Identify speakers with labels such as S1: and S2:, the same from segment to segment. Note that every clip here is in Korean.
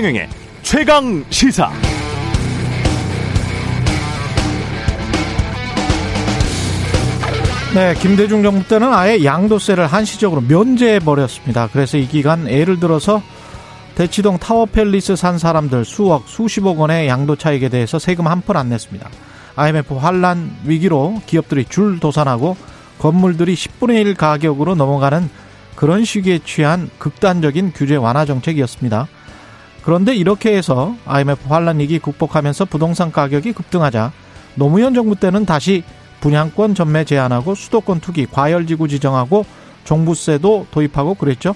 S1: 최경영의 최강 시사.
S2: 네, 김대중 정부 때는 아예 양도세를 한시적으로 면제해 버렸습니다. 그래서 이 기간 예를 들어서 대치동 타워팰리스 산 사람들 수억, 수십억 원의 양도 차익에 대해서 세금 한 푼 안 냈습니다. IMF 환란 위기로 기업들이 줄 도산하고 건물들이 10분의 1 가격으로 넘어가는 그런 시기에 취한 극단적인 규제 완화 정책이었습니다. 그런데 이렇게 해서 IMF 환란 위기 극복하면서 부동산 가격이 급등하자 노무현 정부 때는 다시 분양권 전매 제한하고 수도권 투기 과열지구 지정하고 종부세도 도입하고 그랬죠.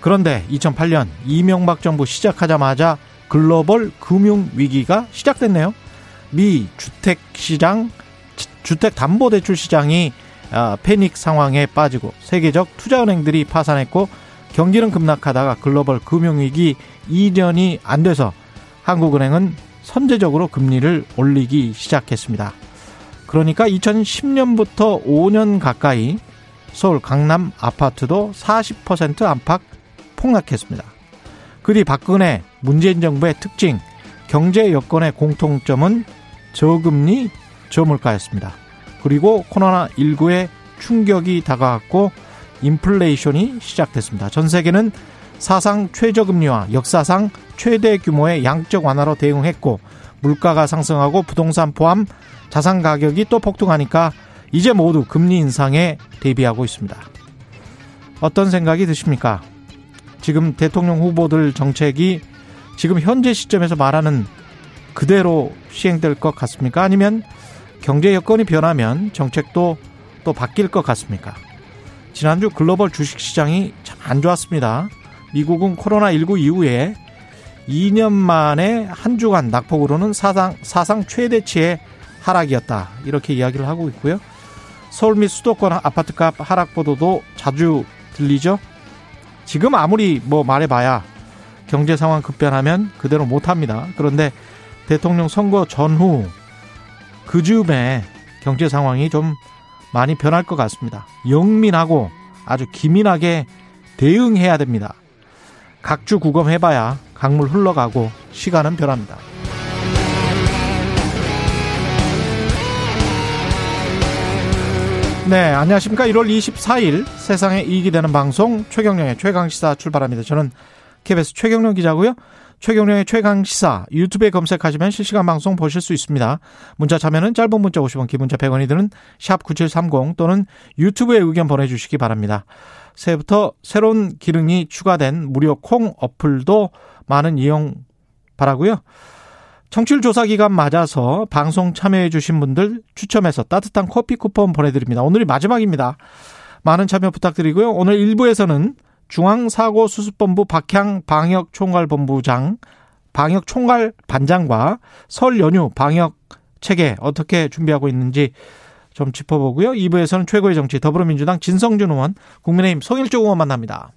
S2: 그런데 2008년 이명박 정부 시작하자마자 글로벌 금융 위기가 시작됐네요. 미 주택 시장 주택 담보 대출 시장이 아, 패닉 상황에 빠지고 세계적 투자 은행들이 파산했고 경기는 급락하다가 글로벌 금융 위기 이전이 안 돼서 한국은행은 선제적으로 금리를 올리기 시작했습니다. 그러니까 2010년부터 5년 가까이 서울 강남 아파트도 40% 안팎 폭락했습니다. 그 뒤 박근혜 문재인 정부의 특징 경제 여건의 공통점은 저금리 저물가였습니다. 그리고 코로나19의 충격이 다가왔고 인플레이션이 시작됐습니다. 전 세계는 사상 최저금리와 역사상 최대 규모의 양적 완화로 대응했고 물가가 상승하고 부동산 포함 자산 가격이 또 폭등하니까 이제 모두 금리 인상에 대비하고 있습니다. 어떤 생각이 드십니까? 지금 대통령 후보들 정책이 지금 현재 시점에서 말하는 그대로 시행될 것 같습니까? 아니면 경제 여건이 변하면 정책도 또 바뀔 것 같습니까? 지난주 글로벌 주식시장이 참 안 좋았습니다. 미국은 코로나19 이후에 2년 만에 한 주간 낙폭으로는 사상, 사상 최대치의 하락이었다. 이렇게 이야기를 하고 있고요. 서울 및 수도권 아파트값 하락 보도도 자주 들리죠. 지금 아무리 뭐 말해봐야 경제 상황 급변하면 그대로 못합니다. 그런데 대통령 선거 전후 그 즈음에 경제 상황이 좀 많이 변할 것 같습니다. 영민하고 아주 기민하게 대응해야 됩니다. 각주 구검해봐야 강물 흘러가고 시간은 변합니다. 네, 안녕하십니까. 1월 24일 세상에 이익이 되는 방송 최경령의 최강시사 출발합니다. 저는 KBS 최경령 기자고요. 최경령의 최강시사 유튜브에 검색하시면 실시간 방송 보실 수 있습니다. 문자 참여는 짧은 문자 50원, 기본자 100원이 드는 샵 9730 또는 유튜브에 의견 보내주시기 바랍니다. 새해부터 새로운 기능이 추가된 무료 콩 어플도 많은 이용 바라고요. 청취율 조사 기간 맞아서 방송 참여해 주신 분들 추첨해서 따뜻한 커피 쿠폰 보내드립니다. 오늘이 마지막입니다. 많은 참여 부탁드리고요. 오늘 1부에서는 중앙사고수습본부 박향 방역총괄본부장, 방역총괄 반장과 설 연휴 방역 체계 어떻게 준비하고 있는지 좀 짚어보고요. 2부에서는 최고의 정치 더불어민주당 진성준 의원, 국민의힘 송일조 의원 만납니다.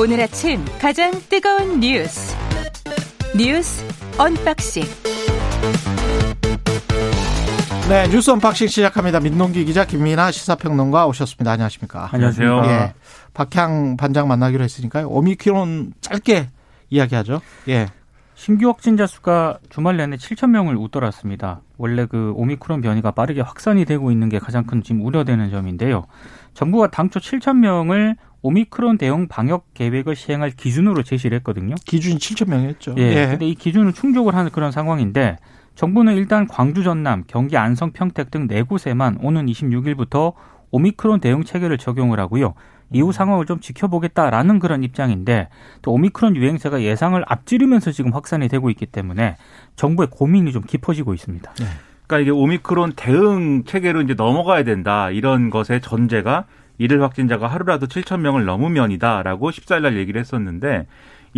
S3: 오늘 아침 가장 뜨거운 뉴스 뉴스 unboxing
S2: 네 뉴스 unboxing 시작합니다. 민동기 기자 김민아 시사평론가 오셨습니다. 안녕하십니까?
S4: 안녕하세요. 예,
S2: 박향 반장 만나기로 했으니까요. 오미크론 짧게 이야기하죠. 예.
S4: 신규 확진자 수가 주말 내내 7천 명을 웃돌았습니다. 원래 그 오미크론 변이가 빠르게 확산이 되고 있는 게 가장 큰 지금 우려되는 점인데요. 정부가 당초 7천 명을 오미크론 대응 방역 계획을 시행할 기준으로 제시를 했거든요.
S2: 기준이 7천 명이었죠.
S4: 예. 예. 근데 이 기준을 충족을 하는 그런 상황인데 정부는 일단 광주, 전남, 경기, 안성, 평택 등 네 곳에만 오는 26일부터 오미크론 대응 체계를 적용을 하고요. 이후 상황을 좀 지켜보겠다라는 그런 입장인데 또 오미크론 유행세가 예상을 앞지르면서 지금 확산이 되고 있기 때문에 정부의 고민이 좀 깊어지고 있습니다. 네.
S5: 그러니까 이게 오미크론 대응 체계로 이제 넘어가야 된다 이런 것의 전제가 일일 확진자가 하루라도 7천 명을 넘으면이다라고 14일 날 얘기를 했었는데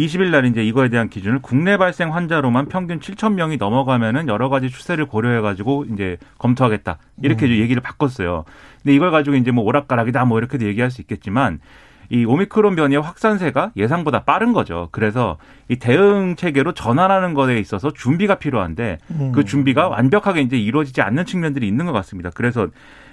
S5: 20일 날 이제 이거에 대한 기준을 국내 발생 환자로만 평균 7천 명이 넘어가면은 여러 가지 추세를 고려해 가지고 이제 검토하겠다. 이렇게 음. 얘기를 바꿨어요. 근데 이걸 가지고 이제 뭐 오락가락이다 뭐 이렇게도 얘기할 수 있겠지만 이 오미크론 변이의 확산세가 예상보다 빠른 거죠. 그래서 이 대응 체계로 전환하는 것에 있어서 준비가 필요한데 음. 그 준비가 완벽하게 이제 이루어지지 않는 측면들이 있는 것 같습니다. 그래서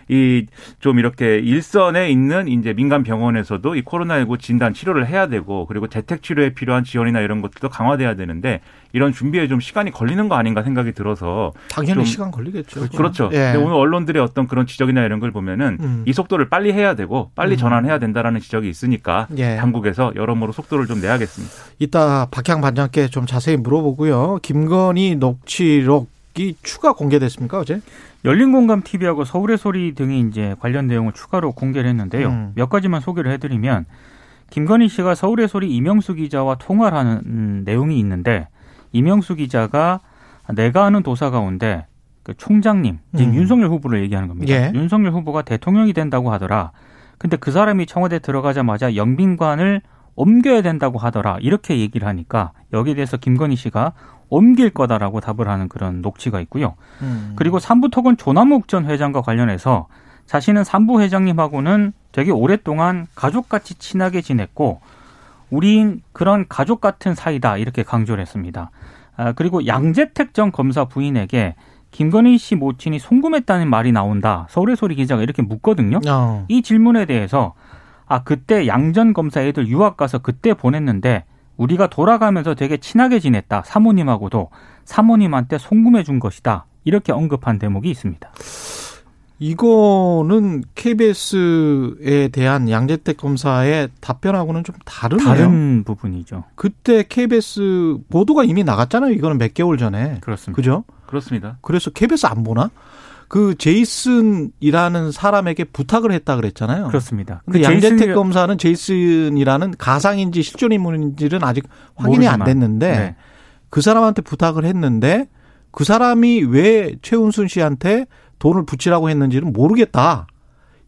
S5: 이 좀 이렇게 일선에 있는 이제 민간 병원에서도 이 코로나19 진단 치료를 해야 되고 그리고 재택 치료에 필요한 지원이나 이런 것도 강화돼야 되는데 이런 준비에 좀 시간이 걸리는 거 아닌가 생각이 들어서
S2: 당연히
S5: 좀
S2: 시간 걸리겠죠.
S5: 그렇죠.
S2: 예.
S5: 근데 오늘 언론들의 어떤 그런 지적이나 이런 걸 보면은
S2: 음.
S5: 이 속도를 빨리 해야 되고 빨리
S2: 음.
S5: 전환해야 된다라는 지적이 있으니까
S2: 예.
S5: 당국에서 여러모로 속도를 좀 내야겠습니다.
S2: 이따 박향 반장께 좀 자세히 물어보고요. 김건희 녹취록 이 추가 공개됐습니까 어제?
S4: 열린공감 TV하고 서울의 소리 등이 이제 관련 내용을 추가로 공개를 했는데요.
S2: 음.
S4: 몇 가지만 소개를 해드리면 김건희 씨가 서울의 소리 이명수 기자와 통화를 하는 음, 내용이 있는데 이명수 기자가 내가 아는 도사 가운데 그 총장님 지금
S2: 음.
S4: 윤석열 후보를 얘기하는 겁니다.
S2: 예.
S4: 윤석열 후보가 대통령이 된다고 하더라. 근데 그 사람이 청와대 들어가자마자 영빈관을 옮겨야 된다고 하더라. 이렇게 얘기를 하니까 여기에 대해서 김건희 씨가 옮길 거다라고 답을 하는 그런 녹취가 있고요.
S2: 음.
S4: 그리고 삼부톡은 조남욱 전 회장과 관련해서 자신은 삼부 회장님하고는 되게 오랫동안 가족같이 친하게 지냈고 우린 그런 가족 같은 사이다 이렇게 강조를 했습니다. 아, 그리고 양재택 전 검사 부인에게 김건희 씨 모친이 송금했다는 말이 나온다. 서울의 소리 기자가 이렇게 묻거든요.
S2: 어.
S4: 이 질문에 대해서 아 그때 양전 검사 애들 유학 가서 그때 보냈는데 우리가 돌아가면서 되게 친하게 지냈다. 사모님하고도 사모님한테 송금해 준 것이다. 이렇게 언급한 대목이 있습니다.
S2: 이거는 KBS에 대한 양재택 검사의 답변하고는 좀 다르네요.
S4: 다른 부분이죠.
S2: 그때 KBS 보도가 이미 나갔잖아요. 이거는 몇 개월 전에.
S4: 그렇습니다.
S2: 그죠?
S5: 그렇습니다.
S2: 그래서 KBS 안 보나? 그 제이슨이라는 사람에게 부탁을 했다 그랬잖아요.
S4: 그렇습니다.
S2: 근데
S4: 그
S2: 양재택
S4: 제이슨이-
S2: 검사는 제이슨이라는 가상인지 실존 인물인지는 아직 확인이 안
S4: 모르지만,
S2: 됐는데
S4: 네.
S2: 그 사람한테 부탁을 했는데 그 사람이 왜 최은순 씨한테 돈을 붙이라고 했는지는 모르겠다.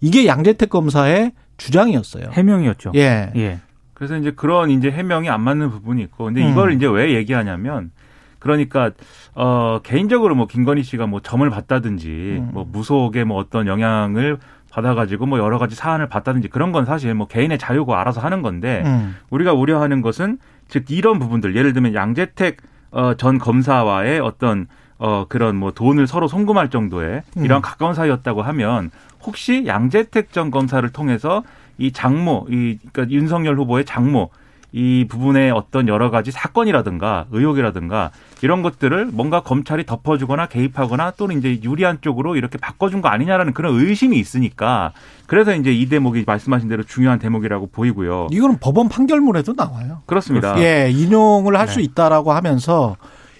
S2: 이게 양재택 검사의 주장이었어요.
S4: 해명이었죠.
S2: 예.
S4: 예.
S5: 그래서 이제 그런 이제 해명이 안 맞는 부분이 있고, 근데
S2: 음.
S5: 이걸 이제 왜 얘기하냐면, 그러니까 어 개인적으로 뭐 김건희 씨가 뭐 점을 봤다든지,
S2: 음.
S5: 뭐 무속에 뭐 어떤 영향을 받아가지고 뭐 여러 가지 사안을 봤다든지 그런 건 사실 뭐 개인의 자유고 알아서 하는 건데,
S2: 음.
S5: 우리가 우려하는 것은 즉 이런 부분들, 예를 들면 양재택 어, 전 검사와의 어떤 어 그런 뭐 돈을 서로 송금할 정도의 이런
S2: 음.
S5: 가까운 사이였다고 하면 혹시 양재택 전 검사를 통해서 이 장모, 이 그러니까 윤석열 후보의 장모 이 부분의 어떤 여러 가지 사건이라든가 의혹이라든가 이런 것들을 뭔가 검찰이 덮어주거나 개입하거나 또는 이제 유리한 쪽으로 이렇게 바꿔준 거 아니냐라는 그런 의심이 있으니까 그래서 이제 이 대목이 말씀하신 대로 중요한 대목이라고 보이고요.
S2: 이거는 법원 판결문에도 나와요.
S5: 그렇습니다.
S2: 예, 인용을 할수
S4: 네.
S2: 있다라고 하면서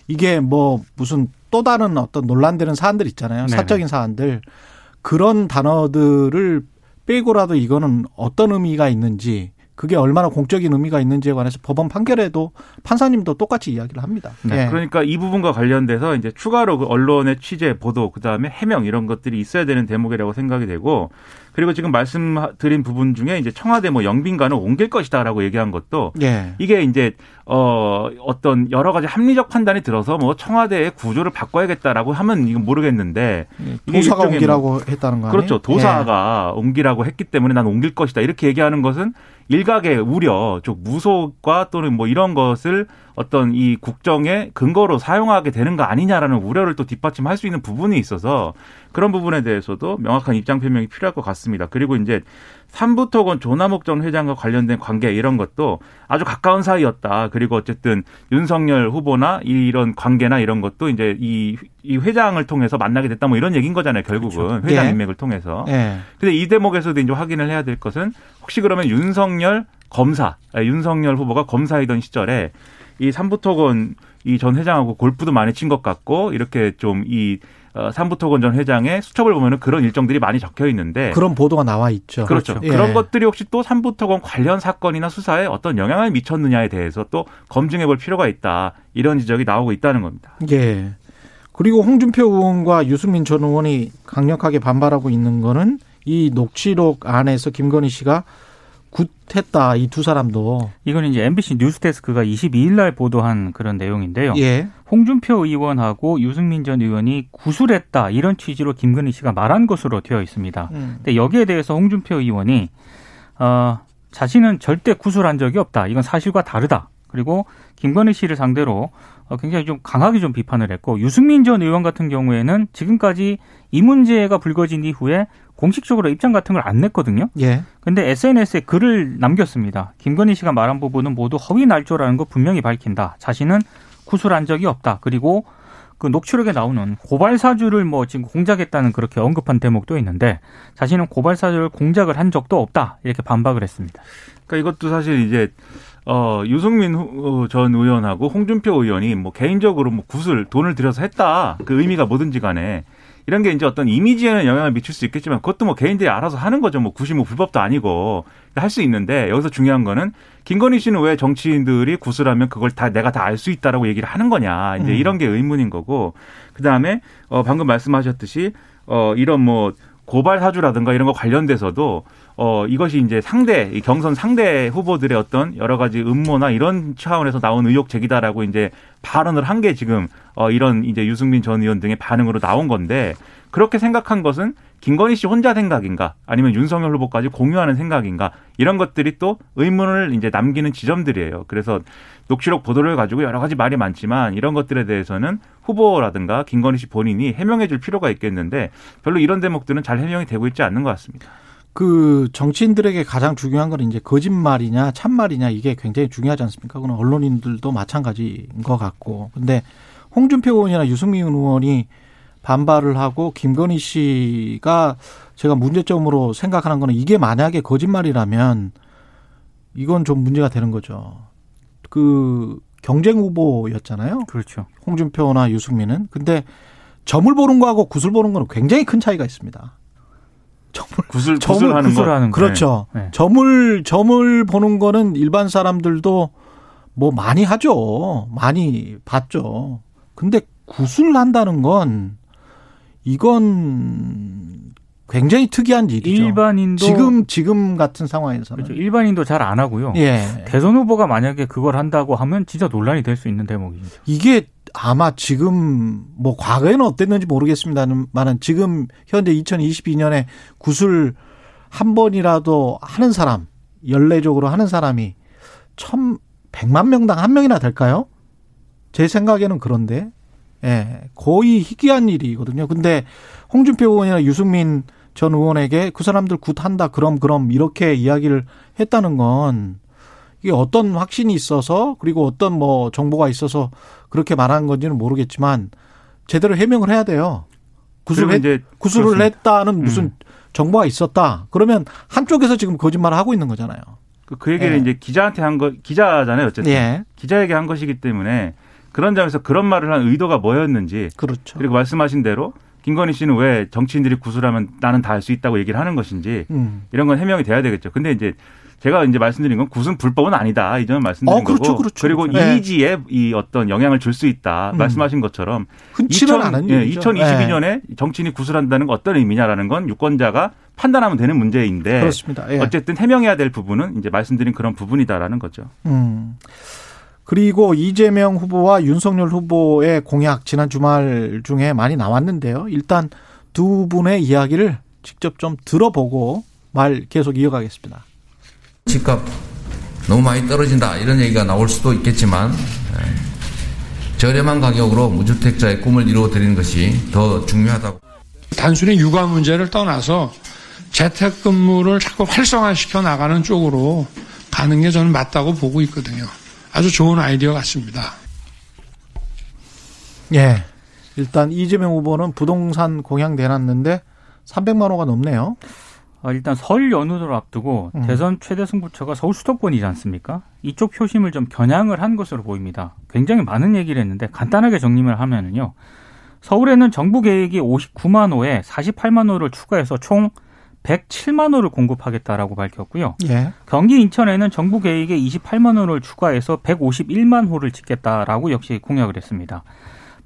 S2: 이게 뭐 무슨 또 다른 어떤 논란되는 사안들 있잖아요.
S4: 네네.
S2: 사적인 사안들. 그런 단어들을 빼고라도 이거는 어떤 의미가 있는지 그게 얼마나 공적인 의미가 있는지에 관해서 법원 판결에도 판사님도 똑같이 이야기를 합니다.
S4: 네,
S2: 예.
S5: 그러니까 이 부분과 관련돼서 이제 추가로 그 언론의 취재, 보도, 그 다음에 해명 이런 것들이 있어야 되는 대목이라고 생각이 되고 그리고 지금 말씀드린 부분 중에 이제 청와대 뭐 영빈관을 옮길 것이다라고 얘기한 것도
S2: 예.
S5: 이게 이제 어 어떤 여러 가지 합리적 판단이 들어서 뭐 청와대의 구조를 바꿔야겠다라고 하면 이건 모르겠는데 이게
S2: 도사가 옮기라고 했다는 거 아니에요?
S5: 그렇죠. 도사가 옮기라고 했기 때문에 난 옮길 것이다. 이렇게 얘기하는 것은 일각의 우려, 즉 무속과 또는 뭐 이런 것을 어떤 이 국정의 근거로 사용하게 되는 거 아니냐라는 우려를 또 뒷받침할 수 있는 부분이 있어서 그런 부분에 대해서도 명확한 입장 표명이 필요할 것 같습니다. 그리고 이제 삼부토건 조남욱 전 회장과 관련된 관계 이런 것도 아주 가까운 사이였다. 그리고 어쨌든 윤석열 후보나 이런 관계나 이런 것도 이제 이, 이 회장을 통해서 만나게 됐다 뭐 이런 얘기인 거잖아요. 결국은 회장
S2: 예.
S5: 인맥을 통해서.
S2: 예.
S5: 근데 이 대목에서도 이제 확인을 해야 될 것은 혹시 그러면 윤석열 검사, 아니, 윤석열 후보가 검사이던 시절에 이 삼부토건 이 전 회장하고 골프도 많이 친 것 같고 이렇게 좀이 어, 삼부토건 전 회장의 수첩을 보면은 그런 일정들이 많이 적혀 있는데
S2: 그런 보도가 나와 있죠.
S5: 그렇죠.
S2: 예.
S5: 그런 것들이 혹시 또 삼부토건 관련 사건이나 수사에 어떤 영향을 미쳤느냐에 대해서 또 검증해 볼 필요가 있다. 이런 지적이 나오고 있다는 겁니다.
S2: 예. 그리고 홍준표 의원과 유승민 전 의원이 강력하게 반발하고 있는 거는 이 녹취록 안에서 김건희 씨가 굿했다 이 두 사람도
S4: 이건 이제 MBC 뉴스데스크가 22일 날 보도한 그런 내용인데요.
S2: 예.
S4: 홍준표 의원하고 유승민 전 의원이 구술했다 이런 취지로 김건희 씨가 말한 것으로 되어 있습니다.
S2: 음.
S4: 근데 여기에 대해서 홍준표 의원이 어, 자신은 절대 구술한 적이 없다. 이건 사실과 다르다. 그리고 김건희 씨를 상대로 어, 굉장히 좀 강하게 좀 비판을 했고 유승민 전 의원 같은 경우에는 지금까지 이 문제가 불거진 이후에 공식적으로 입장 같은 걸 안 냈거든요.
S2: 예.
S4: 근데 SNS에 글을 남겼습니다. 김건희 씨가 말한 부분은 모두 허위 날조라는 거 분명히 밝힌다. 자신은 구술한 적이 없다. 그리고 그 녹취록에 나오는 고발 사주를 뭐 지금 공작했다는 그렇게 언급한 대목도 있는데 자신은 고발 사주를 공작을 한 적도 없다. 이렇게 반박을 했습니다.
S5: 그러니까 이것도 사실 이제 어, 유승민 후- 어, 전 의원하고 홍준표 의원이 뭐 개인적으로 뭐 구슬 돈을 들여서 했다. 그 의미가 뭐든지 간에 이런 게 이제 어떤 이미지에는 영향을 미칠 수 있겠지만 그것도 뭐 개인들이 알아서 하는 거죠. 뭐 굳이 뭐 불법도 아니고 할 수 있는데 여기서 중요한 거는 김건희 씨는 왜 정치인들이 구슬 하면 그걸 다 내가 다 알 수 있다라고 얘기를 하는 거냐. 이제
S2: 음.
S5: 이런 게 의문인 거고 그다음에 어 방금 말씀하셨듯이 어 이런 뭐 고발 사주라든가 이런 거 관련돼서도 어 이것이 이제 상대 이 경선 상대 후보들의 어떤 여러 가지 음모나 이런 차원에서 나온 의혹 제기다라고 이제 발언을 한 게 지금 어 이런 이제 유승민 전 의원 등의 반응으로 나온 건데 그렇게 생각한 것은 김건희 씨 혼자 생각인가 아니면 윤석열 후보까지 공유하는 생각인가 이런 것들이 또 의문을 이제 남기는 지점들이에요. 그래서 녹취록 보도를 가지고 여러 가지 말이 많지만 이런 것들에 대해서는 후보라든가 김건희 씨 본인이 해명해 줄 필요가 있겠는데 별로 이런 대목들은 잘 해명이 되고 있지 않는 것 같습니다.
S2: 그 정치인들에게 가장 중요한 건 이제 거짓말이냐 참말이냐 이게 굉장히 중요하지 않습니까? 그건 언론인들도 마찬가지인 것 같고. 근데 홍준표 의원이나 유승민 의원이 반발을 하고 김건희 씨가 제가 문제점으로 생각하는 거는 이게 만약에 거짓말이라면 이건 좀 문제가 되는 거죠. 그 경쟁 후보였잖아요.
S4: 그렇죠.
S2: 홍준표나 유승민은. 근데 점을 보는 거하고 구슬 보는 거는 굉장히 큰 차이가 있습니다. 점을
S5: 구슬
S2: 점을
S5: 거.
S4: 구슬하는 거.
S2: 그렇죠.
S4: 네.
S2: 점을 점을 보는 거는 일반 사람들도 뭐 많이 하죠. 많이 봤죠. 근데 구슬한다는 건 이건 굉장히 특이한 일이죠.
S4: 일반인도
S2: 지금 지금 같은 상황에서는
S4: 그렇죠. 일반인도 잘 안 하고요.
S2: 예.
S4: 대선 후보가 만약에 그걸 한다고 하면 진짜 논란이 될 수 있는 대목이죠.
S2: 이게 아마 지금 뭐 과거에는 어땠는지 모르겠습니다만은 지금 현재 2022년에 구슬 한 번이라도 하는 사람 연례적으로 하는 사람이 천 백만 명당 한 명이나 될까요? 제 생각에는 그런데 예 거의 희귀한 일이거든요. 근데 홍준표 의원이나 유승민 전 의원에게 그 사람들 굿한다 그럼 그럼 이렇게 이야기를 했다는 건 이게 어떤 확신이 있어서 그리고 어떤 뭐 정보가 있어서 그렇게 말한 건지는 모르겠지만 제대로 해명을 해야 돼요.
S5: 그리고
S2: 했, 구슬을
S5: 그렇습니다.
S2: 했다는 무슨
S4: 음.
S2: 정보가 있었다. 그러면 한쪽에서 지금 거짓말을 하고 있는 거잖아요.
S5: 그, 그 얘기를
S2: 예.
S5: 이제 기자한테 한 거 기자잖아요. 어쨌든
S2: 예.
S5: 기자에게 한 것이기 때문에 그런 점에서 그런 말을 한 의도가 뭐였는지
S2: 그렇죠.
S5: 그리고 말씀하신 대로 김건희 씨는 왜 정치인들이 구술하면 나는 다 할 수 있다고 얘기를 하는 것인지
S2: 음.
S5: 이런 건 해명이 돼야 되겠죠. 근데 이제 제가 이제 말씀드린 건 구순 불법은 아니다. 이 점을 말씀드린
S2: 어, 그렇죠,
S5: 거고.
S2: 그렇죠.
S5: 리고
S2: 네.
S5: 이미지에 이 어떤 영향을 줄 수 있다.
S2: 음.
S5: 말씀하신 것처럼
S2: 흔치는
S5: 2000
S2: 않은
S5: 예,
S2: 일이죠.
S5: 2022년에 정치인이 구술한다는 건 어떤 의미냐라는 건 유권자가 판단하면 되는 문제인데
S2: 예. 그렇습니다. 예.
S5: 어쨌든 해명해야 될 부분은 이제 말씀드린 그런 부분이다라는 거죠.
S2: 음. 그리고 이재명 후보와 윤석열 후보의 공약 지난 주말 중에 많이 나왔는데요. 일단 두 분의 이야기를 직접 좀 들어보고 말 계속 이어가겠습니다.
S6: 집값 너무 많이 떨어진다 이런 얘기가 나올 수도 있겠지만 에, 저렴한 가격으로 무주택자의 꿈을 이루어 드리는 것이 더 중요하다고.
S7: 단순히 육아 문제를 떠나서 재택근무를 자꾸 활성화시켜 나가는 쪽으로 가는 게 저는 맞다고 보고 있거든요. 아주 좋은 아이디어 같습니다.
S2: 예. 일단 이재명 후보는 부동산 공약 내놨는데 300만 호가 넘네요.
S4: 어, 일단 설 연휴를 앞두고
S2: 음.
S4: 대선 최대 승부처가 서울 수도권이지 않습니까? 이쪽 표심을 좀 겨냥을 한 것으로 보입니다. 굉장히 많은 얘기를 했는데 간단하게 정리를 하면은요. 서울에는 정부 계획이 59만 호에 48만 호를 추가해서 총 107만 호를 공급하겠다라고 밝혔고요.
S2: 예.
S4: 경기 인천에는 정부 계획에 28만 호를 추가해서 151만 호를 짓겠다라고 역시 공약을 했습니다.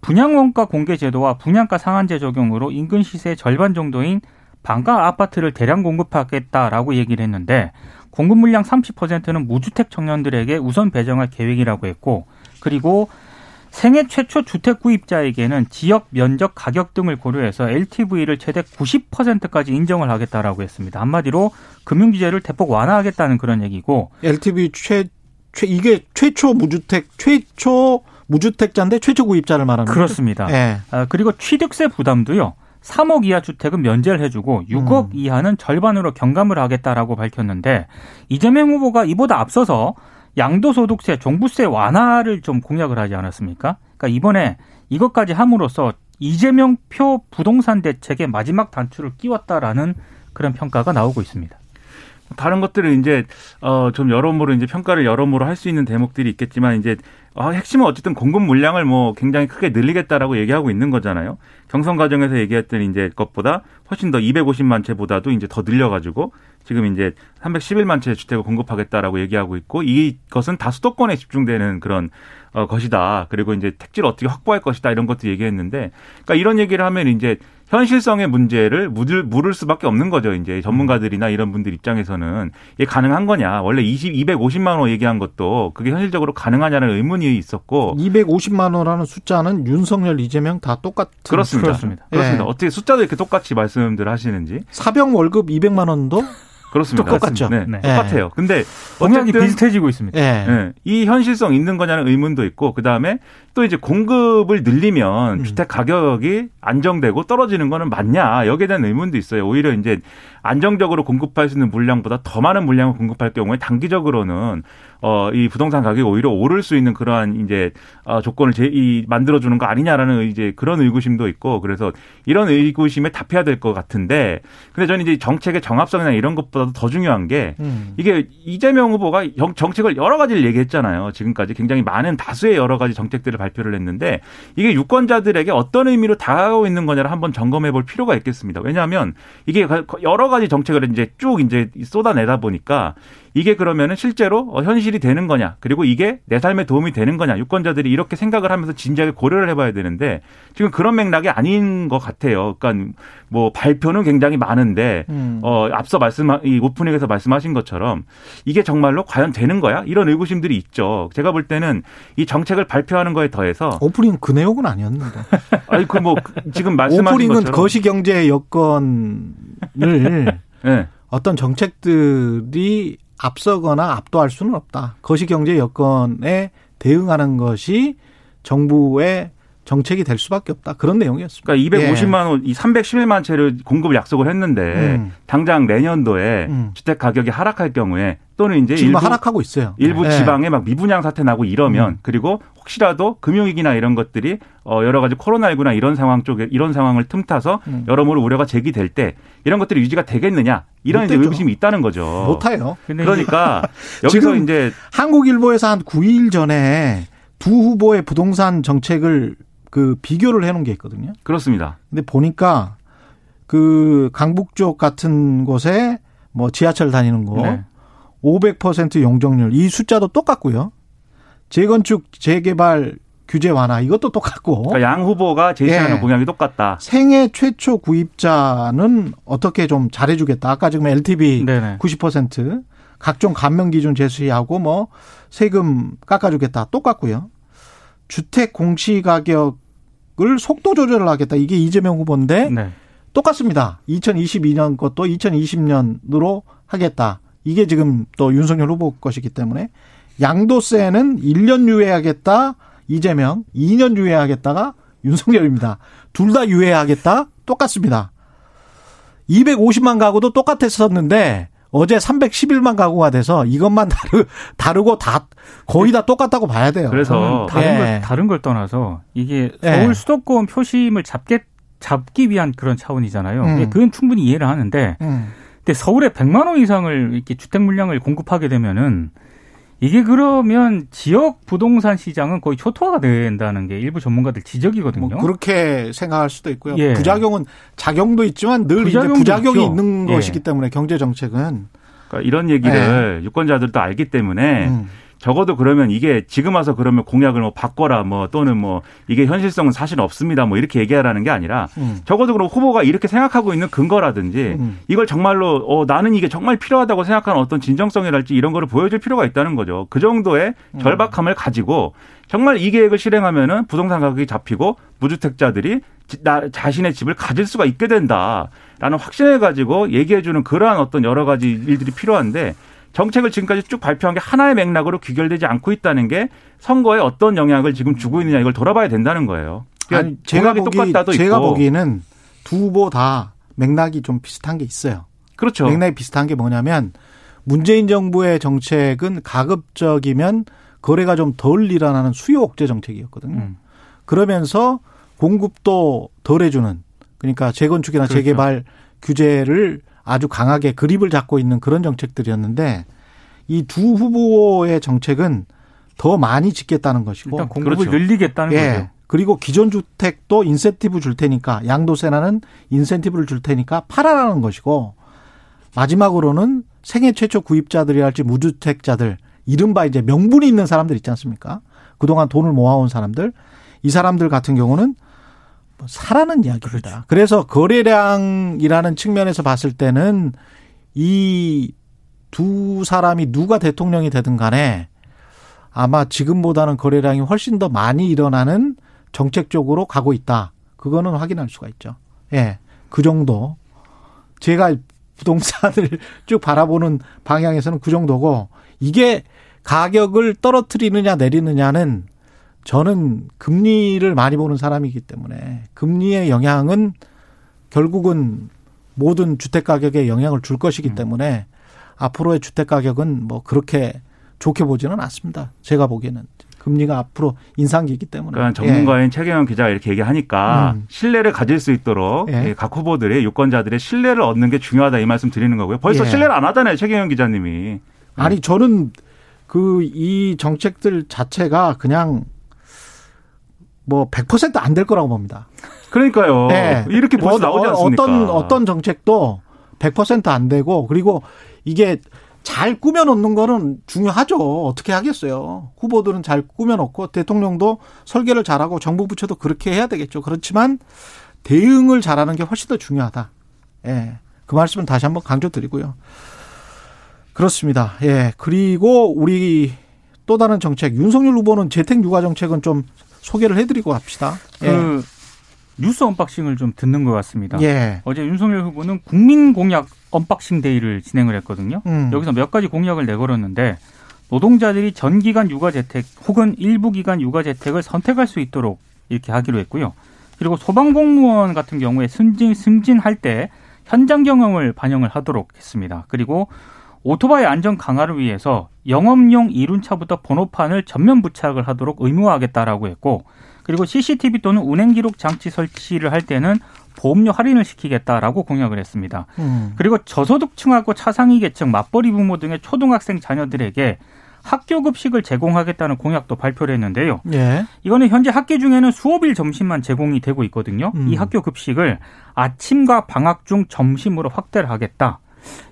S4: 분양원가 공개 제도와 분양가 상한제 적용으로 인근 시세의 절반 정도인 반가 아파트를 대량 공급하겠다라고 얘기를 했는데 공급 물량 30%는 무주택 청년들에게 우선 배정할 계획이라고 했고 그리고 생애 최초 주택 구입자에게는 지역 면적 가격 등을 고려해서 LTV를 최대 90%까지 인정을 하겠다라고 했습니다. 한마디로 금융 규제를 대폭 완화하겠다는 그런 얘기고
S2: LTV 최 최, 이게 최초 무주택 최초 무주택자인데 최초 구입자를 말하는 거죠?
S4: 그렇습니다.
S2: 예.
S4: 아, 그리고 취득세 부담도요. 3억 이하 주택은 면제를 해주고 6억
S2: 음.
S4: 이하는 절반으로 경감을 하겠다라고 밝혔는데 이재명 후보가 이보다 앞서서 양도소득세, 종부세 완화를 좀 공약을 하지 않았습니까? 그러니까 이번에 이것까지 함으로써 이재명 표 부동산 대책의 마지막 단추를 끼웠다라는 그런 평가가 나오고 있습니다.
S5: 다른 것들은 이제 어좀 여러모로 이제 평가를 여러모로 할 수 있는 대목들이 있겠지만 이제 어, 핵심은 어쨌든 공급 물량을 뭐 굉장히 크게 늘리겠다라고 얘기하고 있는 거잖아요. 경선 과정에서 얘기했던 이제 것보다 훨씬 더 250만 채보다도 이제 더 늘려가지고 지금 이제 311만 채 주택을 공급하겠다라고 얘기하고 있고 이것은 다 수도권에 집중되는 그런 어, 것이다. 그리고 이제 택지를 어떻게 확보할 것이다 이런 것도 얘기했는데, 그러니까 이런 얘기를 하면 이제 현실성의 문제를 물을, 물을 수밖에 없는 거죠. 이제 전문가들이나 이런 분들 입장에서는 이게 가능한 거냐. 원래 20, 250만 원 얘기한 것도 그게 현실적으로 가능하냐는 의문이 있었고.
S2: 250만 원이라는 숫자는 윤석열, 이재명 다 똑같은
S5: 그렇습니다.
S4: 그렇습니다.
S5: 그렇습니다.
S2: 예.
S5: 어떻게 숫자도 이렇게 똑같이 말씀들 하시는지.
S2: 사병 월급 200만 원도
S5: 그렇습니다.
S2: 똑같죠.
S5: 네,
S4: 네.
S5: 똑같아요. 근데 어쨌든
S4: 비슷해지고 있습니다.
S2: 예.
S5: 예, 이 현실성 있는 거냐는 의문도 있고 그 다음에 또 이제 공급을 늘리면
S2: 음.
S5: 주택 가격이 안정되고 떨어지는 거는 맞냐 여기에 대한 의문도 있어요. 오히려 이제 안정적으로 공급할 수 있는 물량보다 더 많은 물량을 공급할 경우에 단기적으로는 어 이 부동산 가격이 오히려 오를 수 있는 그러한 이제 어 조건을 제, 이 만들어 주는 거 아니냐라는 이제 그런 의구심도 있고 그래서 이런 의구심에 답해야 될 것 같은데 근데 저는 이제 정책의 정합성이나 이런 것보다도 더 중요한 게
S2: 음.
S5: 이게 이재명 후보가 정- 정책을 여러 가지를 얘기했잖아요. 지금까지 굉장히 많은 다수의 여러 가지 정책들을 발표를 했는데 이게 유권자들에게 어떤 의미로 다가오고 있는 거냐를 한번 점검해 볼 필요가 있겠습니다. 왜냐하면 이게 여러 가지 정책을 이제 쭉 이제 쏟아내다 보니까 이게 그러면은 실제로 어, 현실이 되는 거냐 그리고 이게 내 삶에 도움이 되는 거냐 유권자들이 이렇게 생각을 하면서 진지하게 고려를 해봐야 되는데 지금 그런 맥락이 아닌 것 같아요. 그러니까 뭐 발표는 굉장히 많은데
S2: 음.
S5: 어 앞서 말씀 이 오프닝에서 말씀하신 것처럼 이게 정말로 과연 되는 거야? 이런 의구심들이 있죠. 제가 볼 때는 이 정책을 발표하는 거에 더해서
S2: 오프닝 그 내용은 아니었는데.
S5: 아니 그 뭐 지금 말씀하신
S2: 오프닝은
S5: 것처럼
S2: 거시 경제 여건을
S5: 예.
S2: 어떤 정책들이 앞서거나 압도할 수는 없다. 거시 경제 여건에 대응하는 것이 정부의 정책이 될 수밖에 없다. 그런 내용이었습니다.
S5: 그러니까 250만 원, 이 311만 채를 공급을 약속을 했는데
S2: 음.
S5: 당장 내년도에
S2: 음.
S5: 주택 가격이 하락할 경우에 또는 이제
S2: 지금
S5: 일부
S2: 하락하고 있어요.
S5: 일부
S2: 예.
S5: 지방에 막 미분양 사태 나고 이러면
S2: 음.
S5: 그리고 혹시라도 금융위기나 이런 것들이 어 여러 가지 코로나19나 이런 상황 쪽에 이런 상황을 틈타서
S2: 음.
S5: 여러모로 우려가 제기될 때 이런 것들이 유지가 되겠느냐 이런 이제. 의구심이 있다는 거죠.
S2: 못해요.
S5: 그러니까 여기서
S2: 지금
S5: 이제
S2: 한국일보에서 한 9일 전에 두 후보의 부동산 정책을 그 비교를 해놓은 게 있거든요.
S5: 그렇습니다.
S2: 근데 보니까 그 강북 쪽 같은 곳에 뭐 지하철 다니는 거
S4: 네.
S2: 500% 용적률 이 숫자도 똑같고요. 재건축 재개발 규제 완화 이것도 똑같고
S5: 그러니까 양 후보가 제시하는
S2: 예.
S5: 공약이 똑같다.
S2: 생애 최초 구입자는 어떻게 좀 잘해주겠다. 아까 지금 LTV
S4: 네네.
S2: 90% 각종 감면 기준 제시하고 뭐 세금 깎아주겠다 똑같고요. 주택 공시 가격을 속도 조절을 하겠다. 이게 이재명 후보인데
S4: 네.
S2: 똑같습니다. 2022년 것도 2020년으로 하겠다. 이게 지금 또 윤석열 후보 것이기 때문에 양도세는 1년 유예하겠다. 이재명 2년 유예하겠다가 윤석열입니다. 둘 다 유예하겠다. 똑같습니다. 250만 가구도 똑같았었는데 어제 311만 가구가 돼서 이것만 다르, 다르고 다 거의 다 똑같다고 봐야 돼요.
S5: 그래서
S4: 다른
S2: 예.
S4: 걸 다른 걸 떠나서 이게
S2: 예.
S4: 서울 수도권 표심을 잡게 잡기 위한 그런 차원이잖아요.
S2: 음.
S4: 그건 충분히 이해를 하는데
S2: 음.
S4: 근데 서울에 100만 원 이상을 이렇게 주택 물량을 공급하게 되면은 이게 그러면 지역 부동산 시장은 거의 초토화가 된다는 게 일부 전문가들 지적이거든요.
S2: 뭐 그렇게 생각할 수도 있고요.
S4: 예.
S2: 부작용은 작용도 있지만 늘 이제
S4: 부작용도
S2: 부작용이
S4: 있죠.
S2: 있는
S4: 예.
S2: 것이기 때문에 경제 정책은
S5: 그러니까 이런 얘기를 유권자들도 알기 때문에
S2: 음.
S5: 적어도 그러면 이게 지금 와서 그러면 공약을 뭐 바꿔라 뭐 또는 뭐 이게 현실성은 사실 없습니다 뭐 이렇게 얘기하라는 게 아니라
S2: 음.
S5: 적어도 그럼 후보가 이렇게 생각하고 있는 근거라든지
S2: 음.
S5: 이걸 정말로 어 나는 이게 정말 필요하다고 생각하는 어떤 진정성이랄지 이런 거를 보여줄 필요가 있다는 거죠. 그 정도의
S2: 음.
S5: 절박함을 가지고 정말 이 계획을 실행하면은 부동산 가격이 잡히고 무주택자들이 지- 나 자신의 집을 가질 수가 있게 된다라는 확신을 가지고 얘기해 주는 그러한 어떤 여러 가지 일들이 필요한데 정책을 지금까지 쭉 발표한 게 하나의 맥락으로 귀결되지 않고 있다는 게 선거에 어떤 영향을 지금 주고 있느냐 이걸 돌아봐야 된다는 거예요. 그러니까
S2: 아니, 제가 보기
S5: 똑같다도
S2: 제가
S5: 있고.
S2: 보기에는 두 후보 다 맥락이 좀 비슷한 게 있어요.
S5: 그렇죠.
S2: 맥락이 비슷한 게 뭐냐면 문재인 정부의 정책은 가급적이면 거래가 좀 덜 일어나는 수요 억제 정책이었거든요.
S4: 음.
S2: 그러면서 공급도 덜 해주는 그러니까 재건축이나
S4: 그렇죠.
S2: 재개발 규제를 아주 강하게 그립을 잡고 있는 그런 정책들이었는데 이 두 후보의 정책은 더 많이 짓겠다는 것이고
S4: 일단 공급을
S5: 그렇죠.
S4: 늘리겠다는
S2: 예.
S4: 거죠.
S2: 그리고 기존 주택도 인센티브 줄 테니까 양도세나는 인센티브를 줄 테니까 팔아라는 것이고 마지막으로는 생애 최초 구입자들이랄지 무주택자들 이른바 이제 명분이 있는 사람들 있지 않습니까? 그동안 돈을 모아온 사람들 이 사람들 같은 경우는 뭐 사라는 이야기입니다. 그래서 거래량이라는 측면에서 봤을 때는 이 두 사람이 누가 대통령이 되든 간에 아마 지금보다는 거래량이 훨씬 더 많이 일어나는 정책 쪽으로 가고 있다. 그거는 확인할 수가 있죠. 예. 그 정도. 제가 부동산을 쭉 바라보는 방향에서는 그 정도고 이게 가격을 떨어뜨리느냐 내리느냐는 저는 금리를 많이 보는 사람이기 때문에 금리의 영향은 결국은 모든 주택 가격에 영향을 줄 것이기 때문에 앞으로의 주택 가격은 뭐 그렇게 좋게 보지는 않습니다. 제가 보기에는 금리가 앞으로 인상기이기 때문에.
S5: 그러니까 전문가인 최경영 기자가 이렇게 얘기하니까
S2: 음.
S5: 신뢰를 가질 수 있도록
S2: 예.
S5: 이각 후보들의 유권자들의 신뢰를 얻는 게 중요하다 이 말씀 드리는 거고요. 벌써
S2: 예.
S5: 신뢰를 안 하잖아요, 최경영 기자님이.
S2: 아니 저는 그 이 정책들 자체가 그냥 뭐 100%안 될 거라고 봅니다.
S5: 그러니까요.
S2: 네.
S5: 이렇게 벌써 나오지 않습니까?
S2: 어떤 어떤 정책도 100%안 되고 그리고 이게 잘 꾸며 놓는 거는 중요하죠. 어떻게 하겠어요. 후보들은 잘 꾸며 놓고 대통령도 설계를 잘하고 정부 부처도 그렇게 해야 되겠죠. 그렇지만 대응을 잘하는 게 훨씬 더 중요하다. 예. 그 말씀은 다시 한번 강조드리고요. 그렇습니다. 예. 그리고 우리 또 다른 정책 윤석열 후보는 재택 육아 정책은 좀 소개를 해드리고 갑시다. 예.
S4: 그 뉴스 unboxing을 좀 듣는 것 같습니다.
S2: 예.
S4: 어제 윤석열 후보는 국민 공약 unboxing day를 진행을 했거든요.
S2: 음.
S4: 여기서 몇 가지 공약을 내걸었는데 노동자들이 전기간 육아 재택 혹은 일부 기간 육아 재택을 선택할 수 있도록 이렇게 하기로 했고요. 그리고 소방공무원 같은 경우에 승진 승진할 때 현장 경험을 반영을 하도록 했습니다. 그리고 오토바이 안전 강화를 위해서 영업용 이륜차부터 번호판을 전면 부착을 하도록 의무화하겠다라고 했고 그리고 CCTV 또는 운행 기록 장치 설치를 할 때는 보험료 할인을 시키겠다라고 공약을 했습니다.
S2: 음.
S4: 그리고 저소득층하고 차상위 계층, 맞벌이 부모 등의 초등학생 자녀들에게 학교 급식을 제공하겠다는 공약도 발표를 했는데요.
S2: 예.
S4: 이거는 현재 학기 중에는 수업일 점심만 제공이 되고 있거든요.
S2: 음.
S4: 이 학교 급식을 아침과 방학 중 점심으로 확대를 하겠다.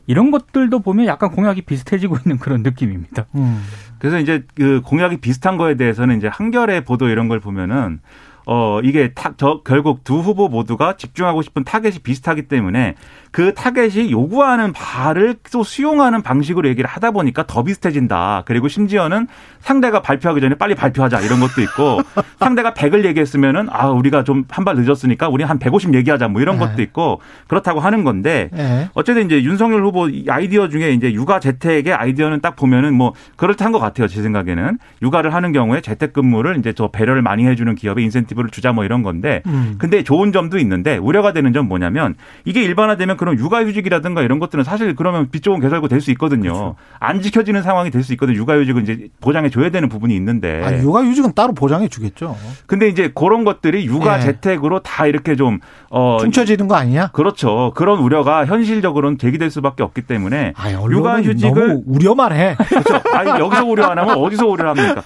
S4: 이런 것들도 보면 약간 공약이 비슷해지고 있는 그런 느낌입니다.
S2: 음.
S5: 그래서 이제 그 공약이 비슷한 거에 대해서는 이제 한겨레 보도 이런 걸 보면은 어 이게 타, 저 결국 두 후보 모두가 집중하고 싶은 타겟이 비슷하기 때문에 그 타겟이 요구하는 바를 또 수용하는 방식으로 얘기를 하다 보니까 더 비슷해진다. 그리고 심지어는 상대가 발표하기 전에 빨리 발표하자 이런 것도 있고 상대가 100을 얘기했으면은 아 우리가 좀 한 발 늦었으니까 우리 한 150 얘기하자 뭐 이런
S2: 네.
S5: 것도 있고 그렇다고 하는 건데
S2: 예.
S5: 어쨌든 이제 윤석열 후보 이 아이디어 중에 이제 육아 재택의 아이디어는 딱 보면은 뭐 그럴듯한 것 같아요. 제 생각에는 육아를 하는 경우에 재택근무를 이제 저 배려를 많이 해주는 기업에 인센티브를 주자 뭐 이런 건데
S2: 음.
S5: 근데 좋은 점도 있는데 우려가 되는 점 뭐냐면 이게 일반화되면 그런 육아휴직이라든가 이런 것들은 사실 그러면 빚 좋은 개설고 될 수 있거든요.
S2: 그렇죠.
S5: 안 지켜지는 상황이 될 수 있거든요. 육아휴직은 이제 보장해 줘야 되는 부분이 있는데.
S2: 아니, 육아휴직은 따로 보장해 주겠죠.
S5: 근데 이제 그런 것들이 육아
S2: 예.
S5: 재택으로 다 이렇게 좀 어.
S2: 퉁쳐지는 거 아니냐?
S5: 그렇죠. 그런 우려가 현실적으로는 제기될 수밖에 없기 때문에
S2: 언론은
S5: 육아휴직을
S2: 우려만 해.
S5: 그렇죠. 아니, 여기서 우려 안 하면 어디서 우려를 합니까?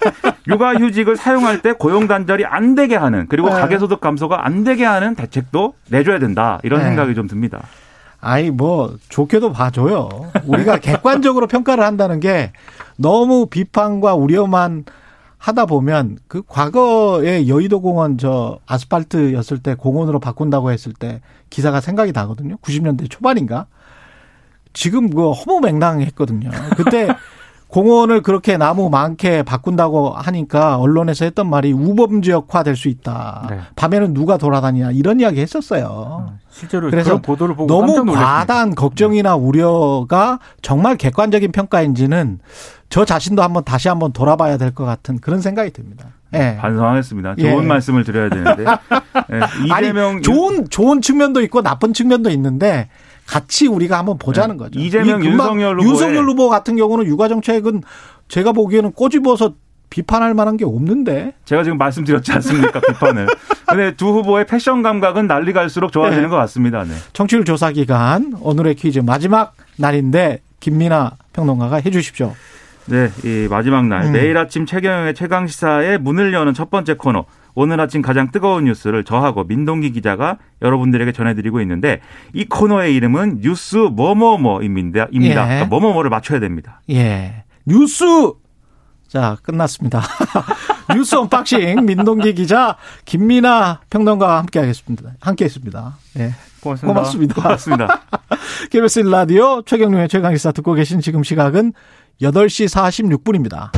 S5: 육아휴직을 사용할 때 고용 단절이 안 되게 하는 그리고
S2: 네.
S5: 가계소득 감소가 안 되게 하는 대책도 내줘야 된다 이런
S2: 네.
S5: 생각이 좀 듭니다.
S2: 아이 뭐 좋게도 봐줘요. 우리가 객관적으로 평가를 한다는 게 너무 비판과 우려만 하다 보면 그 과거에 여의도 공원 저 아스팔트였을 때 공원으로 바꾼다고 했을 때 기사가 생각이 나거든요. 90년대 초반인가? 지금 그 허무맹랑했거든요. 그때 공원을 그렇게 나무 많게 바꾼다고 하니까 언론에서 했던 말이 우범 지역화 될 수 있다.
S4: 네.
S2: 밤에는 누가 돌아다니냐 이런 이야기 했었어요.
S4: 실제로
S2: 그래서
S4: 보도를 보고
S2: 너무. 과다한 걱정이나 우려가 정말 객관적인 평가인지는 저 자신도 한번 다시 한번 돌아봐야 될 것 같은 그런 생각이 듭니다. 예.
S5: 반성하겠습니다.
S2: 예.
S5: 좋은 말씀을 드려야 되는데 예, 이재명
S2: 아니, 좋은 좋은 측면도 있고 나쁜 측면도 있는데 같이 우리가 한번 보자는 거죠.
S5: 네. 이재명,
S2: 이 금방
S5: 윤석열 후보의-
S2: 윤석열 후보 같은 경우는 육아 정책은 제가 보기에는 꼬집어서 비판할 만한 게 없는데.
S5: 제가 지금 말씀드렸지 않습니까 비판을. 근데 두 후보의 패션 감각은 난리 갈수록 좋아지는
S2: 네.
S5: 것 같습니다. 네.
S2: 청취율 조사 기간 오늘의 퀴즈 마지막 날인데 김민아 평론가가 해 주십시오.
S5: 네, 이 마지막 날
S2: 음.
S5: 매일 아침 최경영의 최강 시사의 문을 여는 첫 번째 코너. 오늘 아침 가장 뜨거운 뉴스를 저하고 민동기 기자가 여러분들에게 전해드리고 있는데 이 코너의 이름은 뉴스 뭐뭐뭐입니다. 입니다.
S2: 예.
S5: 그러니까 뭐뭐뭐를 맞춰야 됩니다.
S2: 예. 뉴스 자, 끝났습니다. 뉴스 unboxing 민동기 기자 김민아 평론가와 함께 하겠습니다. 함께 했습니다. 예.
S4: 고맙습니다.
S2: 고맙습니다.
S5: 고맙습니다.
S2: KBS 라디오 최경영의 최강 시사 듣고 계신 지금 시각은 8시 46분입니다.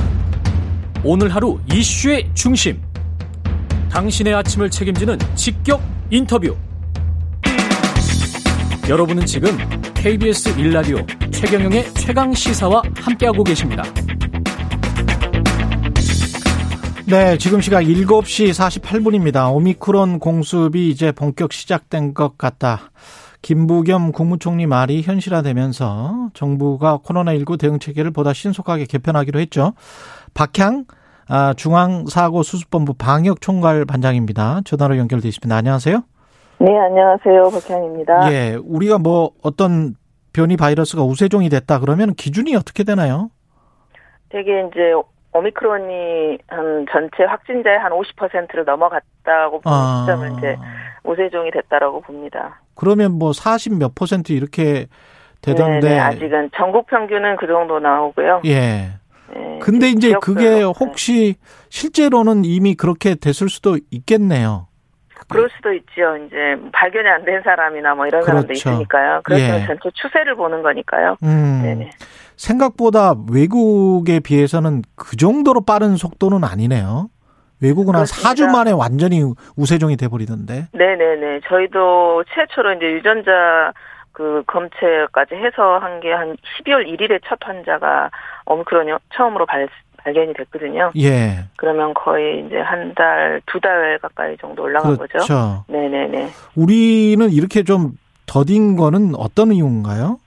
S8: 오늘 하루 이슈의 중심. 당신의 아침을 책임지는 직격 인터뷰. 여러분은 지금 KBS 1라디오 최경영의 최강 시사와 함께하고 계십니다.
S2: 네, 지금 시각 7시 48분입니다. 오미크론 공습이 이제 본격 시작된 것 같다. 김부겸 국무총리 말이 현실화되면서 정부가 코로나19 대응 체계를 보다 신속하게 개편하기로 했죠. 박향 아, 중앙사고수습본부 방역총괄 반장입니다. 전화로 연결돼 있습니다. 안녕하세요.
S9: 네, 안녕하세요. 박향입니다.
S2: 예, 우리가 뭐 어떤 변이 바이러스가 우세종이 됐다 그러면 기준이 어떻게 되나요?
S9: 되게 이제 오미크론이 한 전체 확진자의 한 50%를 넘어갔다고 보는
S2: 아.
S9: 시점을 이제 우세종이 됐다라고 봅니다.
S2: 그러면 뭐 40 몇 퍼센트 이렇게 되던데.
S9: 네, 네, 아직은 전국 평균은 그 정도 나오고요.
S2: 예.
S9: 네,
S2: 근데 이제
S9: 지역별로.
S2: 그게
S9: 네.
S2: 혹시 실제로는 이미 그렇게 됐을 수도 있겠네요.
S9: 그럴 수도 있죠. 이제 발견이 안 된 사람이나 뭐 이런 사람도
S2: 그렇죠.
S9: 있으니까요. 그래서
S2: 예.
S9: 전체 추세를 보는 거니까요.
S2: 음. 생각보다 외국에 비해서는 그 정도로 빠른 속도는 아니네요. 외국은 한
S9: 그렇습니다.
S2: 4주 만에 완전히 우세종이 돼버리던데.
S9: 네네네. 저희도 최초로 이제 유전자 그 검체까지 해서 한 게 한 12월 1일에 첫 환자가 오미크론이 처음으로 발, 발견이 됐거든요.
S2: 예.
S9: 그러면 거의 이제 한 달, 두 달 가까이 정도 올라간 거죠.
S2: 그렇죠.
S9: 네네네.
S2: 우리는 이렇게 좀 더딘 거는 어떤 이유인가요?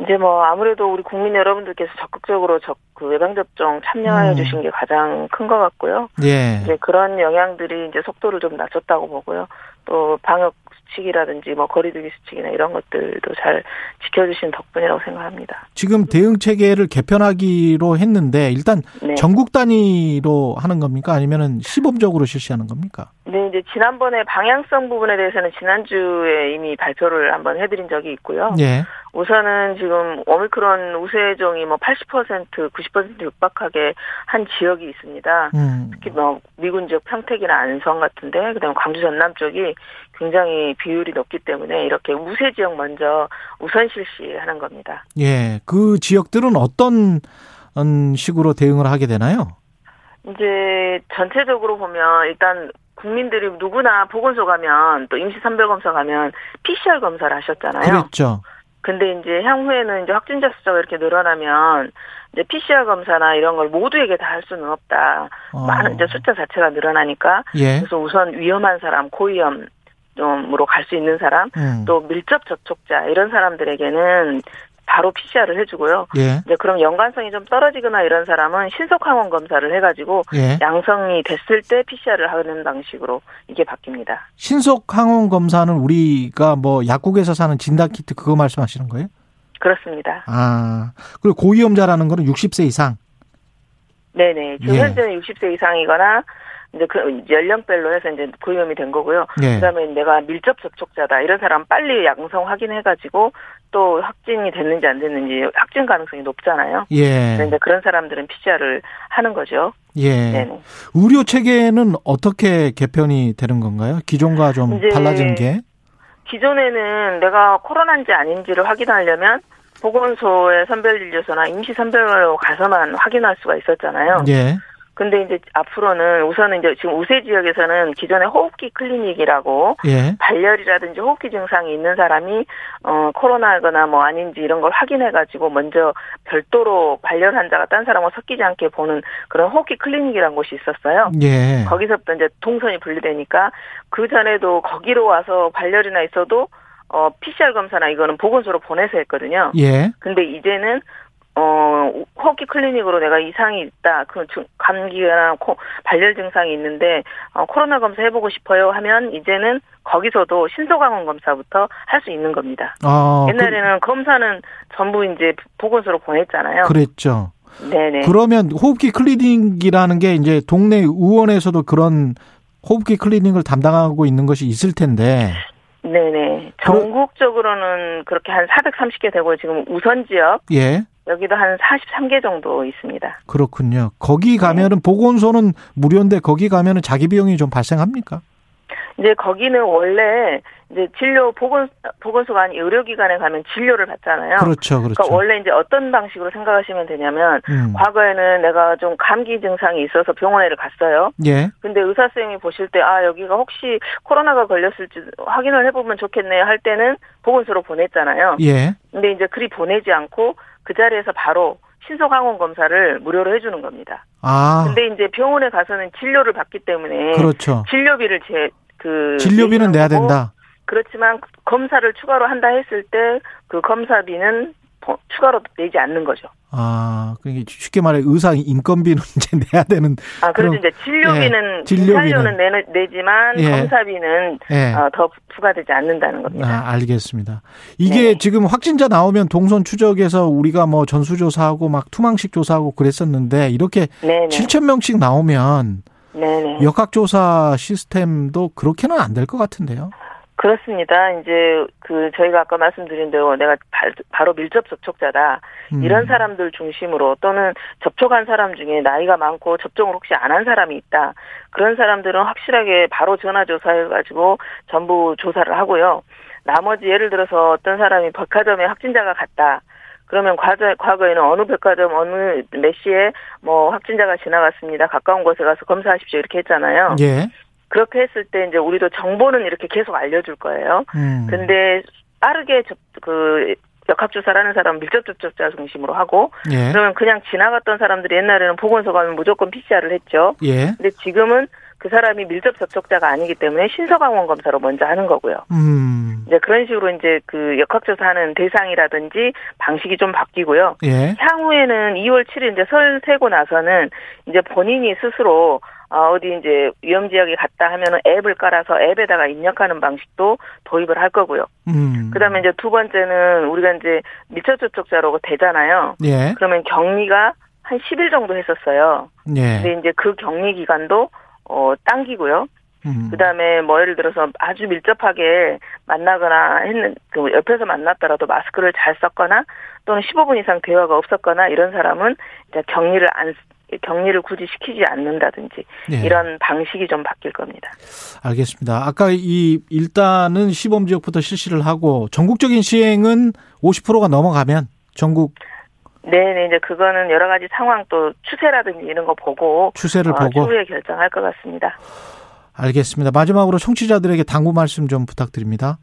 S9: 이제 뭐 아무래도 우리 국민 여러분들께서 적극적으로 적, 그 예방접종 참여해
S2: 음.
S9: 주신 게 가장 큰 것 같고요.
S2: 예.
S9: 이제 그런 영향들이 이제 속도를 좀 낮췄다고 보고요. 또 방역 수칙이라든지 뭐 거리두기 수칙이나 이런 것들도 잘 지켜주신 덕분이라고 생각합니다.
S2: 지금 대응 체계를 개편하기로 했는데 일단
S9: 네.
S2: 전국 단위로 하는 겁니까? 아니면은 시범적으로 실시하는 겁니까?
S9: 네, 이제 지난번에 방향성 부분에 대해서는 지난주에 이미 발표를 한번 해드린 적이 있고요.
S2: 예.
S9: 우선은 지금 오미크론 우세종이 뭐 80%, 90% 육박하게 한 지역이 있습니다.
S2: 음.
S9: 특히 뭐 미군 지역 평택이나 안성 같은데 그다음에 광주 전남 쪽이 굉장히 비율이 높기 때문에 이렇게 우세 지역 먼저 우선 실시하는 겁니다.
S2: 예. 그 지역들은 어떤 음, 식으로 대응을 하게 되나요?
S9: 이제 전체적으로 보면 일단 국민들이 누구나 보건소 가면 또 임시 선별 검사 가면 PCR 검사를 하셨잖아요.
S2: 그랬죠.
S9: 근데 이제 향후에는 이제 확진자 숫자가 이렇게 늘어나면 이제 PCR 검사나 이런 걸 모두에게 다 할 수는 없다.
S2: 어.
S9: 많은 이제 숫자 자체가 늘어나니까
S2: 예.
S9: 그래서 우선 위험한 사람, 고위험 좀으로 갈 수 있는 사람,
S2: 음.
S9: 또 밀접 접촉자 이런 사람들에게는 바로 PCR을 해주고요.
S2: 예.
S9: 이제 그럼 연관성이 좀 떨어지거나 이런 사람은 신속 항원 검사를 해가지고
S2: 예.
S9: 양성이 됐을 때 PCR을 하는 방식으로 이게 바뀝니다.
S2: 신속 항원 검사는 우리가 뭐 약국에서 사는 진단 키트 그거 말씀하시는 거예요?
S9: 그렇습니다.
S2: 아. 그리고 고위험자라는 거는 60세 이상.
S9: 네네. 지금
S2: 예.
S9: 현재는 60세 이상이거나 이제 그 연령별로 해서 이제 고위험이 된 거고요.
S2: 예.
S9: 그다음에 내가 밀접 접촉자다 이런 사람 빨리 양성 확인해가지고 또 확진이 됐는지 안 됐는지 확진 가능성이 높잖아요.
S2: 예.
S9: 그런데 그런 사람들은 PCR을 하는 거죠.
S2: 예.
S9: 네네.
S2: 의료 체계는 어떻게 개편이 되는 건가요? 기존과 좀 달라지는 게?
S9: 기존에는 내가 코로나인지 아닌지를 확인하려면 보건소의 선별진료소나 임시 선별로 가서만 확인할 수가 있었잖아요.
S2: 예.
S9: 근데 이제 앞으로는 우선은 이제 지금 우세 지역에서는 기존에 호흡기 클리닉이라고
S2: 예.
S9: 발열이라든지 호흡기 증상이 있는 사람이 어 코로나거나 뭐 아닌지 이런 걸 확인해 가지고 먼저 별도로 발열 환자가 딴 사람하고 섞이지 않게 보는 그런 호흡기 클리닉이라는 곳이 있었어요.
S2: 예.
S9: 거기서부터 이제 동선이 분리되니까 그 전에도 거기로 와서 발열이나 있어도 어 PCR 검사나 이거는 보건소로 보내서 했거든요.
S2: 예.
S9: 근데 이제는 어 호흡기 클리닉으로 내가 이상이 있다, 그 증- 감기나 코, 발열 증상이 있는데 어, 코로나 검사 해보고 싶어요 하면 이제는 거기서도 신속항원 검사부터 할 수 있는 겁니다.
S2: 아,
S9: 옛날에는 검사는 전부 이제 보건소로 보냈잖아요.
S2: 그, 그랬죠.
S9: 네네.
S2: 그러면 호흡기 클리닉이라는 게 이제 동네 의원에서도 그런 호흡기 클리닉을 담당하고 있는 것이 있을 텐데.
S9: 네네. 전국적으로는 그렇게 한 430개 되고 지금 우선 지역
S2: 예.
S9: 여기도 한 43개 정도 있습니다.
S2: 그렇군요. 거기 가면은 보건소는 무료인데 거기 가면은 자기 비용이 좀 발생합니까?
S9: 이제 거기는 원래 이제 진료 보건 보건소가 아닌 의료기관에 가면 진료를 받잖아요.
S2: 그렇죠. 그렇죠.
S9: 그러니까 원래 이제 어떤 방식으로 생각하시면 되냐면
S2: 음.
S9: 과거에는 내가 좀 감기 증상이 있어서 병원에를 갔어요.
S2: 예.
S9: 근데 의사 선생님이 보실 때 아 여기가 혹시 코로나가 걸렸을지 확인을 해보면 좋겠네 할 때는 보건소로 보냈잖아요.
S2: 예.
S9: 근데 이제 그리 보내지 않고 그 자리에서 바로 신속 항원 검사를 무료로 해주는 겁니다.
S2: 아.
S9: 근데 이제 병원에 가서는 진료를 받기 때문에
S2: 그렇죠.
S9: 진료비를 제 그
S2: 진료비는 내야 된다.
S9: 그렇지만 검사를 추가로 한다 했을 때 그 검사비는 더 추가로 내지 않는 거죠.
S2: 아, 그게 쉽게 말해 의사 인건비는 이제 내야 되는
S9: 아, 그래서 이제 진료비는
S2: 예, 진료비는.
S9: 진료는 내, 내지만
S2: 예.
S9: 검사비는
S2: 예.
S9: 어, 더 부과되지 않는다는 겁니다.
S2: 아, 알겠습니다. 이게
S9: 네.
S2: 지금 확진자 나오면 동선 추적에서 우리가 뭐 전수조사하고 막 투망식 조사하고 그랬었는데 이렇게
S9: 네네.
S2: 7천 명씩 나오면
S9: 네네.
S2: 역학조사 시스템도 그렇게는 안 될 것 같은데요.
S9: 그렇습니다. 이제 그 저희가 아까 말씀드린 대로 내가 바, 바로 밀접 접촉자다.
S2: 음.
S9: 이런 사람들 중심으로 또는 접촉한 사람 중에 나이가 많고 접종을 혹시 안 한 사람이 있다. 그런 사람들은 확실하게 바로 전화 조사해 가지고 전부 조사를 하고요. 나머지 예를 들어서 어떤 사람이 백화점에 확진자가 갔다. 그러면 과거, 과거에는 어느 백화점 어느 몇 시에 뭐 확진자가 지나갔습니다. 가까운 곳에 가서 검사하십시오 이렇게 했잖아요.
S2: 예.
S9: 그렇게 했을 때 이제 우리도 정보는 이렇게 계속 알려줄 거예요.
S2: 음.
S9: 근데 빠르게 접, 그 역학조사를 하는 사람은 밀접 접촉자 중심으로 하고
S2: 예.
S9: 그러면 그냥 지나갔던 사람들이 옛날에는 보건소 가면 무조건 PCR을 했죠.
S2: 예.
S9: 근데 지금은 그 사람이 밀접 접촉자가 아니기 때문에 신속항원 검사로 먼저 하는 거고요.
S2: 음.
S9: 이제 그런 식으로 이제 그 역학조사하는 대상이라든지 방식이 좀 바뀌고요.
S2: 예.
S9: 향후에는 2월 7일 이제 설 세고 나서는 이제 본인이 스스로 어, 어디 이제 위험 지역에 갔다 하면은 앱을 깔아서 앱에다가 입력하는 방식도 도입을 할 거고요.
S2: 음.
S9: 그다음에 이제 두 번째는 우리가 이제 밀접 접촉자로 되잖아요.
S2: 예.
S9: 그러면 격리가 한 10일 정도 했었어요.
S2: 예.
S9: 근데 이제 그 격리 기간도 어 당기고요.
S2: 음.
S9: 그다음에 뭐 예를 들어서 아주 밀접하게 만나거나 했는 그 옆에서 만났더라도 마스크를 잘 썼거나 또는 15분 이상 대화가 없었거나 이런 사람은 이제 격리를 안 격리를 굳이 시키지 않는다든지
S2: 예.
S9: 이런 방식이 좀 바뀔 겁니다.
S2: 알겠습니다. 아까 이 일단은 시범 지역부터 실시를 하고 전국적인 시행은 50%가 넘어가면 전국
S9: 네네 이제 그거는 여러 가지 상황 또 추세라든지 이런 거 보고
S2: 추세를
S9: 어,
S2: 보고
S9: 추후에 결정할 것 같습니다.
S2: 알겠습니다. 마지막으로 청취자들에게 당부 말씀 좀 부탁드립니다.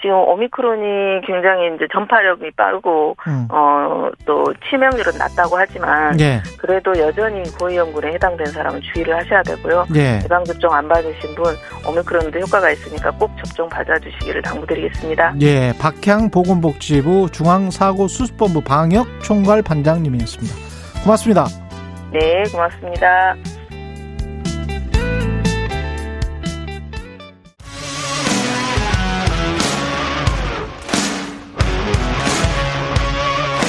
S9: 지금 오미크론이 굉장히 이제 전파력이 빠르고
S2: 음.
S9: 어또 치명률은 낮다고 하지만
S2: 예.
S9: 그래도 여전히 고위험군에 해당된 사람은 주의를 하셔야 되고요.
S2: 예.
S9: 예방 접종 안 받으신 분 오미크론도 효과가 있으니까 꼭 접종 받아주시기를 당부드리겠습니다.
S2: 예. 박향 보건복지부 중앙사고수습본부 방역 총괄 반장님이었습니다. 고맙습니다.
S9: 네, 고맙습니다.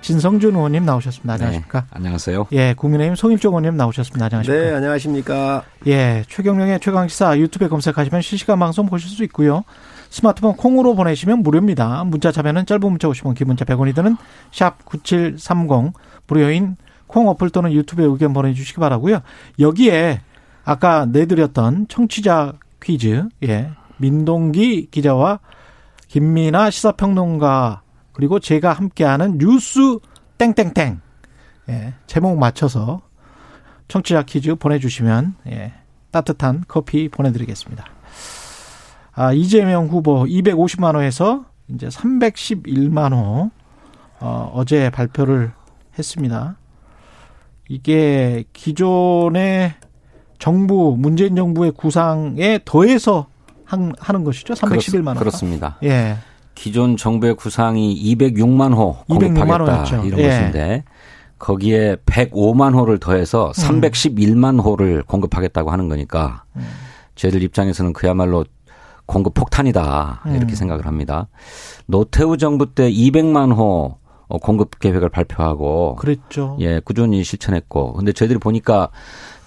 S2: 진성준 의원님 나오셨습니다. 안녕하십니까?
S10: 네, 안녕하세요.
S2: 예, 국민의힘 송일종 의원님 나오셨습니다. 안녕하십니까?
S11: 네, 안녕하십니까?
S2: 예, 최경령의 최강시사 유튜브에 검색하시면 실시간 방송 보실 수 있고요. 스마트폰 콩으로 보내시면 무료입니다. 문자 참여는 짧은 문자 50원, 긴 문자 100원이 드는 샵 9730 무료인 콩 어플 또는 유튜브에 의견 보내주시기 바라고요. 여기에 아까 내드렸던 청취자 퀴즈, 예, 민동기 기자와 김민아 시사평론가 그리고 제가 함께하는 뉴스 땡땡땡 예, 제목 맞춰서 청취자 퀴즈 보내주시면 예, 따뜻한 커피 보내드리겠습니다. 아, 이재명 후보 250만 호에서 이제 311만 호 어, 어제 발표를 했습니다. 이게 기존의 정부 문재인 정부의 구상에 더해서 한, 하는 것이죠. 311만 호.
S10: 그렇습니다.
S2: 예.
S10: 기존 정부의 구상이 206만 호
S2: 206만
S10: 공급하겠다. 이런
S2: 예.
S10: 것인데 거기에 105만 호를 더해서 311만 호를 공급하겠다고 하는 거니까
S2: 음.
S10: 저희들 입장에서는 그야말로 공급 폭탄이다 이렇게
S2: 음.
S10: 생각을 합니다. 노태우 정부 때 200만 호 어, 공급 계획을 발표하고
S2: 그랬죠.
S10: 예, 꾸준히 실천했고. 근데 저희들이 보니까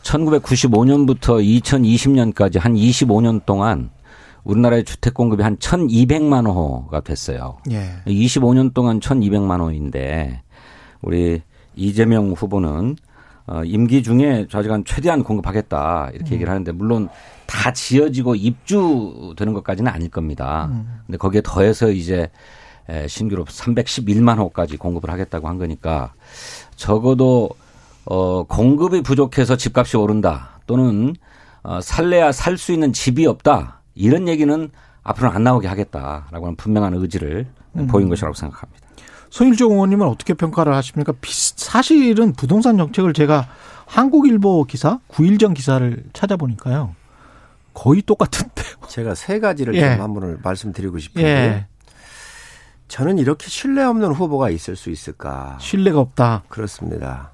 S10: 1995년부터 2020년까지 한 25년 동안 우리나라의 주택 공급이 한 1,200만 호가 됐어요.
S2: 예.
S10: 25년 동안 1,200만 호인데 우리 이재명 후보는 어, 임기 중에 좌지간 최대한 공급하겠다 이렇게 얘기를 하는데 물론 다 지어지고 입주되는 것까지는 아닐 겁니다. 근데 거기에 더해서 이제 에, 신규로 311만 호까지 공급을 하겠다고 한 거니까 적어도 어, 공급이 부족해서 집값이 오른다 또는 어, 살래야 살 수 있는 집이 없다 이런 얘기는 앞으로는 안 나오게 하겠다라고 하는 분명한 의지를
S2: 음.
S10: 보인 것이라고 생각합니다.
S2: 손일종 의원님은 어떻게 평가를 하십니까? 비슷- 사실은 부동산 정책을 제가 한국일보 기사, 9일 전 기사를 찾아보니까요. 거의 똑같은데.
S11: 제가 세 가지를
S2: 예.
S11: 좀 한번 말씀드리고 싶은데
S2: 예.
S11: 저는 이렇게 신뢰 없는 후보가 있을 수 있을까?
S2: 신뢰가 없다.
S11: 그렇습니다.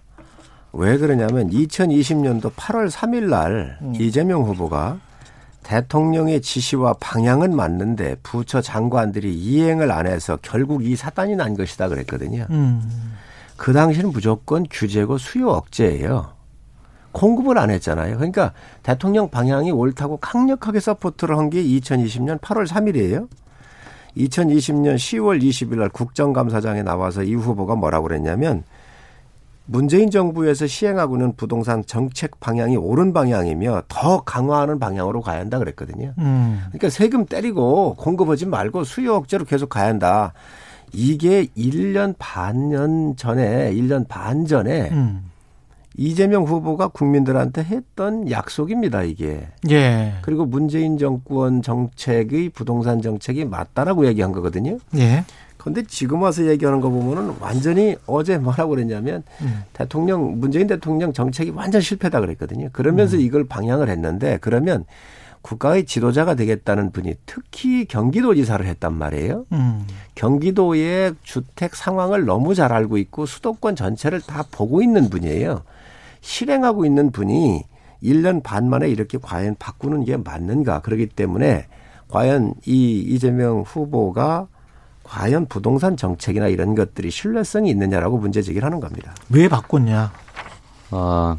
S11: 왜 그러냐면 2020년도 8월 3일 날
S2: 음.
S11: 이재명 후보가 대통령의 지시와 방향은 맞는데 부처 장관들이 이행을 안 해서 결국 이 사단이 난 것이다 그랬거든요.
S2: 음.
S11: 그 당시는 무조건 규제고 수요 억제예요. 공급을 안 했잖아요. 그러니까 대통령 방향이 옳다고 강력하게 support를 한 게 2020년 8월 3일이에요. 2020년 10월 20일 날 국정감사장에 나와서 이 후보가 뭐라고 그랬냐면 문재인 정부에서 시행하고 있는 부동산 정책 방향이 옳은 방향이며 더 강화하는 방향으로 가야 한다 그랬거든요.
S2: 음.
S11: 그러니까 세금 때리고 공급하지 말고 수요 억제로 계속 가야 한다. 이게 1년 반년 전에 1년 반 전에
S2: 음.
S11: 이재명 후보가 국민들한테 했던 약속입니다, 이게.
S2: 예.
S11: 그리고 문재인 정권 정책의 부동산 정책이 맞다라고 얘기한 거거든요.
S2: 예.
S11: 그런데 지금 와서 얘기하는 거 보면은 완전히 어제 뭐라고 그랬냐면
S2: 음.
S11: 대통령 문재인 대통령 정책이 완전 실패다 그랬거든요. 그러면서 이걸 방향을 했는데 그러면 국가의 지도자가 되겠다는 분이 특히 경기도지사를 했단 말이에요.
S2: 음.
S11: 경기도의 주택 상황을 너무 잘 알고 있고 수도권 전체를 다 보고 있는 분이에요. 실행하고 있는 분이 1년 반 만에 이렇게 과연 바꾸는 게 맞는가. 그렇기 때문에 과연 이 이재명 후보가 과연 부동산 정책이나 이런 것들이 신뢰성이 있느냐라고 문제 제기를 하는 겁니다.
S2: 왜 바꿨냐?
S10: 어,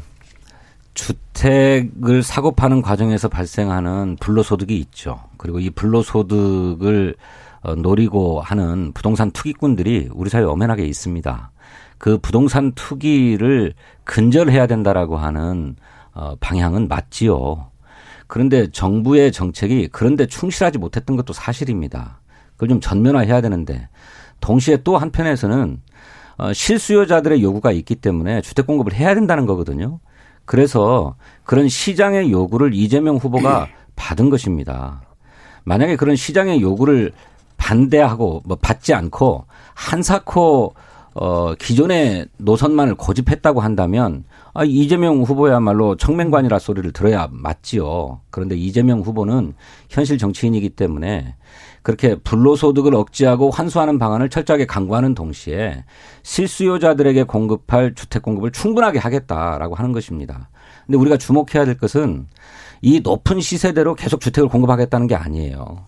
S10: 주택을 사고 파는 과정에서 발생하는 불로소득이 있죠. 그리고 이 불로소득을 어, 노리고 하는 부동산 투기꾼들이 우리 사회에 엄연하게 있습니다. 그 부동산 투기를 근절해야 된다라고 하는 어, 방향은 맞지요. 그런데 정부의 정책이 그런데 충실하지 못했던 것도 사실입니다. 그걸 좀 전면화해야 되는데 동시에 또 한편에서는 어, 실수요자들의 요구가 있기 때문에 주택 공급을 해야 된다는 거거든요. 그래서 그런 시장의 요구를 이재명 후보가 받은 것입니다. 만약에 그런 시장의 요구를 반대하고 뭐 받지 않고 한사코 어 기존의 노선만을 고집했다고 한다면 아 이재명 후보야말로 청맹관이라 소리를 들어야 맞지요. 그런데 이재명 후보는 현실 정치인이기 때문에 그렇게 불로소득을 억제하고 환수하는 방안을 철저하게 강구하는 동시에 실수요자들에게 공급할 주택 공급을 충분하게 하겠다라고 하는 것입니다. 근데 우리가 주목해야 될 것은 이 높은 시세대로 계속 주택을 공급하겠다는 게 아니에요.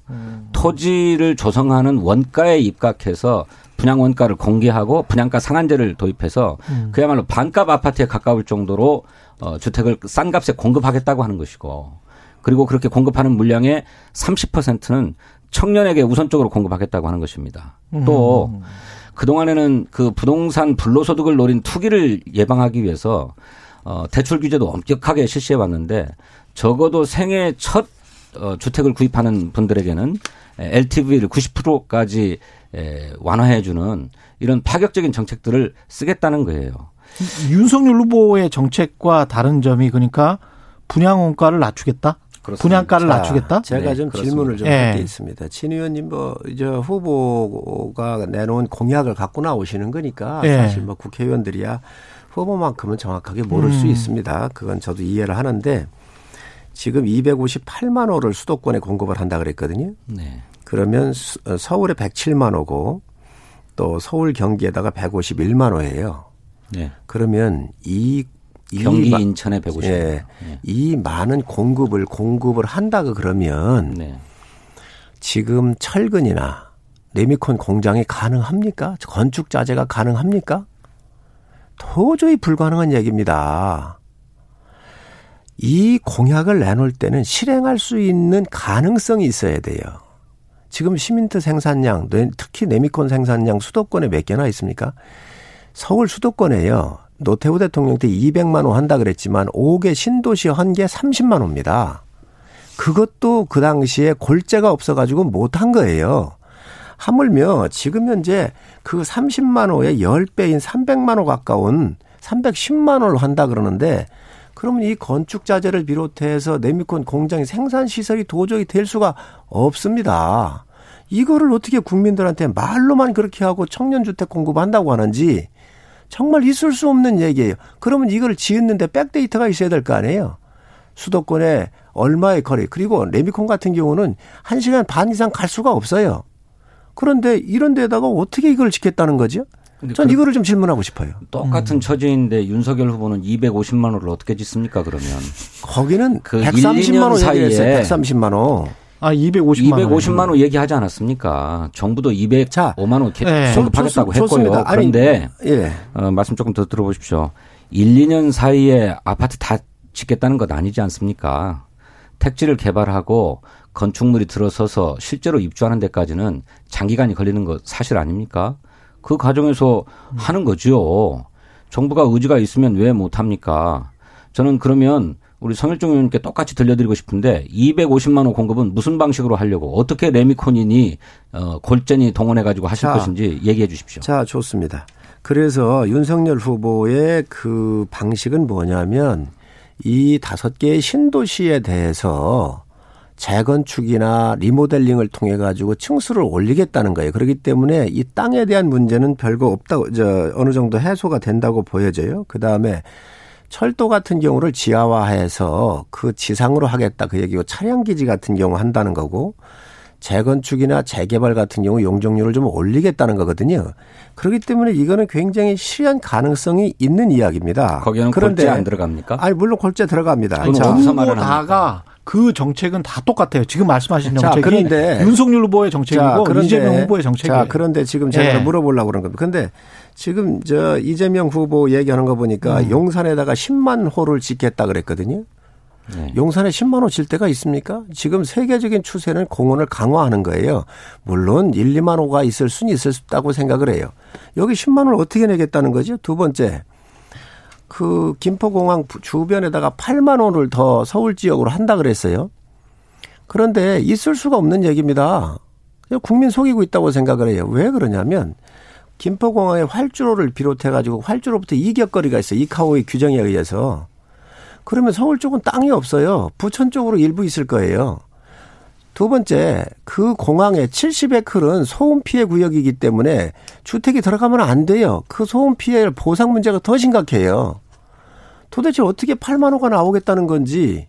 S10: 토지를 조성하는 원가에 입각해서 분양 원가를 공개하고 분양가 상한제를 도입해서
S2: 음.
S10: 그야말로 반값 아파트에 가까울 정도로 어, 주택을 싼 값에 공급하겠다고 하는 것이고 그리고 그렇게 공급하는 물량의 30%는 청년에게 우선적으로 공급하겠다고 하는 것입니다. 또
S2: 음.
S10: 그동안에는 그 부동산 불로소득을 노린 투기를 예방하기 위해서 어, 대출 규제도 엄격하게 실시해 왔는데 적어도 생애 첫 어, 주택을 구입하는 분들에게는 LTV를 90%까지 에, 완화해주는 이런 파격적인 정책들을 쓰겠다는 거예요.
S2: 윤석열 후보의 정책과 다른 점이 그러니까 분양 원가를 낮추겠다.
S10: 그렇습니다.
S2: 분양가를
S11: 자,
S2: 낮추겠다.
S11: 제가
S10: 네,
S11: 좀
S10: 그렇습니다.
S11: 질문을 좀
S2: 예.
S11: 할게 있습니다. 친 의원님 뭐 이제 후보가 내놓은 공약을 갖고 나오시는 거니까
S2: 예.
S11: 사실 뭐 국회의원들이야 후보만큼은 정확하게 모를 수
S2: 음.
S11: 있습니다. 그건 저도 이해를 하는데 지금 258만 호를 수도권에 공급을 한다 그랬거든요.
S10: 네.
S11: 그러면 수- 어, 서울에 107만 호고 또 서울 경기에다가 151만 호예요.
S10: 네.
S11: 그러면 이, 이
S10: 경기
S11: 마-
S10: 인천에 150.
S11: 예.
S10: 네.
S11: 이 많은 공급을 공급을 한다고 그러면
S10: 네.
S11: 지금 철근이나 레미콘 공장이 가능합니까? 건축 자재가 가능합니까? 도저히 불가능한 얘기입니다. 이 공약을 내놓을 때는 실행할 수 있는 가능성이 있어야 돼요. 지금 시민트 생산량, 특히 레미콘 생산량 수도권에 몇 개나 있습니까? 서울 수도권에요. 노태우 대통령 때 200만 호 한다 그랬지만 5개 신도시 한 개 30만 호입니다. 그것도 그 당시에 골재가 없어가지고 못한 거예요. 하물며 지금 현재 그 30만 호의 10배인 300만 호 가까운 310만 호를 한다 그러는데 그러면 이 건축 자재를 비롯해서 네미콘 공장의 생산 시설이 도저히 될 수가 없습니다. 이거를 어떻게 국민들한테 말로만 그렇게 하고 청년 주택 공급한다고 하는지 정말 있을 수 없는 얘기예요. 그러면 이걸 지었는데 백데이터가 있어야 될 거 아니에요. 수도권에 얼마의 거리 그리고 레미콘 같은 경우는 1시간 반 이상 갈 수가 없어요. 그런데 이런 데다가 어떻게 이걸 짓겠다는 거죠? 전
S10: 그-
S11: 이거를 좀 질문하고 싶어요.
S10: 똑같은 처지인데 윤석열 후보는 250만 원을 어떻게 짓습니까 그러면?
S11: 거기는
S10: 그
S11: 130만 원
S10: 1, 2년
S11: 얘기했어요.
S10: 사이에
S11: 130만 원.
S2: 아, 250만 원.
S10: 250만 원 얘기하지 않았습니까? 정부도 205만 원
S2: 네.
S11: 좋습니다.
S10: 했고요.
S11: 아니,
S10: 그런데
S11: 예.
S10: 어, 말씀 조금 더 들어보십시오. 1, 2년 사이에 아파트 다 짓겠다는 것 아니지 않습니까? 택지를 개발하고 건축물이 들어서서 실제로 입주하는 데까지는 장기간이 걸리는 것 사실 아닙니까? 그 과정에서 하는 거죠. 정부가 의지가 있으면 왜 못합니까? 저는 그러면 우리 성일종 의원님께 똑같이 들려드리고 싶은데 250만 원 공급은 무슨 방식으로 하려고 어떻게 레미콘이니 어, 골전이 동원해 가지고 하실
S11: 자.
S10: 것인지 얘기해 주십시오.
S11: 자, 좋습니다. 그래서 윤석열 후보의 그 방식은 뭐냐면 이 다섯 개의 신도시에 대해서 재건축이나 리모델링을 통해 가지고 층수를 올리겠다는 거예요. 그렇기 때문에 이 땅에 대한 문제는 별거 없다고 저 어느 정도 해소가 된다고 보여져요. 그다음에 철도 같은 경우를 지하화해서 그 지상으로 하겠다 그 얘기고 차량 기지 같은 경우 한다는 거고 재건축이나 재개발 같은 경우 용적률을 좀 올리겠다는 거거든요. 그렇기 때문에 이거는 굉장히 실현 가능성이 있는 이야기입니다.
S10: 거기에는 골재 안 들어갑니까?
S11: 아니 물론 골재 들어갑니다. 자,
S2: 전부 다가 그 정책은 다 똑같아요. 지금 말씀하신
S11: 자,
S2: 정책이
S11: 그런데-
S2: 윤석열 후보의 정책이고
S11: 자, 그런데-
S2: 이재명 후보의 정책이에요.
S11: 자, 그런데 지금 제가
S2: 예.
S11: 물어보려고 그런 겁니다. 근데 지금 저 이재명 후보 얘기하는 거 보니까
S2: 음.
S11: 용산에다가 10만 호를 짓겠다 그랬거든요.
S10: 네.
S11: 용산에 10만 호 질 때가 있습니까? 지금 세계적인 추세는 공원을 강화하는 거예요. 물론 1, 2만 호가 있을 수는 있을 수 있다고 생각을 해요. 여기 10만 호를 어떻게 내겠다는 거죠? 두 번째. 그 김포공항 주변에다가 8만 호를 더 서울 지역으로 한다 그랬어요. 그런데 있을 수가 없는 얘기입니다. 국민 속이고 있다고 생각을 해요. 왜 그러냐면 김포공항의 활주로를 비롯해 가지고 활주로부터 이격거리가 있어요. 이카오의 규정에 의해서. 그러면 서울 쪽은 땅이 없어요. 부천 쪽으로 일부 있을 거예요. 두 번째, 그 공항의 70에클은 소음 피해 구역이기 때문에 주택이 들어가면 안 돼요. 그 소음 피해 보상 문제가 더 심각해요. 도대체 어떻게 8만 호가 나오겠다는 건지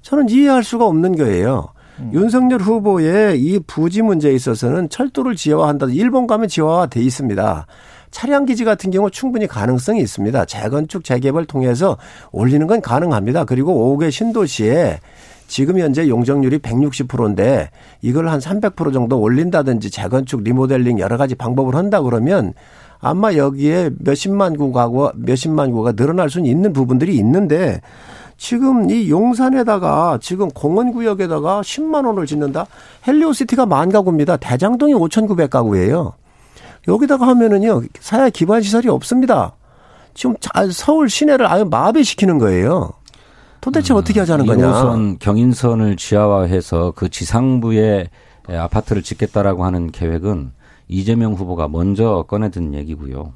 S11: 저는 이해할 수가 없는 거예요. 윤석열 후보의 이 부지 문제에 있어서는 철도를 지하화한다. 일본 가면 지하화 돼 있습니다. 차량 기지 같은 경우 충분히 가능성이 있습니다. 재건축 재개발 통해서 올리는 건 가능합니다. 그리고 5개 신도시에 지금 현재 용적률이 160%인데 이걸 한 300% 정도 올린다든지 재건축 리모델링 여러 가지 방법을 한다 그러면 아마 여기에 몇십만 구가고 몇십만 구가 늘어날 수는 있는 부분들이 있는데 지금 이 용산에다가 지금 공원구역에다가 10만 원을 짓는다? 헬리오시티가 만 가구입니다. 대장동이 5,900 가구예요. 여기다가 하면은요, 사회 기반 시설이 없습니다. 지금 서울 시내를 아예 마비시키는 거예요. 도대체 음, 어떻게 하자는 거냐?
S10: 1호선 경인선을 지하화해서 그 지상부에 아파트를 짓겠다라고 하는 계획은 이재명 후보가 먼저 꺼내든 얘기고요.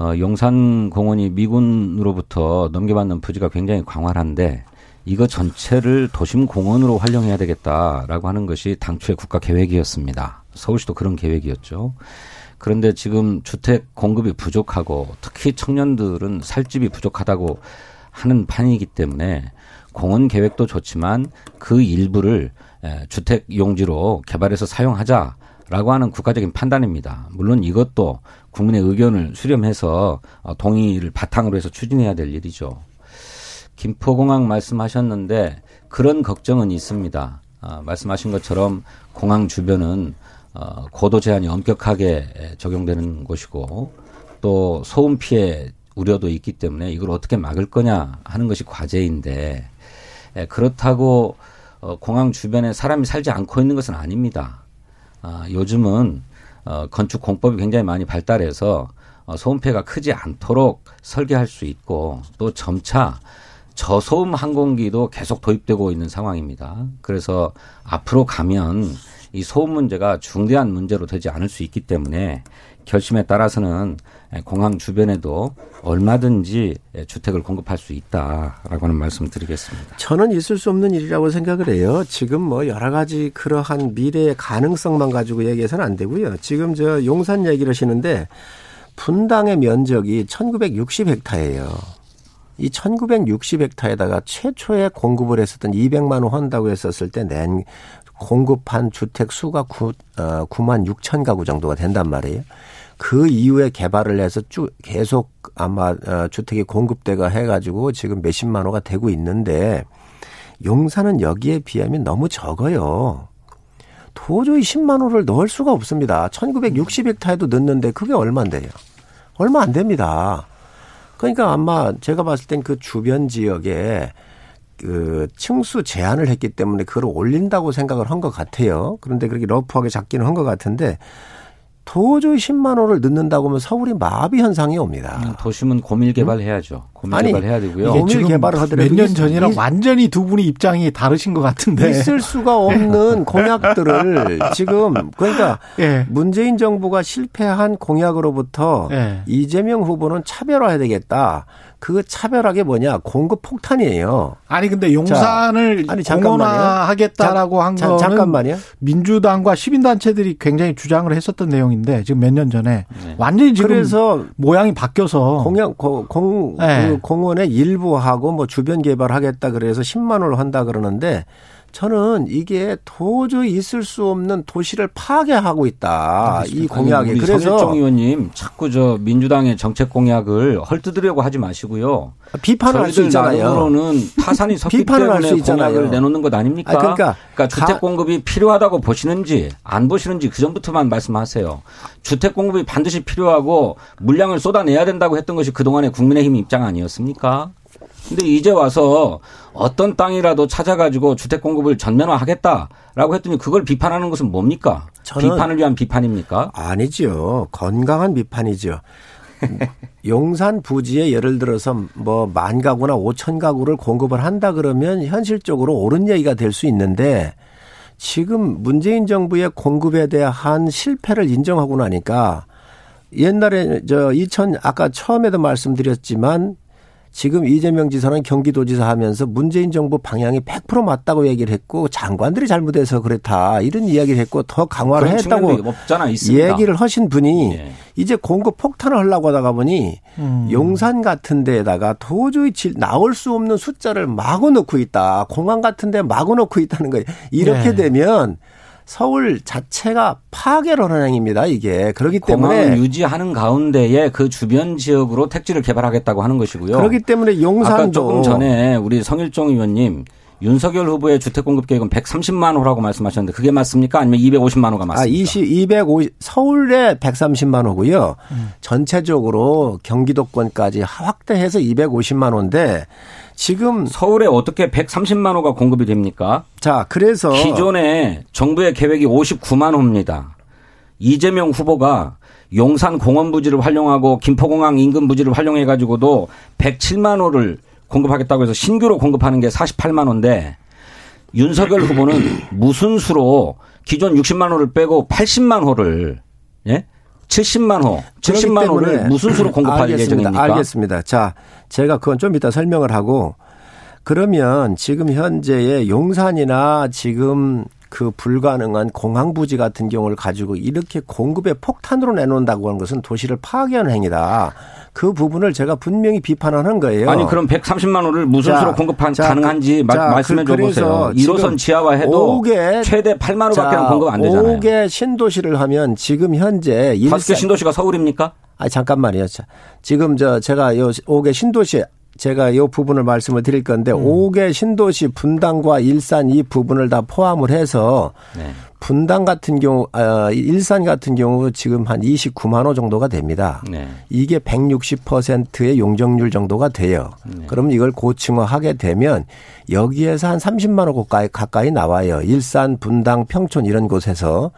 S10: 어, 용산공원이 미군으로부터 넘겨받는 부지가 굉장히 광활한데 이거 전체를 도심 공원으로 활용해야 되겠다라고 하는 것이 당초의 국가 계획이었습니다. 서울시도 그런 계획이었죠. 그런데 지금 주택 공급이 부족하고 특히 청년들은 살 집이 부족하다고 하는 판이기 때문에 공원 계획도 좋지만 그 일부를 주택 용지로 개발해서 사용하자라고 하는 국가적인 판단입니다. 물론 이것도 국민의 의견을 수렴해서 어, 동의를 바탕으로 해서 추진해야 될 일이죠. 김포공항 말씀하셨는데 그런 걱정은 있습니다. 아, 말씀하신 것처럼 공항 주변은 어, 고도 제한이 엄격하게 적용되는 곳이고 또 소음 피해 우려도 있기 때문에 이걸 어떻게 막을 거냐 하는 것이 과제인데 에, 그렇다고 어, 공항 주변에 사람이 살지 않고 있는 것은 아닙니다. 아, 요즘은 어, 건축 공법이 굉장히 많이 발달해서 어, 소음 피해가 크지 않도록 설계할 수 있고 또 점차 저소음 항공기도 계속 도입되고 있는 상황입니다. 그래서 앞으로 가면 이 소음 문제가 중대한 문제로 되지 않을 수 있기 때문에 결심에 따라서는 공항 주변에도 얼마든지 주택을 공급할 수 있다라고 하는 말씀 을 드리겠습니다.
S11: 저는 있을 수 없는 일이라고 생각을 해요. 지금 뭐 여러 가지 그러한 미래의 가능성만 가지고 얘기해서는 안 되고요. 지금 저 용산 얘기를 하시는데 분당의 면적이 1960헥타예요. 이 1960헥타에다가 최초에 공급을 했었던 200만 원 한다고 했었을 때 낸 공급한 주택 수가 9, 어, 9만 6천 가구 정도가 된단 말이에요. 그 이후에 개발을 해서 쭉 계속 아마 어, 주택이 공급대가 해가지고 지금 몇십만 호가 되고 있는데 용산은 여기에 비하면 너무 적어요. 도저히 10만 호를 넣을 수가 없습니다. 1960헥타에도 넣는데 그게 얼마인데요? 얼마 안 됩니다. 그러니까 아마 제가 봤을 땐 그 주변 지역에 그 층수 제한을 했기 때문에 그걸 올린다고 생각을 한 것 같아요. 그런데 그렇게 러프하게 잡기는 한 것 같은데 도저히 10만 원을 넣는다고 하면 서울이 마비 현상이 옵니다.
S10: 음, 도심은 고밀 개발해야죠. 고밀 아니, 개발해야 되고요.
S2: 고밀 개발을 하더라도 몇 년 전이랑 완전히 두 분이 입장이 다르신 것 같은데
S11: 있을 수가 없는 공약들을 지금 그러니까 네. 문재인 정부가 실패한 공약으로부터 네. 이재명 후보는 차별화해야 되겠다. 그 차별하게 뭐냐 공급 폭탄이에요.
S2: 아니 근데 용산을 자, 아니, 공원화하겠다라고 한 거는
S11: 잠깐만요.
S2: 민주당과 시민 단체들이 굉장히 주장을 했었던 내용인데 지금 몇 년 전에 네. 완전히 지금 그래서 모양이 바뀌어서
S11: 공약 공, 네. 그 공원의 일부하고 뭐 주변 개발하겠다 그래서 10만 원을 한다 그러는데 저는 이게 도저히 있을 수 없는 도시를 파괴하고 있다. 이 공약이.
S10: 그래서 정 의원님 자꾸 저 민주당의 정책 공약을 헐뜯으려고 하지 마시고요.
S11: 비판을 할 수 있잖아요.
S10: 으로는 타산이 섰기 비판을 때문에 할수 있잖아요. 공약을 내놓는 것 아닙니까? 아, 그러니까, 그러니까 주택 공급이 필요하다고 보시는지 안 보시는지 그 전부터만 말씀하세요. 주택 공급이 반드시 필요하고 물량을 쏟아내야 된다고 했던 것이 그동안의 국민의힘 입장 아니었습니까? 근데 이제 와서 어떤 땅이라도 찾아가지고 주택 공급을 전면화하겠다라고 했더니 그걸 비판하는 것은 뭡니까? 비판을 위한 비판입니까?
S11: 아니죠. 건강한 비판이죠. 용산 부지에 예를 들어서 뭐 만 가구나 오천 가구를 공급을 한다 그러면 현실적으로 옳은 얘기가 될 수 있는데 지금 문재인 정부의 공급에 대한 실패를 인정하고 나니까 옛날에 저 2000 아까 처음에도 말씀드렸지만 지금 이재명 지사는 경기도지사 하면서 문재인 정부 방향이 100% 맞다고 얘기를 했고 장관들이 잘못해서 그렇다 이런 이야기를 했고 더 강화를 했다고 없잖아, 얘기를 하신 분이 예. 이제 공급 폭탄을 하려고 하다가 보니 음. 용산 같은 데에다가 도저히 나올 수 없는 숫자를 마구 넣고 있다. 공항 같은 데 마구 넣고 있다는 거예요. 이렇게 네. 되면 서울 자체가 파괴를 행입니다. 이게 그렇기 때문에
S10: 유지하는 가운데에 그 주변 지역으로 택지를 개발하겠다고 하는 것이고요.
S11: 그렇기 때문에 용산도
S10: 아까 조금 전에 우리 성일종 의원님 윤석열 후보의 주택 공급 계획은 130만 호라고 말씀하셨는데 그게 맞습니까? 아니면 250만 호가 맞습니까?
S11: 아, 20, 250, 서울에 130만 호고요.
S10: 음.
S11: 전체적으로 경기도권까지 확대해서 250만 호인데 지금
S10: 서울에 어떻게 130만 호가 공급이 됩니까?
S11: 자, 그래서
S10: 기존에 정부의 계획이 59만 호입니다. 이재명 후보가 용산 공원 부지를 활용하고 김포공항 인근 부지를 활용해 가지고도 107만 호를 공급하겠다고 해서 신규로 공급하는 게 48만 호인데 윤석열 후보는 무슨 수로 기존 60만 호를 빼고 80만 호를 예? 70만 호, 70만 호를 무슨 수로 공급할
S11: 알겠습니다.
S10: 예정입니까?
S11: 알겠습니다. 자, 제가 그건 좀 이따 설명을 하고 그러면 지금 현재의 용산이나 지금 그 불가능한 공항 부지 같은 경우를 가지고 이렇게 공급의 폭탄으로 내놓는다고 하는 것은 도시를 파괴하는 행위다. 그 부분을 제가 분명히 비판하는 거예요.
S10: 아니 그럼 130만 호를 무슨
S11: 자,
S10: 수로 공급
S11: 자,
S10: 가능한지 마-
S11: 자,
S10: 말씀해
S11: 그-
S10: 줘 보세요.
S11: 그래서
S10: 1호선
S11: 지금
S10: 지하화 해도
S11: 오개-
S10: 최대 8만
S11: 자,
S10: 호밖에 공급 안 되잖아요.
S11: 5개 신도시를 하면 지금 현재
S10: 다섯 개
S11: 일산-
S10: 신도시가 서울입니까?
S11: 아 잠깐만요. 자, 지금 저 제가 요 5개 신도시 제가 요 부분을 말씀을 드릴 건데
S10: 음.
S11: 5개 신도시 분당과 일산 이 부분을 다 포함을 해서
S10: 네.
S11: 분당 같은 경우 아, 일산 같은 경우 지금 한 29만 호 정도가 됩니다.
S10: 네.
S11: 이게 160%의 용적률 정도가 돼요.
S10: 네.
S11: 그럼 이걸 고층화하게 되면 여기에서 한 30만 호 가까이, 가까이 나와요. 일산, 분당, 평촌 이런 곳에서.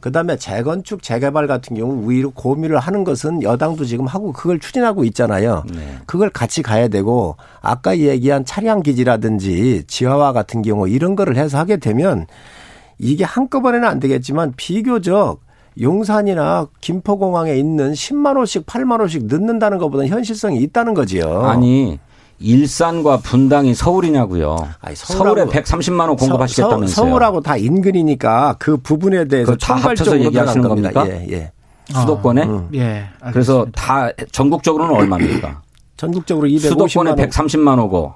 S11: 그다음에 재건축, 재개발 같은 경우 우위로 고민을 하는 것은 여당도 지금 하고 그걸 추진하고 있잖아요.
S10: 네.
S11: 그걸 같이 가야 되고 아까 얘기한 차량 기지라든지 지하화 같은 경우 이런 거를 해서 하게 되면 이게 한꺼번에는 안 되겠지만 비교적 용산이나 김포공항에 있는 10만 호씩 8만 호씩 넣는다는 것보다는 현실성이 있다는 거지요.
S10: 아니 일산과 분당이 서울이냐고요. 서울에
S11: 서울하고-
S10: 130만 호 공급하시겠다면서요.
S11: 서, 울하고 다 인근이니까 그 부분에 대해서
S10: 다 합쳐서 얘기하시는
S11: 겁니다.
S10: 겁니까?
S11: 예, 예.
S10: 수도권에?
S11: 음.
S2: 예.
S10: 그래서 다 전국적으로는 얼마입니까?
S11: 전국적으로 250만
S10: 수도권에
S11: 호.
S10: 130만 호고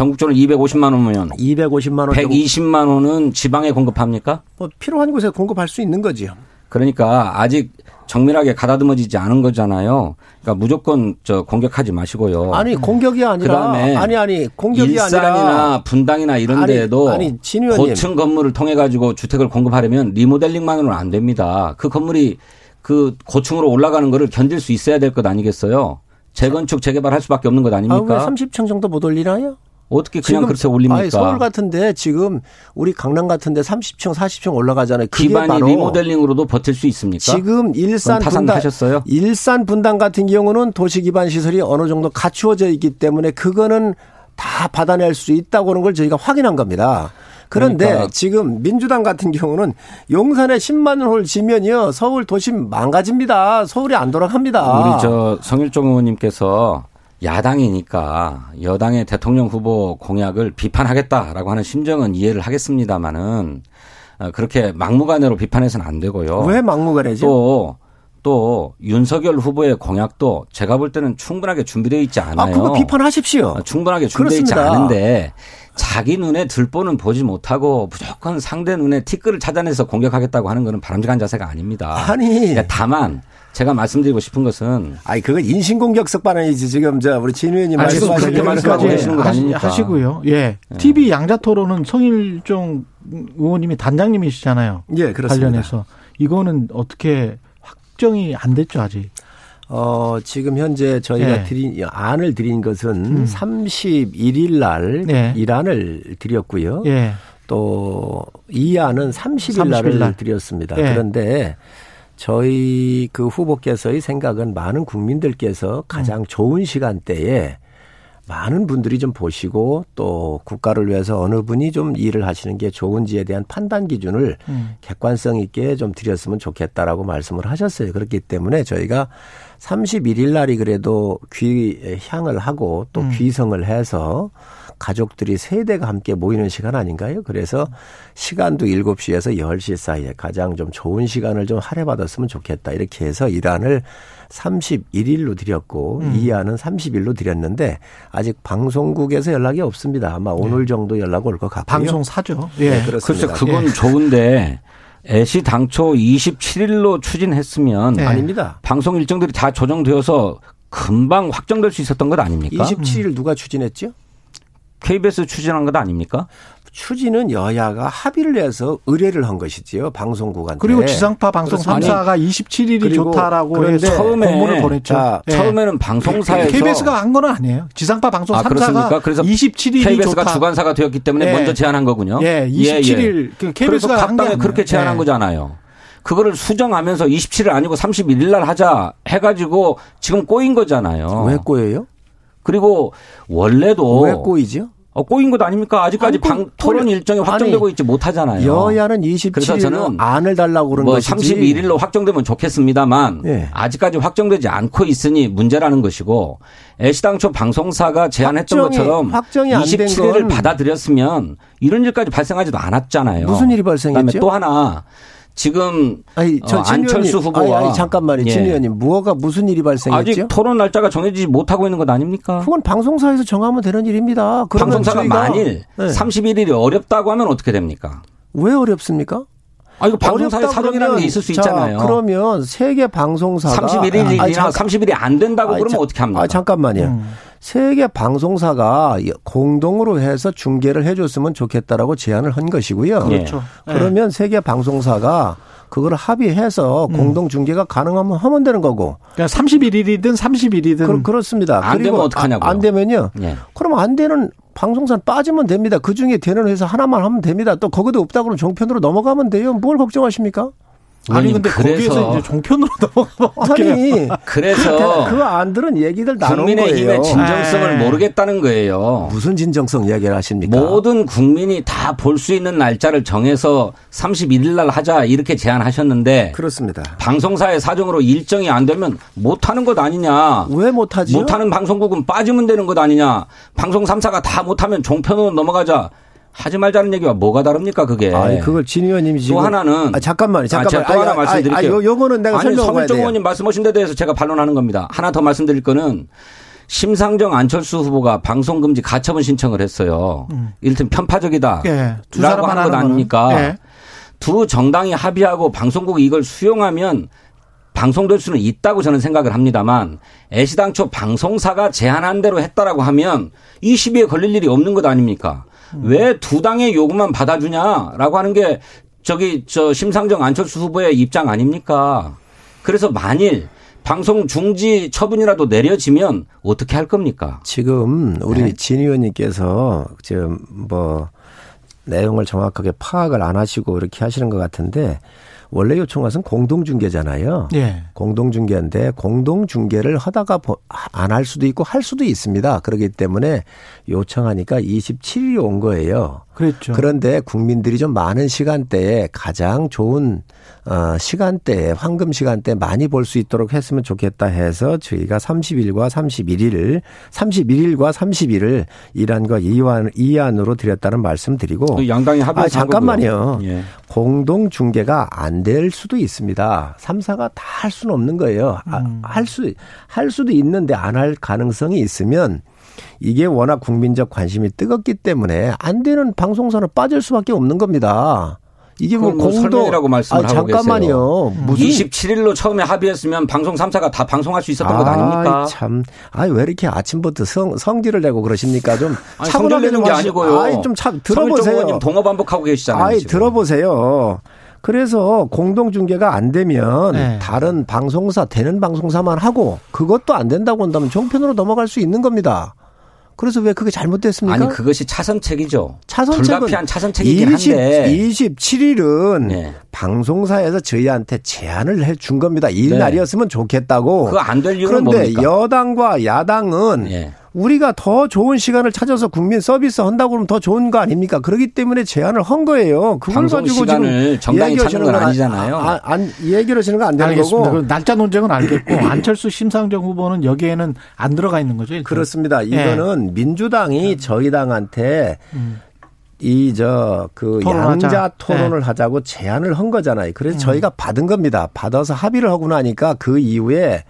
S10: 전국적으로 250만 호면
S11: 250만 호.
S10: 120만 호는 지방에 공급합니까?
S11: 뭐 필요한 곳에 공급할 수 있는 거지요.
S10: 그러니까 아직 정밀하게 가다듬어지지 않은 거잖아요. 그러니까 무조건 저 공격하지 마시고요.
S11: 아니 공격이 아니라
S10: 그다음에
S11: 아니 아니 공격이
S10: 일산이나
S11: 아니라
S10: 분당이나 이런
S11: 아니,
S10: 데에도
S11: 아니, 진 의원님.
S10: 고층 건물을 통해 가지고 주택을 공급하려면 리모델링만으로는 안 됩니다. 그 건물이 그 고층으로 올라가는 거를 견딜 수 있어야 될 것 아니겠어요? 재건축 재개발 할 수밖에 없는 것
S11: 아, 왜
S10: 아닙니까?
S11: 30층 정도 못 올리나요?
S10: 어떻게 그냥 그렇게 올립니까?
S11: 아니, 서울 같은데 지금 우리 강남 같은데 30층 40층 올라가잖아요.
S10: 기반이 리모델링으로도 버틸 수 있습니까?
S11: 지금 일산 분당
S10: 타산하셨어요?
S11: 일산 분당 같은 경우는 도시 기반 시설이 어느 정도 갖추어져 있기 때문에 그거는 다 받아낼 수 있다고 하는 걸 저희가 확인한 겁니다. 그런데
S10: 그러니까.
S11: 지금 민주당 같은 경우는 용산에 10만 홀 지면요 서울 도시 망가집니다. 서울이 안 돌아갑니다.
S10: 우리 저 성일종 의원님께서 야당이니까 여당의 대통령 후보 공약을 비판하겠다라고 하는 심정은 이해를 하겠습니다마는 어, 그렇게 막무가내로 비판해서는 안 되고요.
S11: 왜 막무가내죠?
S10: 또, 또 윤석열 후보의 공약도 제가 볼 때는 충분하게 준비되어 있지 않아요.
S11: 아, 그거 비판하십시오.
S10: 어, 충분하게 준비되어 있지. 않은데 자기 눈에 들보는 보지 못하고 무조건 상대 눈에 티끌을 찾아내서 공격하겠다고 하는 것은 바람직한 자세가 아닙니다.
S11: 아니.
S10: 그러니까 다만 제가 말씀드리고 싶은 것은
S11: 아니 그건 인신공격석 발언이지 지금 저 우리 진 의원님
S10: 그렇게 말씀하고
S2: 여기까지
S10: 계시는 거
S2: 하시-
S10: 아닙니까?
S2: 하시고요. 예. TV 양자 토론은 성일종 의원님이 단장님이시잖아요.
S11: 예, 그렇습니다.
S2: 관련해서 이거는 어떻게 확정이 안 됐죠 아직.
S11: 어, 지금 현재 저희가
S2: 예.
S11: 드린, 안을 드린 것은
S2: 음.
S11: 31일 날
S2: 예.
S11: 일안을 드렸고요.
S2: 예.
S11: 또이 안은 30일
S2: 30일
S11: 날을
S2: 날.
S11: 드렸습니다.
S2: 예.
S11: 그런데 저희 그 후보께서의 생각은 많은 국민들께서 가장 좋은 시간대에 많은 분들이 좀 보시고 또 국가를 위해서 어느 분이 좀 일을 하시는 게 좋은지에 대한 판단 기준을
S2: 음.
S11: 객관성 있게 좀 드렸으면 좋겠다라고 말씀을 하셨어요. 그렇기 때문에 저희가 31일 날이 그래도 귀향을 하고 또
S2: 음.
S11: 귀성을 해서 가족들이 세대가 함께 모이는 시간 아닌가요? 그래서 시간도 7시에서 10시 사이에 가장 좀 좋은 시간을 좀 할애받았으면 좋겠다. 이렇게 해서 일안을 31일로 드렸고
S2: 음.
S11: 이 안은 30일로 드렸는데 아직 방송국에서 연락이 없습니다. 아마 오늘 정도 연락 올 것 같고요.
S2: 방송 사죠. 예.
S11: 네,
S10: 글쎄
S11: 그렇습니다.
S10: 그건 좋은데 애시 당초 27일로 추진했으면
S2: 네.
S11: 아닙니다.
S10: 방송 일정들이 다 조정되어서 금방 확정될 수 있었던 것 아닙니까?
S11: 27일 누가 추진했죠?
S10: KBS 추진한 것 아닙니까?
S11: 추진은 여야가 합의를 해서 의뢰를 한 것이지요. 방송국한테.
S2: 그리고 지상파 방송 3사가 27일이 좋다라고
S10: 처음에
S2: 공문을 보냈죠.
S10: 자,
S2: 네.
S10: 처음에는 방송사에서
S2: KBS가 한 건 아니에요. 지상파 방송
S10: 아,
S2: 3사가
S10: 그렇습니까? 그래서
S2: 27일이
S10: KBS가
S2: 좋다.
S10: 주관사가 되었기 때문에
S2: 예.
S10: 먼저 제안한 거군요.
S2: 예, 27일 그
S10: 그래서
S2: KBS가
S10: 한각 당에
S2: 게
S10: 그렇게. 제안한
S2: 예.
S10: 거잖아요. 그거를 수정하면서 27일 아니고 31일 날 하자 해가지고 지금 꼬인 거잖아요.
S11: 왜 꼬여요?
S10: 그리고 원래도
S11: 왜 꼬이죠?
S10: 어, 꼬인 것 아닙니까? 아직까지
S11: 아니, 꼬-
S10: 방, 토론 일정이 확정되고
S11: 아니,
S10: 있지 못하잖아요.
S11: 여야는
S10: 그래서
S11: 27일로
S10: 저는
S11: 안을 달라고 그런
S10: 뭐
S11: 것이지.
S10: 31일로 확정되면 좋겠습니다만
S11: 예.
S10: 아직까지 확정되지 않고 있으니 문제라는 것이고 애시당초 방송사가 제안했던
S11: 확정이-
S10: 것처럼
S11: 확정이 안된
S10: 27일을
S11: 건
S10: 받아들였으면 이런 일까지 발생하지도 않았잖아요.
S11: 무슨 일이
S10: 그다음에
S11: 발생했죠?
S10: 또 하나 지금
S11: 아니, 저
S10: 어,
S11: 진
S10: 안철수
S11: 의원님,
S10: 후보와
S11: 아니, 아니, 잠깐만요. 진
S10: 예.
S11: 의원님, 무엇가 무슨 일이 발생했죠?
S10: 아직 토론 날짜가 정해지지 못하고 있는 것 아닙니까?
S11: 그건 방송사에서 정하면 되는 일입니다. 그러면
S10: 방송사가 만일
S11: 네.
S10: 31일이 어렵다고 하면 어떻게 됩니까?
S11: 왜 어렵습니까?
S10: 아, 이거 방송사의 사정이라는 게 있을 수
S11: 자,
S10: 있잖아요.
S11: 그러면 세계 방송사가
S10: 31일이나
S11: 아니, 잠-
S10: 30일이 안 된다고
S11: 아니,
S10: 그러면
S11: 자-
S10: 어떻게 합니까?
S11: 아, 잠깐만요.
S2: 음.
S11: 세계 방송사가 공동으로 해서 중계를 해줬으면 좋겠다라고 제안을 한 것이고요.
S2: 그렇죠. 예.
S11: 그러면 세계 방송사가 그걸 합의해서
S2: 음.
S11: 공동 중계가 가능하면 하면 되는 거고.
S2: 그러니까 31일이든 30일이든
S11: 그, 그렇습니다.
S10: 안
S11: 그리고
S10: 되면 어떡하냐고요?
S11: 아, 안 되면요.
S10: 예.
S11: 그럼 안 되는 방송사는 빠지면 됩니다. 그 중에 되는 회사 하나만 하면 됩니다. 또 거기도 없다 그러면 종편으로 넘어가면 돼요. 뭘 걱정하십니까?
S2: 아니 근데
S10: 그래서-
S2: 거기에서 이제 종편으로 어떡해요?
S11: 아니
S10: 그래서
S11: 그 안들은 얘기들 나눈
S10: 국민의힘의
S11: 거예요.
S10: 진정성을
S2: 네.
S10: 모르겠다는 거예요.
S11: 무슨 진정성 이야기를 하십니까?
S10: 모든 국민이 다 볼 수 있는 날짜를 정해서 31일 날 하자 이렇게 제안하셨는데
S11: 그렇습니다.
S10: 방송사의 사정으로 일정이 안 되면 못 하는 것 아니냐.
S11: 왜 못 하지요?
S10: 못하는 방송국은 빠지면 되는 것 아니냐. 방송 3사가 다 못 하면 종편으로 넘어가자. 하지 말자는 얘기와 뭐가 다릅니까 그게.
S11: 아니 그걸 진 의원님이 지금
S10: 또 하나는
S11: 아, 잠깐만요.
S10: 아,
S11: 잠깐만.
S10: 제가 또 하나 말씀드릴게요.
S11: 아, 요, 요거는 내가
S10: 아니
S11: 돼요.
S10: 의원님 말씀하신 데 대해서 제가 반론하는 겁니다. 하나 더 말씀드릴 거는 심상정 안철수 후보가 방송금지 가처분 신청을 했어요. 이를테면 편파적이다.
S2: 예, 두
S10: 라고
S2: 사람만
S10: 하는 것
S2: 하는
S10: 아닙니까?
S2: 거는. 예.
S10: 두 정당이 합의하고 방송국이 이걸 수용하면 방송될 수는 있다고 저는 생각을 합니다만 애시당초 방송사가 제안한 대로 했다라고 하면 이 시비에 걸릴 일이 없는 것 아닙니까? 왜 두 당의 요구만 받아주냐라고 하는 게 저기 저 심상정 안철수 후보의 입장 아닙니까? 그래서 만일 방송 중지 처분이라도 내려지면 어떻게 할 겁니까?
S11: 지금 우리
S10: 네.
S11: 진 의원님께서 지금 뭐 내용을 정확하게 파악을 안 하시고 이렇게 하시는 것 같은데 원래 요청 것은 공동중개잖아요.
S2: 예.
S11: 공동중개인데 공동중개를 하다가 안 할 수도 있고 할 수도 있습니다. 그렇기 때문에 요청하니까 27일이 온 거예요.
S2: 그렇죠.
S11: 그런데 국민들이 좀 많은 시간대에 가장 좋은 어 시간대에 황금 시간대 많이 볼 수 있도록 했으면 좋겠다 해서 저희가 30일과 31일, 31일과 30일을 일안과 이안 이안으로 드렸다는 말씀드리고
S10: 그 양당이 합의해서
S11: 아,
S10: 한
S11: 잠깐만요.
S10: 예.
S11: 공동 중개가 안 될 수도 있습니다. 3사가 다 할 수는 없는 거예요.
S2: 음.
S11: 할 수, 할 수도 있는데 안 할 가능성이 있으면 이게 워낙 국민적 관심이 뜨겁기 때문에 안 되는 방송사는 빠질 수밖에 없는 겁니다. 이게
S10: 뭐뭐
S11: 공도
S10: 설명이라고 말씀을
S11: 아,
S10: 하고
S11: 잠깐만요.
S10: 계세요.
S11: 무슨
S10: 27일로 처음에 합의했으면 방송 3사가 다 방송할 수 있었던 것 아닙니까?
S11: 참. 아이, 왜 이렇게 아침부터 성, 성질을 내고 그러십니까? 좀
S10: 아니,
S11: 차분하게
S10: 성질 내는 좀게
S11: 하시-
S10: 아니고요.
S11: 아이, 좀 참, 들어보세요.
S10: 의원님 동어 반복하고 계시잖아요.
S11: 아이,
S10: 지금.
S11: 들어보세요. 그래서 공동중개가 안 되면
S2: 네.
S11: 다른 방송사, 되는 방송사만 하고 그것도 안 된다고 한다면 종편으로 넘어갈 수 있는 겁니다. 그래서 왜 그게 잘못됐습니까?
S10: 아니 그것이 차선책이죠.
S11: 차선책은
S10: 불가피한 차선책이긴
S11: 20,
S10: 한데
S11: 27일은
S10: 네.
S11: 방송사에서 저희한테 제안을 해 준 겁니다. 이
S10: 네.
S11: 날이었으면 좋겠다고.
S10: 그거 안 될 이유는
S11: 그런데
S10: 뭡니까?
S11: 여당과 야당은
S10: 예.
S11: 우리가 더 좋은 시간을 찾아서 국민 서비스 한다고 그러면 더 좋은 거 아닙니까? 그렇기 때문에 제안을 한 거예요. 그걸
S10: 방송
S11: 가지고 지금 얘기하시는 건건
S10: 아니잖아요.
S11: 아, 아, 안, 얘기하시는 건 안 되는
S2: 알겠습니다.
S11: 거고.
S2: 그 날짜 논쟁은 알겠고 안철수 심상정 후보는 여기에는 안 들어가 있는 거죠. 일단.
S11: 그렇습니다.
S2: 예.
S11: 이거는 민주당이 저희 당한테
S2: 음.
S11: 이저그
S2: 토론하자.
S11: 양자 토론을 하자고 제안을 한 거잖아요. 그래서 저희가 받은 겁니다. 받아서 합의를 하고 나니까 그 이후에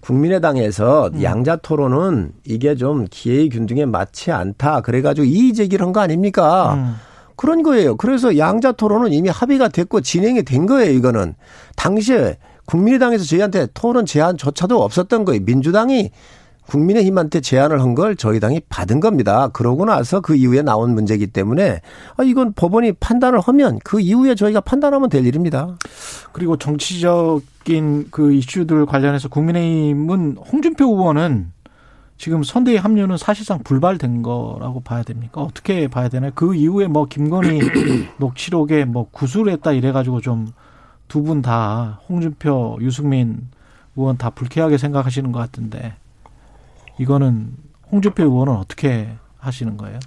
S11: 국민의당에서 양자 토론은 이게 좀 기회의 균등에 맞지 않다. 그래가지고 이의 제기를 한 거 아닙니까?
S2: 음.
S11: 그런 거예요. 그래서 양자 토론은 이미 합의가 됐고 진행이 된 거예요. 이거는 당시에 국민의당에서 저희한테 토론 제안조차도 없었던 거예요. 민주당이 국민의힘한테 제안을 한 걸 저희 당이 받은 겁니다. 그러고 나서 그 이후에 나온 문제이기 때문에 아, 이건 법원이 판단을 하면 그 이후에 저희가 판단하면 될 일입니다.
S2: 그리고 정치적인 그 이슈들 관련해서 국민의힘은 홍준표 의원은 지금 선대위 합류는 사실상 불발된 거라고 봐야 됩니까? 어떻게 봐야 되나요? 그 이후에 뭐 김건희 녹취록에 뭐 구술했다 이래가지고 좀 두 분 다 홍준표, 유승민 의원 다 불쾌하게 생각하시는 것 같은데 이거는 홍준표 의원은 어떻게 하시는 거예요?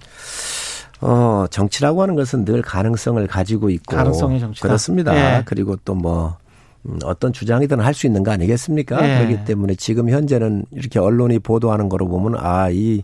S11: 어, 정치라고 하는 것은 늘 가능성을 가지고 있고.
S2: 가능성의 정치다.
S11: 그렇습니다.
S2: 예.
S11: 그리고 또 뭐, 음, 어떤 주장이든 할 수 있는 거 아니겠습니까?
S2: 예.
S11: 그렇기 때문에 지금 현재는 이렇게 언론이 보도하는 거로 보면 아, 이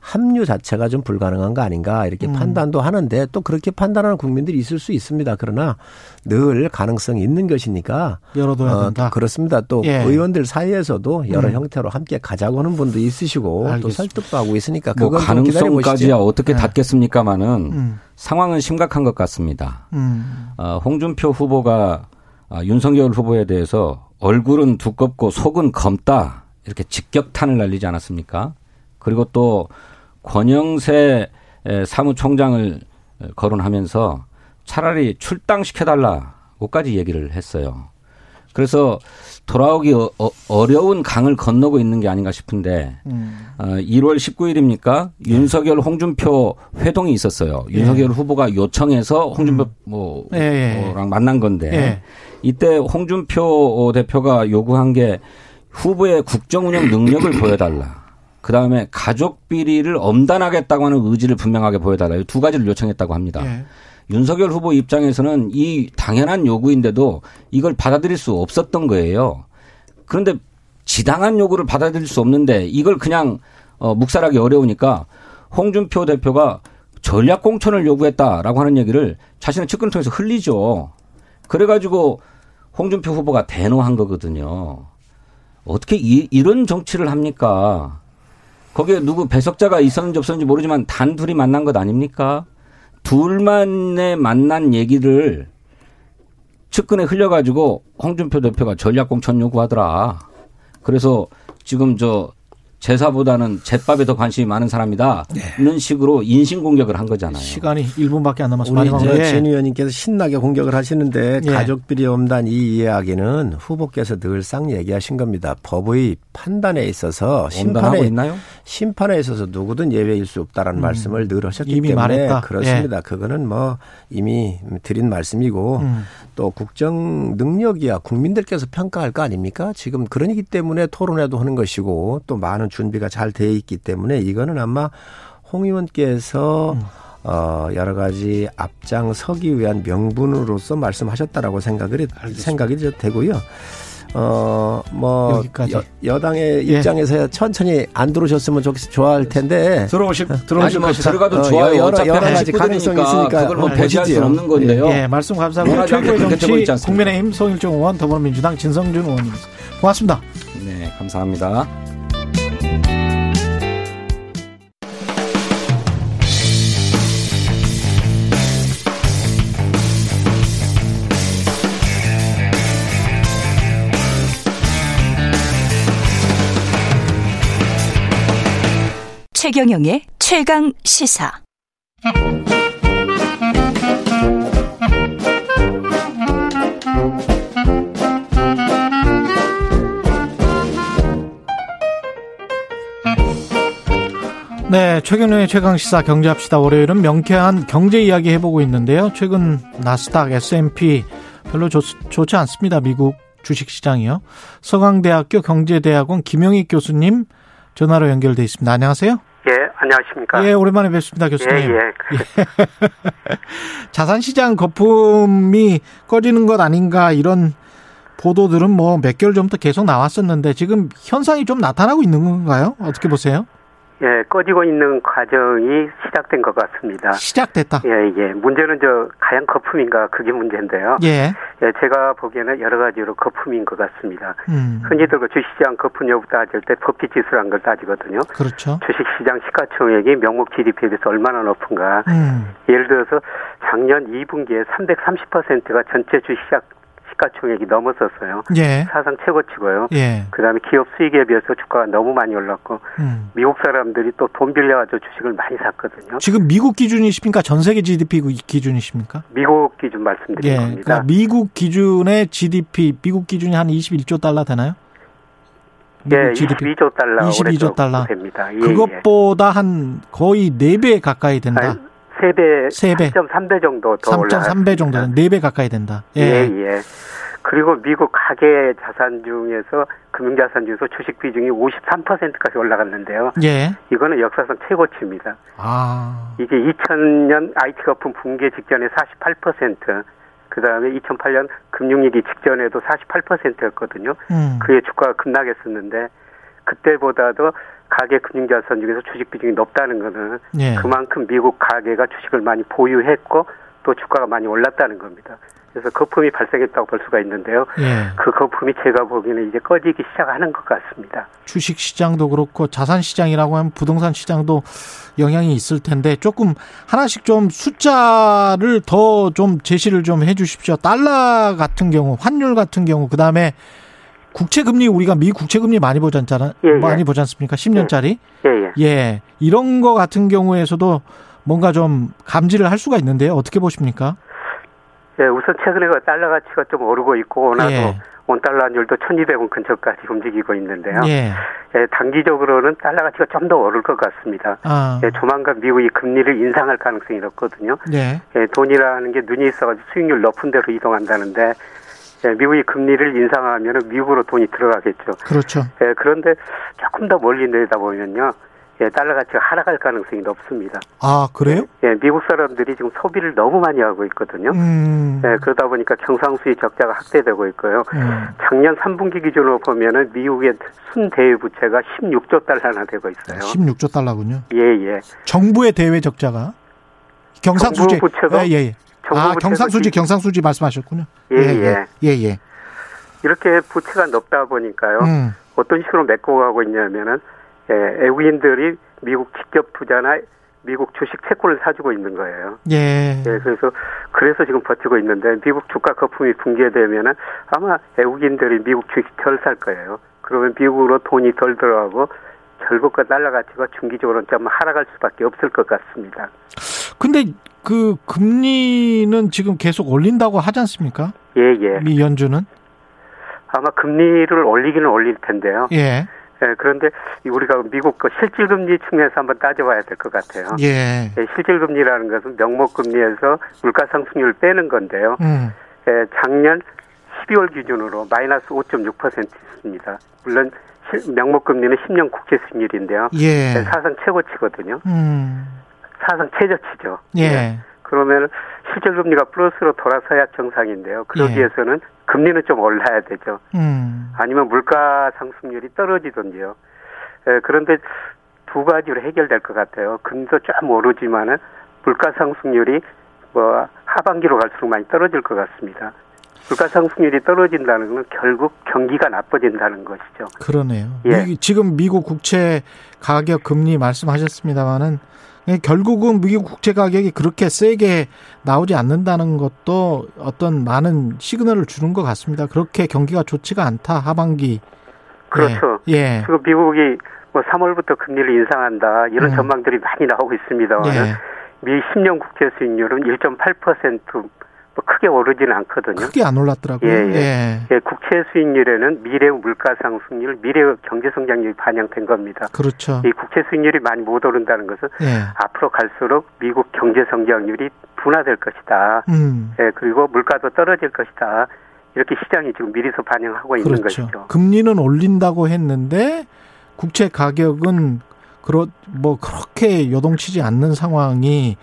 S11: 합류 자체가 좀 불가능한 거 아닌가 이렇게
S2: 음.
S11: 판단도 하는데 또 그렇게 판단하는 국민들이 있을 수 있습니다. 그러나 늘 가능성이 있는 것이니까
S2: 열어둬야
S11: 어,
S2: 된다.
S11: 그렇습니다. 또
S2: 예.
S11: 의원들 사이에서도 여러
S2: 음.
S11: 형태로 함께 가자고 하는 분도 있으시고 또
S2: 알겠습니다.
S11: 설득도 하고 있으니까
S10: 뭐
S11: 그건
S10: 가능성까지야. 어떻게
S2: 네.
S10: 닿겠습니까마는
S2: 음.
S10: 상황은 심각한 것 같습니다.
S2: 음.
S10: 어, 홍준표 후보가 아, 윤석열 후보에 대해서 얼굴은 두껍고 속은 검다 이렇게 직격탄을 날리지 않았습니까? 그리고 또 권영세 에, 사무총장을 에, 거론하면서 차라리 출당시켜달라고까지 얘기를 했어요. 그래서 돌아오기 어, 어, 려운 강을 건너고 있는 게 아닌가 싶은데
S2: 음.
S10: 어, 1월 19일입니까? 윤석열 홍준표 회동이 있었어요. 윤석열 후보가 요청해서 홍준표 뭐
S2: 예, 예.
S10: 뭐랑 만난 건데
S2: 예.
S10: 이때 홍준표 대표가 요구한 게 후보의 국정 운영 능력을 보여달라. 그 다음에 가족 비리를 엄단하겠다고 하는 의지를 분명하게 보여달라. 이두 가지를 요청했다고 합니다.
S2: 예.
S10: 윤석열 후보 입장에서는 이 당연한 요구인데도 이걸 받아들일 수 없었던 거예요. 그런데 지당한 요구를 받아들일 수 없는데 이걸 그냥 어, 묵살하기 어려우니까 홍준표 대표가 전략 공천을 요구했다라고 하는 얘기를 자신의 측근을 통해서 흘리죠. 그래가지고 홍준표 후보가 대노한 거거든요. 어떻게 이, 이런 정치를 합니까? 거기에 누구 배석자가 있었는지 없었는지 모르지만 단 둘이 만난 것 아닙니까? 둘만의 만난 얘기를 측근에 흘려가지고 홍준표 대표가 전략 공천 요구하더라. 그래서 지금 저 제사보다는 제밥에 더 관심이 많은 사람이다. 이런 식으로 인신 공격을 한 거잖아요.
S2: 시간이 1분밖에 안 남았습니다.
S11: 우리. 저
S2: 예.
S11: 진 의원님께서 신나게 공격을 하시는데
S2: 예.
S11: 가족 비리 엄단 이 이야기는 후보께서 늘상 얘기하신 겁니다. 법의 판단에 있어서 심판에
S10: 있나요?
S11: 심판에 있어서 누구든 예외일 수 없다라는 말씀을 늘 하셨기
S2: 음. 이미
S11: 때문에
S2: 말했다.
S11: 그렇습니다. 그거는 뭐 이미 드린 말씀이고
S2: 음.
S11: 또 국정 능력이야 국민들께서 평가할 거 아닙니까? 지금 그러기 때문에 토론회도 하는 것이고 또 많은 준비가 잘 돼 있기 때문에 이거는 아마 홍 의원께서
S2: 음.
S11: 어, 여러 가지 앞장서기 위한 명분으로서 말씀하셨다라고 생각을 생각이 저 되고요. 어, 뭐.
S2: 여,
S11: 여당의
S2: 예.
S11: 입장에서 천천히 안 들어오셨으면 좋, 좋아할 텐데
S2: 들어오실
S10: 아니
S2: 들어오실
S10: 뭐
S2: 것이다.
S10: 들어가도
S11: 어,
S10: 좋아요.
S11: 여러-
S10: 어차피
S11: 여러
S10: 한
S11: 가지 가능성이 있으니까
S10: 그걸 뭐
S11: 어,
S10: 배제할
S11: 보시지요.
S10: 없는 건데요.
S2: 예, 말씀 감사하고
S10: 원하지 않게
S2: 최고의 정치? 국민의힘 송일정 의원 더불어민주당 진성준 의원입니다. 고맙습니다.
S10: 네, 감사합니다.
S3: 최경영의 최강 시사.
S2: 네, 최경련의 최강 시사 경제합시다. 월요일은 명쾌한 경제 이야기 해보고 있는데요. 최근 나스닥, S&P 별로 좋, 좋지 않습니다. 미국 주식시장이요. 서강대학교 경제대학원 김영익 교수님 전화로 연결돼 있습니다. 안녕하세요.
S12: 예, 안녕하십니까.
S2: 예, 오랜만에 뵙습니다, 교수님.
S12: 예, 예.
S2: 자산시장 거품이 꺼지는 것 아닌가 이런 보도들은 뭐 몇 개월 전부터 계속 나왔었는데 지금 현상이 좀 나타나고 있는 건가요? 어떻게 보세요?
S12: 예, 꺼지고 있는 과정이 시작된 것 같습니다.
S2: 시작됐다.
S12: 예, 예. 문제는 저 가양 거품인가 그게 문제인데요.
S2: 예.
S12: 예, 제가 보기에는 여러 가지로 거품인 것 같습니다.
S2: 음.
S12: 흔히들 그 주식시장 거품 여부 따질 때 버핏 지수라는 걸 따지거든요.
S2: 그렇죠.
S12: 주식시장 시가총액이 명목 GDP에 비해서 얼마나 높은가.
S2: 음.
S12: 예를 들어서 작년 2분기에 330%가 전체 주식시장 시가총액이 넘었었어요.
S2: 예.
S12: 사상 최고치고요.
S2: 예.
S12: 그다음에 기업 수익에 비해서 주가가 너무 많이 올랐고
S2: 음.
S12: 미국 사람들이 또 돈 빌려가지고 주식을 많이 샀거든요.
S2: 지금 미국 기준이십니까? 전 세계 GDP 기준이십니까?
S12: 미국 기준 말씀드린
S2: 예.
S12: 겁니다.
S2: 그러니까 미국 기준의 GDP, 미국 기준이 한 21조 달러 되나요?
S12: 예, 22조 달러
S2: 22조 달러
S12: 됩니다. 예,
S2: 그것보다 한 거의 4배 가까이 된다.
S12: 아니, 3배,
S2: 세 배.
S12: 3.3배 정도 더 올라.
S2: 3.3배 정도는 4배 가까이 된다.
S12: 예,
S2: 예.
S12: 예. 그리고 미국 가계 자산 중에서 금융 자산 중에서 주식 비중이 53%까지 올라갔는데요.
S2: 예.
S12: 이거는 역사상 최고치입니다.
S2: 아.
S12: 이게 2000년 IT 거품 붕괴 직전에 48%, 그 다음에 2008년 금융위기 직전에도 48%였거든요.
S2: 음.
S12: 그의 주가가 급락했었는데 그때보다도 가계 금융자산 중에서 주식 비중이 높다는 거는
S2: 예.
S12: 그만큼 미국 가계가 주식을 많이 보유했고 또 주가가 많이 올랐다는 겁니다. 그래서 거품이 발생했다고 볼 수가 있는데요.
S2: 예.
S12: 그 거품이 제가 보기에는 이제 꺼지기 시작하는 것 같습니다.
S2: 주식 시장도 그렇고 자산 시장이라고 하면 부동산 시장도 영향이 있을 텐데 조금 하나씩 좀 숫자를 더 좀 제시를 좀 해 주십시오. 달러 같은 경우, 환율 같은 경우, 그 다음에 국채 금리 우리가 미 국채 금리 많이 보지 않잖아.
S12: 예, 예.
S2: 많이 보지 않습니까? 10년짜리.
S12: 예, 예.
S2: 예. 이런 거 같은 경우에서도 뭔가 좀 감지를 할 수가 있는데요. 어떻게 보십니까?
S12: 예, 우선 최근에 그 달러 가치가 좀 오르고 있고
S2: 예.
S12: 원달러 환율도 1200원 근처까지 움직이고 있는데요.
S2: 예.
S12: 예, 단기적으로는 달러 가치가 좀 더 오를 것 같습니다.
S2: 아.
S12: 예, 조만간 미국이 금리를 인상할 가능성이 높거든요.
S2: 예.
S12: 예, 돈이라는 게 눈이 있어가지고 수익률 높은 데로 이동한다는데 예, 미국이 금리를 인상하면 미국으로 돈이 들어가겠죠.
S2: 그렇죠.
S12: 예, 그런데 조금 더 멀리 내다보면요. 예, 달러 가치가 하락할 가능성이 높습니다.
S2: 아, 그래요?
S12: 예, 미국 사람들이 지금 소비를 너무 많이 하고 있거든요.
S2: 음.
S12: 예, 그러다 보니까 경상수지 적자가 확대되고 있고요.
S2: 음.
S12: 작년 3분기 기준으로 보면은 미국의 순대외 부채가 16조 달러나 되고 있어요.
S2: 16조 달러군요.
S12: 예, 예.
S2: 정부의 대외 적자가 경상수지
S12: 부채가?
S2: 예, 예, 예.
S12: 정부
S2: 아, 경상수지
S12: 기-
S2: 경상수지 말씀하셨군요.
S12: 예, 예.
S2: 예, 예.
S12: 이렇게 부채가 높다 보니까요.
S2: 음.
S12: 어떤 식으로 메꿔 가고 있냐면은 예, 외국인들이 미국 직접 투자나 미국 주식 채권을 사주고 있는 거예요.
S2: 예.
S12: 예, 그래서 그래서 지금 버티고 있는데 미국 주가 거품이 붕괴되면은 아마 외국인들이 미국 주식 덜 살 거예요. 그러면 미국으로 돈이 덜 들어가고 결국 그 달러 가치가 중기적으로 좀 하락할 수밖에 없을 것 같습니다.
S2: 근데 그 금리는 지금 계속 올린다고 하지 않습니까?
S12: 예, 예.
S2: 미 연준은?
S12: 아마 금리를 올리기는 올릴 텐데요.
S2: 예.
S12: 예, 그런데 우리가 미국 그 실질금리 측면에서 한번 따져봐야 될 것 같아요.
S2: 예.
S12: 예, 실질금리라는 것은 명목금리에서 물가상승률을 빼는 건데요.
S2: 음.
S12: 예, 작년 12월 기준으로 마이너스 5.6%입니다. 물론 실- 명목금리는 10년 국채 수익률인데요.
S2: 예.
S12: 예, 사상 최고치거든요.
S2: 음.
S12: 사상 최저치죠.
S2: 예.
S12: 그러면 실질금리가 플러스로 돌아서야 정상인데요. 그러기
S2: 예.
S12: 위해서는 금리는 좀 올라야 되죠.
S2: 음.
S12: 아니면 물가 상승률이 떨어지든지요. 예, 그런데 두 가지로 해결될 것 같아요. 금도 좀 오르지만은 물가 상승률이 뭐 하반기로 갈수록 많이 떨어질 것 같습니다. 물가 상승률이 떨어진다는 건 결국 경기가 나빠진다는 것이죠.
S2: 그러네요.
S12: 예.
S2: 미- 지금 미국 국채 가격 금리 말씀하셨습니다만은 결국은 미국 국채 가격이 그렇게 세게 나오지 않는다는 것도 어떤 많은 시그널을 주는 것 같습니다. 그렇게 경기가 좋지가 않다 하반기.
S12: 그렇죠.
S2: 예. 예.
S12: 지금 미국이 뭐 3월부터 금리를 인상한다 이런
S2: 음.
S12: 전망들이 많이 나오고 있습니다만
S2: 예.
S12: 미 10년 국채 수익률은 1.8%뭐 크게 오르지는 않거든요.
S2: 크게 안 올랐더라고요.
S12: 예, 예.
S2: 예.
S12: 예, 국채 수익률에는 미래의 물가 상승률, 미래의 경제 성장률이 반영된 겁니다.
S2: 그렇죠.
S12: 이 국채 수익률이 많이 못 오른다는 것은
S2: 예.
S12: 앞으로 갈수록 미국 경제 성장률이 둔화될 것이다.
S2: 음.
S12: 예, 그리고 물가도 떨어질 것이다. 이렇게 시장이 지금 미리서 반영하고 있는
S2: 그렇죠.
S12: 것이죠.
S2: 금리는 올린다고 했는데 국채 가격은 그렇 뭐 그렇게 요동치지 않는 상황이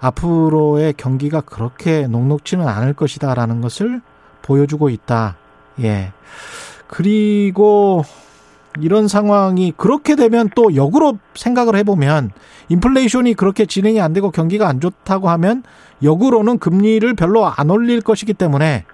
S2: 앞으로의 경기가 그렇게 녹록지는 않을 것이다라는 것을 보여주고 있다. 예. 그리고 이런 상황이 그렇게 되면 또 역으로 생각을 해보면 인플레이션이 그렇게 진행이 안 되고 경기가 안 좋다고 하면 역으로는 금리를 별로 안 올릴 것이기 때문에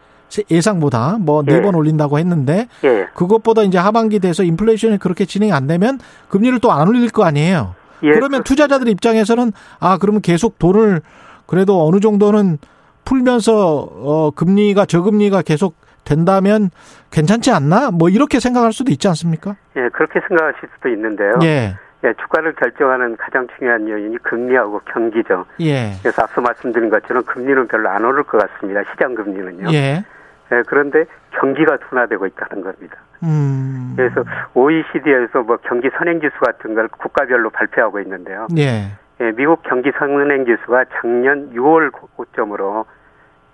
S2: 예상보다 뭐네
S12: 예.
S2: 번 올린다고 했는데
S12: 예.
S2: 그것보다 이제 하반기 돼서 인플레이션이 그렇게 진행이 안 되면 금리를 또 안 올릴 거 아니에요.
S12: 예,
S2: 그러면 투자자들 입장에서는 아 그러면 계속 돈을 그래도 어느 정도는 풀면서 어 금리가 저금리가 계속 된다면 괜찮지 않나? 뭐 이렇게 생각할 수도 있지 않습니까?
S12: 예, 그렇게 생각하실 수도 있는데요.
S2: 예.
S12: 예, 주가를 결정하는 가장 중요한 요인이 금리하고 경기죠.
S2: 예.
S12: 그래서 앞서 말씀드린 것처럼 금리는 별로 안 오를 것 같습니다. 시장 금리는요.
S2: 예.
S12: 예, 그런데 경기가 둔화되고 있다는 겁니다.
S2: 음.
S12: 그래서 OECD에서 뭐 경기 선행지수 같은 걸 국가별로 발표하고 있는데요.
S2: 예.
S12: 예, 미국 경기 선행지수가 작년 6월 고점으로 예,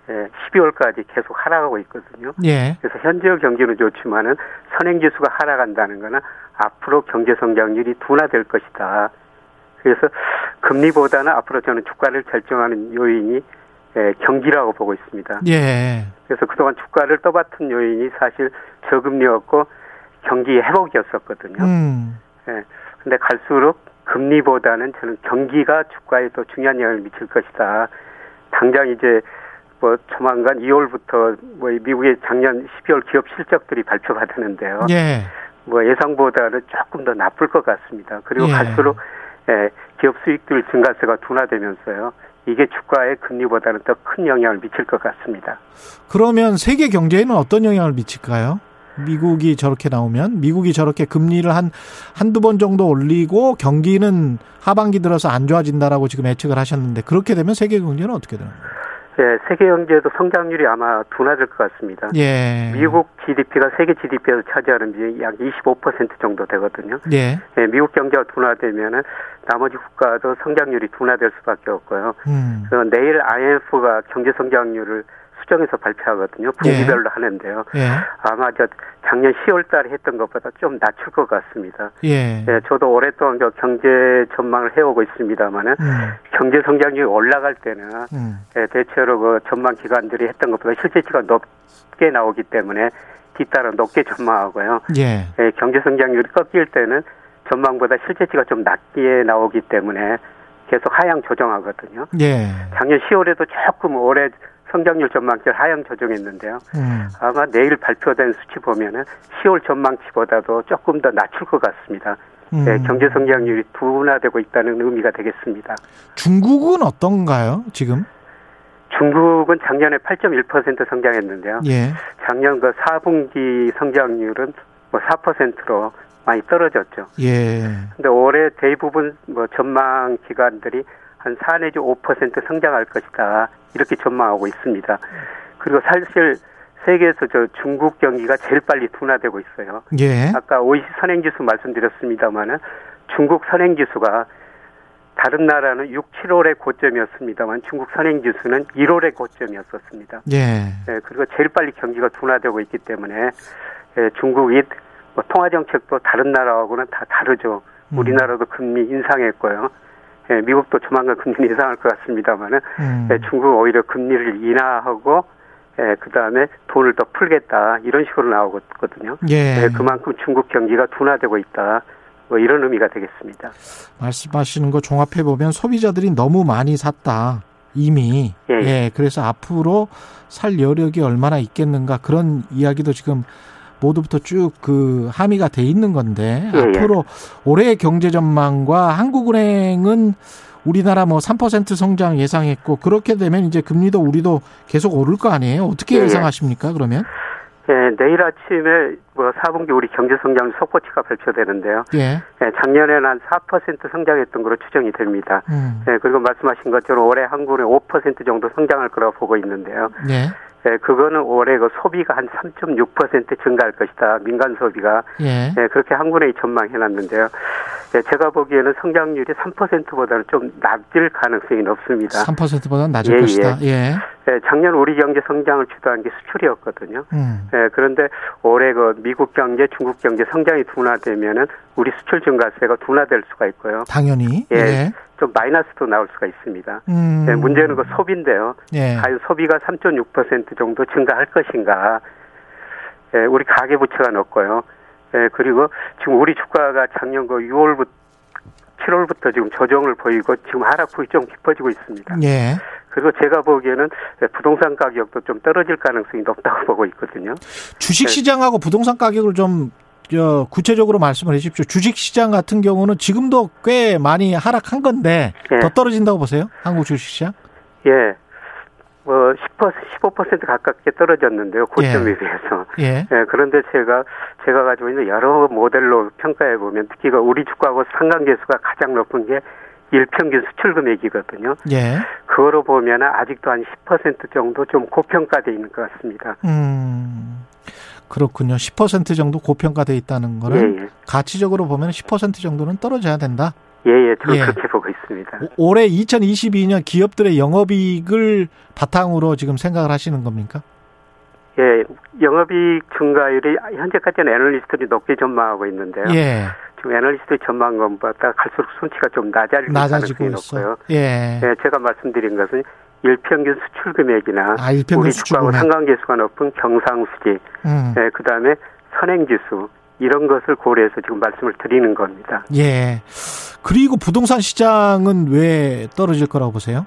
S12: 12월까지 계속 하락하고 있거든요.
S2: 예.
S12: 그래서 현재 경기는 좋지만은 선행지수가 하락한다는 거는 앞으로 경제 성장률이 둔화될 것이다. 그래서 금리보다는 앞으로 저는 주가를 결정하는 요인이 예, 경기라고 보고 있습니다.
S2: 예.
S12: 그래서 그동안 주가를 떠받친 요인이 사실 저금리였고 경기 회복이었었거든요.
S2: 음.
S12: 예. 근데 갈수록 금리보다는 저는 경기가 주가에 더 중요한 영향을 미칠 것이다. 당장 이제 뭐 조만간 2월부터 뭐 미국의 작년 12월 기업 실적들이 발표가 되는데요.
S2: 예.
S12: 뭐 예상보다는 조금 더 나쁠 것 같습니다. 그리고
S2: 예.
S12: 갈수록 예, 기업 수익들 증가세가 둔화되면서요. 이게 주가의 금리보다는 더 큰 영향을 미칠 것 같습니다.
S2: 그러면 세계 경제에는 어떤 영향을 미칠까요? 미국이 저렇게 나오면 미국이 저렇게 금리를 한 한두 번 정도 올리고 경기는 하반기 들어서 안 좋아진다라고 지금 예측을 하셨는데 그렇게 되면 세계 경제는 어떻게 거예요?
S12: 예, 세계 경제도 성장률이 아마 둔화될 것 같습니다.
S2: 예.
S12: 미국 GDP가 세계 GDP에서 차지하는 비율이 약 25% 정도 되거든요.
S2: 예.
S12: 예, 미국 경제가 둔화되면은 나머지 국가도 성장률이 둔화될 수밖에 없고요.
S2: 음.
S12: 그 내일 IMF가 경제 성장률을 수정해서 발표하거든요. 분기별로 하는데요.
S2: 예.
S12: 아마 저 작년 10월 달에 했던 것보다 좀 낮출 것 같습니다.
S2: 예.
S12: 예, 저도 오랫동안 저 경제 전망을 해오고 있습니다만은
S2: 음.
S12: 경제 성장률이 올라갈 때는
S2: 음.
S12: 예, 대체로 그 전망 기관들이 했던 것보다 실제치가 높게 나오기 때문에 뒤따라 높게 전망하고요.
S2: 예.
S12: 예, 경제 성장률이 꺾일 때는 전망보다 실제치가 좀 낮게 나오기 때문에 계속 하향 조정하거든요.
S2: 예.
S12: 작년 10월에도 조금 올해 성장률 전망치를 하향 조정했는데요.
S2: 음.
S12: 아마 내일 발표된 수치 보면은 10월 전망치보다도 조금 더 낮출 것 같습니다.
S2: 음.
S12: 예, 경제 성장률이 둔화되고 있다는 의미가 되겠습니다.
S2: 중국은 어떤가요? 지금?
S12: 중국은 작년에 8.1% 성장했는데요.
S2: 예.
S12: 작년 그 4분기 성장률은 뭐 4%로 많이 떨어졌죠.
S2: 예.
S12: 근데 올해 대부분 뭐 전망 기관들이 한 4 내지 5% 성장할 것이다. 이렇게 전망하고 있습니다. 그리고 사실 세계에서 저 중국 경기가 제일 빨리 둔화되고 있어요.
S2: 예.
S12: 아까 OECD 선행지수 말씀드렸습니다만은 중국 선행지수가 다른 나라는 6, 7월의 고점이었습니다만 중국 선행지수는 1월의 고점이었었습니다.
S2: 예.
S12: 예, 그리고 제일 빨리 경기가 둔화되고 있기 때문에 예, 중국이 뭐 통화 정책도 다른 나라하고는 다 다르죠.
S2: 음.
S12: 우리나라도 금리 인상했고요. 예, 미국도 조만간 금리 인상할 것 같습니다만은
S2: 음.
S12: 예, 중국 오히려 금리를 인하하고 예, 그 다음에 돈을 더 풀겠다 이런 식으로 나오거든요.
S2: 예.
S12: 그만큼 중국 경기가 둔화되고 있다. 뭐 이런 의미가 되겠습니다.
S2: 말씀하시는 거 종합해 보면 소비자들이 너무 많이 샀다. 이미.
S12: 예,
S2: 예. 그래서 앞으로 살 여력이 얼마나 있겠는가 그런 이야기도 지금 모두부터 쭉 그 함의가 돼 있는 건데
S12: 예, 예.
S2: 앞으로 올해의 경제 전망과 한국은행은 우리나라 뭐 3% 성장 예상했고 그렇게 되면 이제 금리도 우리도 계속 오를 거 아니에요? 어떻게
S12: 예, 예.
S2: 예상하십니까? 그러면?
S12: 예, 내일 아침에 뭐 4분기 우리 경제 성장 속보치가 발표되는데요.
S2: 예.
S12: 예, 작년에는 한 4% 성장했던 것으로 추정이 됩니다.
S2: 음.
S12: 예, 그리고 말씀하신 것처럼 올해 한국은 5% 정도 성장할 거라고 보고 있는데요.
S2: 예.
S12: 예, 그거는 올해 그 소비가 한 3.6% 증가할 것이다. 민간 소비가.
S2: 예.
S12: 예, 그렇게 한국은행이 전망해 놨는데요. 예, 제가 보기에는 성장률이 3%보다는 좀 낮을 가능성이 높습니다.
S2: 3%보다 낮을
S12: 예,
S2: 것이다. 예.
S12: 예, 작년 우리 경제 성장을 주도한 게 수출이었거든요.
S2: 음.
S12: 예, 그런데 올해 그 미국 경제, 중국 경제 성장이 둔화되면은 우리 수출 증가세가 둔화될 수가 있고요.
S2: 당연히.
S12: 예,
S2: 예.
S12: 좀 마이너스도 나올 수가 있습니다.
S2: 음.
S12: 예, 문제는 그 소비인데요.
S2: 예.
S12: 과연 소비가 3.6% 정도 증가할 것인가? 예, 우리 가계 부채가 높고요. 예, 그리고 지금 우리 주가가 작년 그 6월부터 7월부터 지금 조정을 보이고 지금 하락폭이 좀 깊어지고 있습니다.
S2: 예.
S12: 그리고 제가 보기에는 부동산 가격도 좀 떨어질 가능성이 높다고 보고 있거든요.
S2: 주식 시장하고 부동산 가격을 좀 저, 구체적으로 말씀을 해 주십시오. 주식 시장 같은 경우는 지금도 꽤 많이 하락한 건데
S12: 예.
S2: 더 떨어진다고 보세요? 한국 주식 시장?
S12: 예. 뭐 10%, 15% 가깝게 떨어졌는데요. 고점에
S2: 예.
S12: 비해서.
S2: 예.
S12: 예, 그런데 제가 제가 가지고 있는 여러 모델로 평가해 보면 특히가 우리 주가하고 상관계수가 가장 높은 게 일평균 수출 금액이거든요.
S2: 예.
S12: 그거로 보면 아직도 한 10% 정도 좀 고평가돼 있는 것 같습니다.
S2: 음. 그렇군요. 10% 정도 고평가돼 있다는 거는
S12: 예, 예.
S2: 가치적으로 보면 10% 정도는 떨어져야 된다.
S12: 예, 예, 저는
S2: 예.
S12: 그렇게 보고 있습니다.
S2: 오- 올해 2022년 기업들의 영업이익을 바탕으로 지금 생각을 하시는 겁니까?
S12: 예, 영업이익 증가율이 현재까지는 애널리스트들이 높게 전망하고 있는데요.
S2: 예.
S12: 지금 애널리스트 전망 것보다 갈수록 수치가 좀
S2: 낮아지고
S12: 가능성이
S2: 있어.
S12: 높고요.
S2: 예.
S12: 예, 제가 말씀드린 것은 일평균 수출 금액이나
S2: 아, 일평균
S12: 우리
S2: 수출
S12: 주가하고
S2: 금액.
S12: 상관계수가 높은 경상수지,
S2: 음.
S12: 예, 그다음에 선행지수 이런 것을 고려해서 지금 말씀을 드리는 겁니다.
S2: 예. 그리고 부동산 시장은 왜 떨어질 거라고 보세요?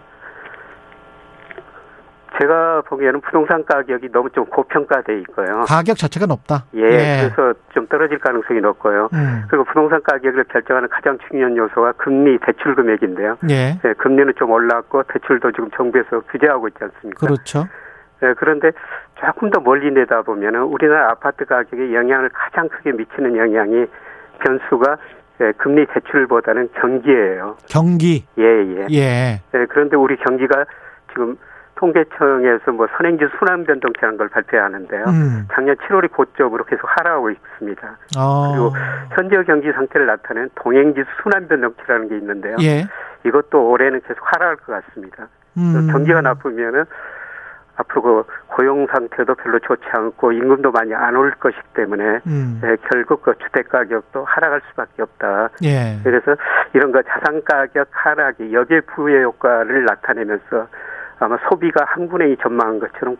S12: 제가 보기에는 부동산 가격이 너무 좀 고평가돼 있고요.
S2: 가격 자체가 높다.
S12: 예, 그래서 좀 떨어질 가능성이 높고요.
S2: 음.
S12: 그리고 부동산 가격을 결정하는 가장 중요한 요소가 금리 대출 금액인데요.
S2: 예.
S12: 예, 금리는 좀 올랐고 대출도 지금 정부에서 규제하고 있지 않습니까?
S2: 그렇죠.
S12: 예, 그런데 조금 더 멀리 내다보면은 우리나라 아파트 가격에 영향을 가장 크게 미치는 영향이 변수가 예, 금리 대출보다는 경기예요.
S2: 경기.
S12: 예, 예.
S2: 예.
S12: 예, 그런데 우리 경기가 지금 통계청에서 뭐 선행지 순환 변동치라는 걸 발표하는데요.
S2: 음.
S12: 작년 7월이 고점으로 계속 하락하고 있습니다.
S2: 어.
S12: 그리고 현재 경기 상태를 나타내는 동행지수 순환 변동치라는 게 있는데요.
S2: 예.
S12: 이것도 올해는 계속 하락할 것 같습니다.
S2: 음.
S12: 경기가 나쁘면은 앞으로 그 고용 상태도 별로 좋지 않고 임금도 많이 안 올 것이기 때문에
S2: 음.
S12: 예, 결국 그 주택 가격도 하락할 수밖에 없다.
S2: 예.
S12: 그래서 이런 거 자산 가격 하락이 역의 부의 효과를 나타내면서 아마 소비가 한 분의 전망한 것처럼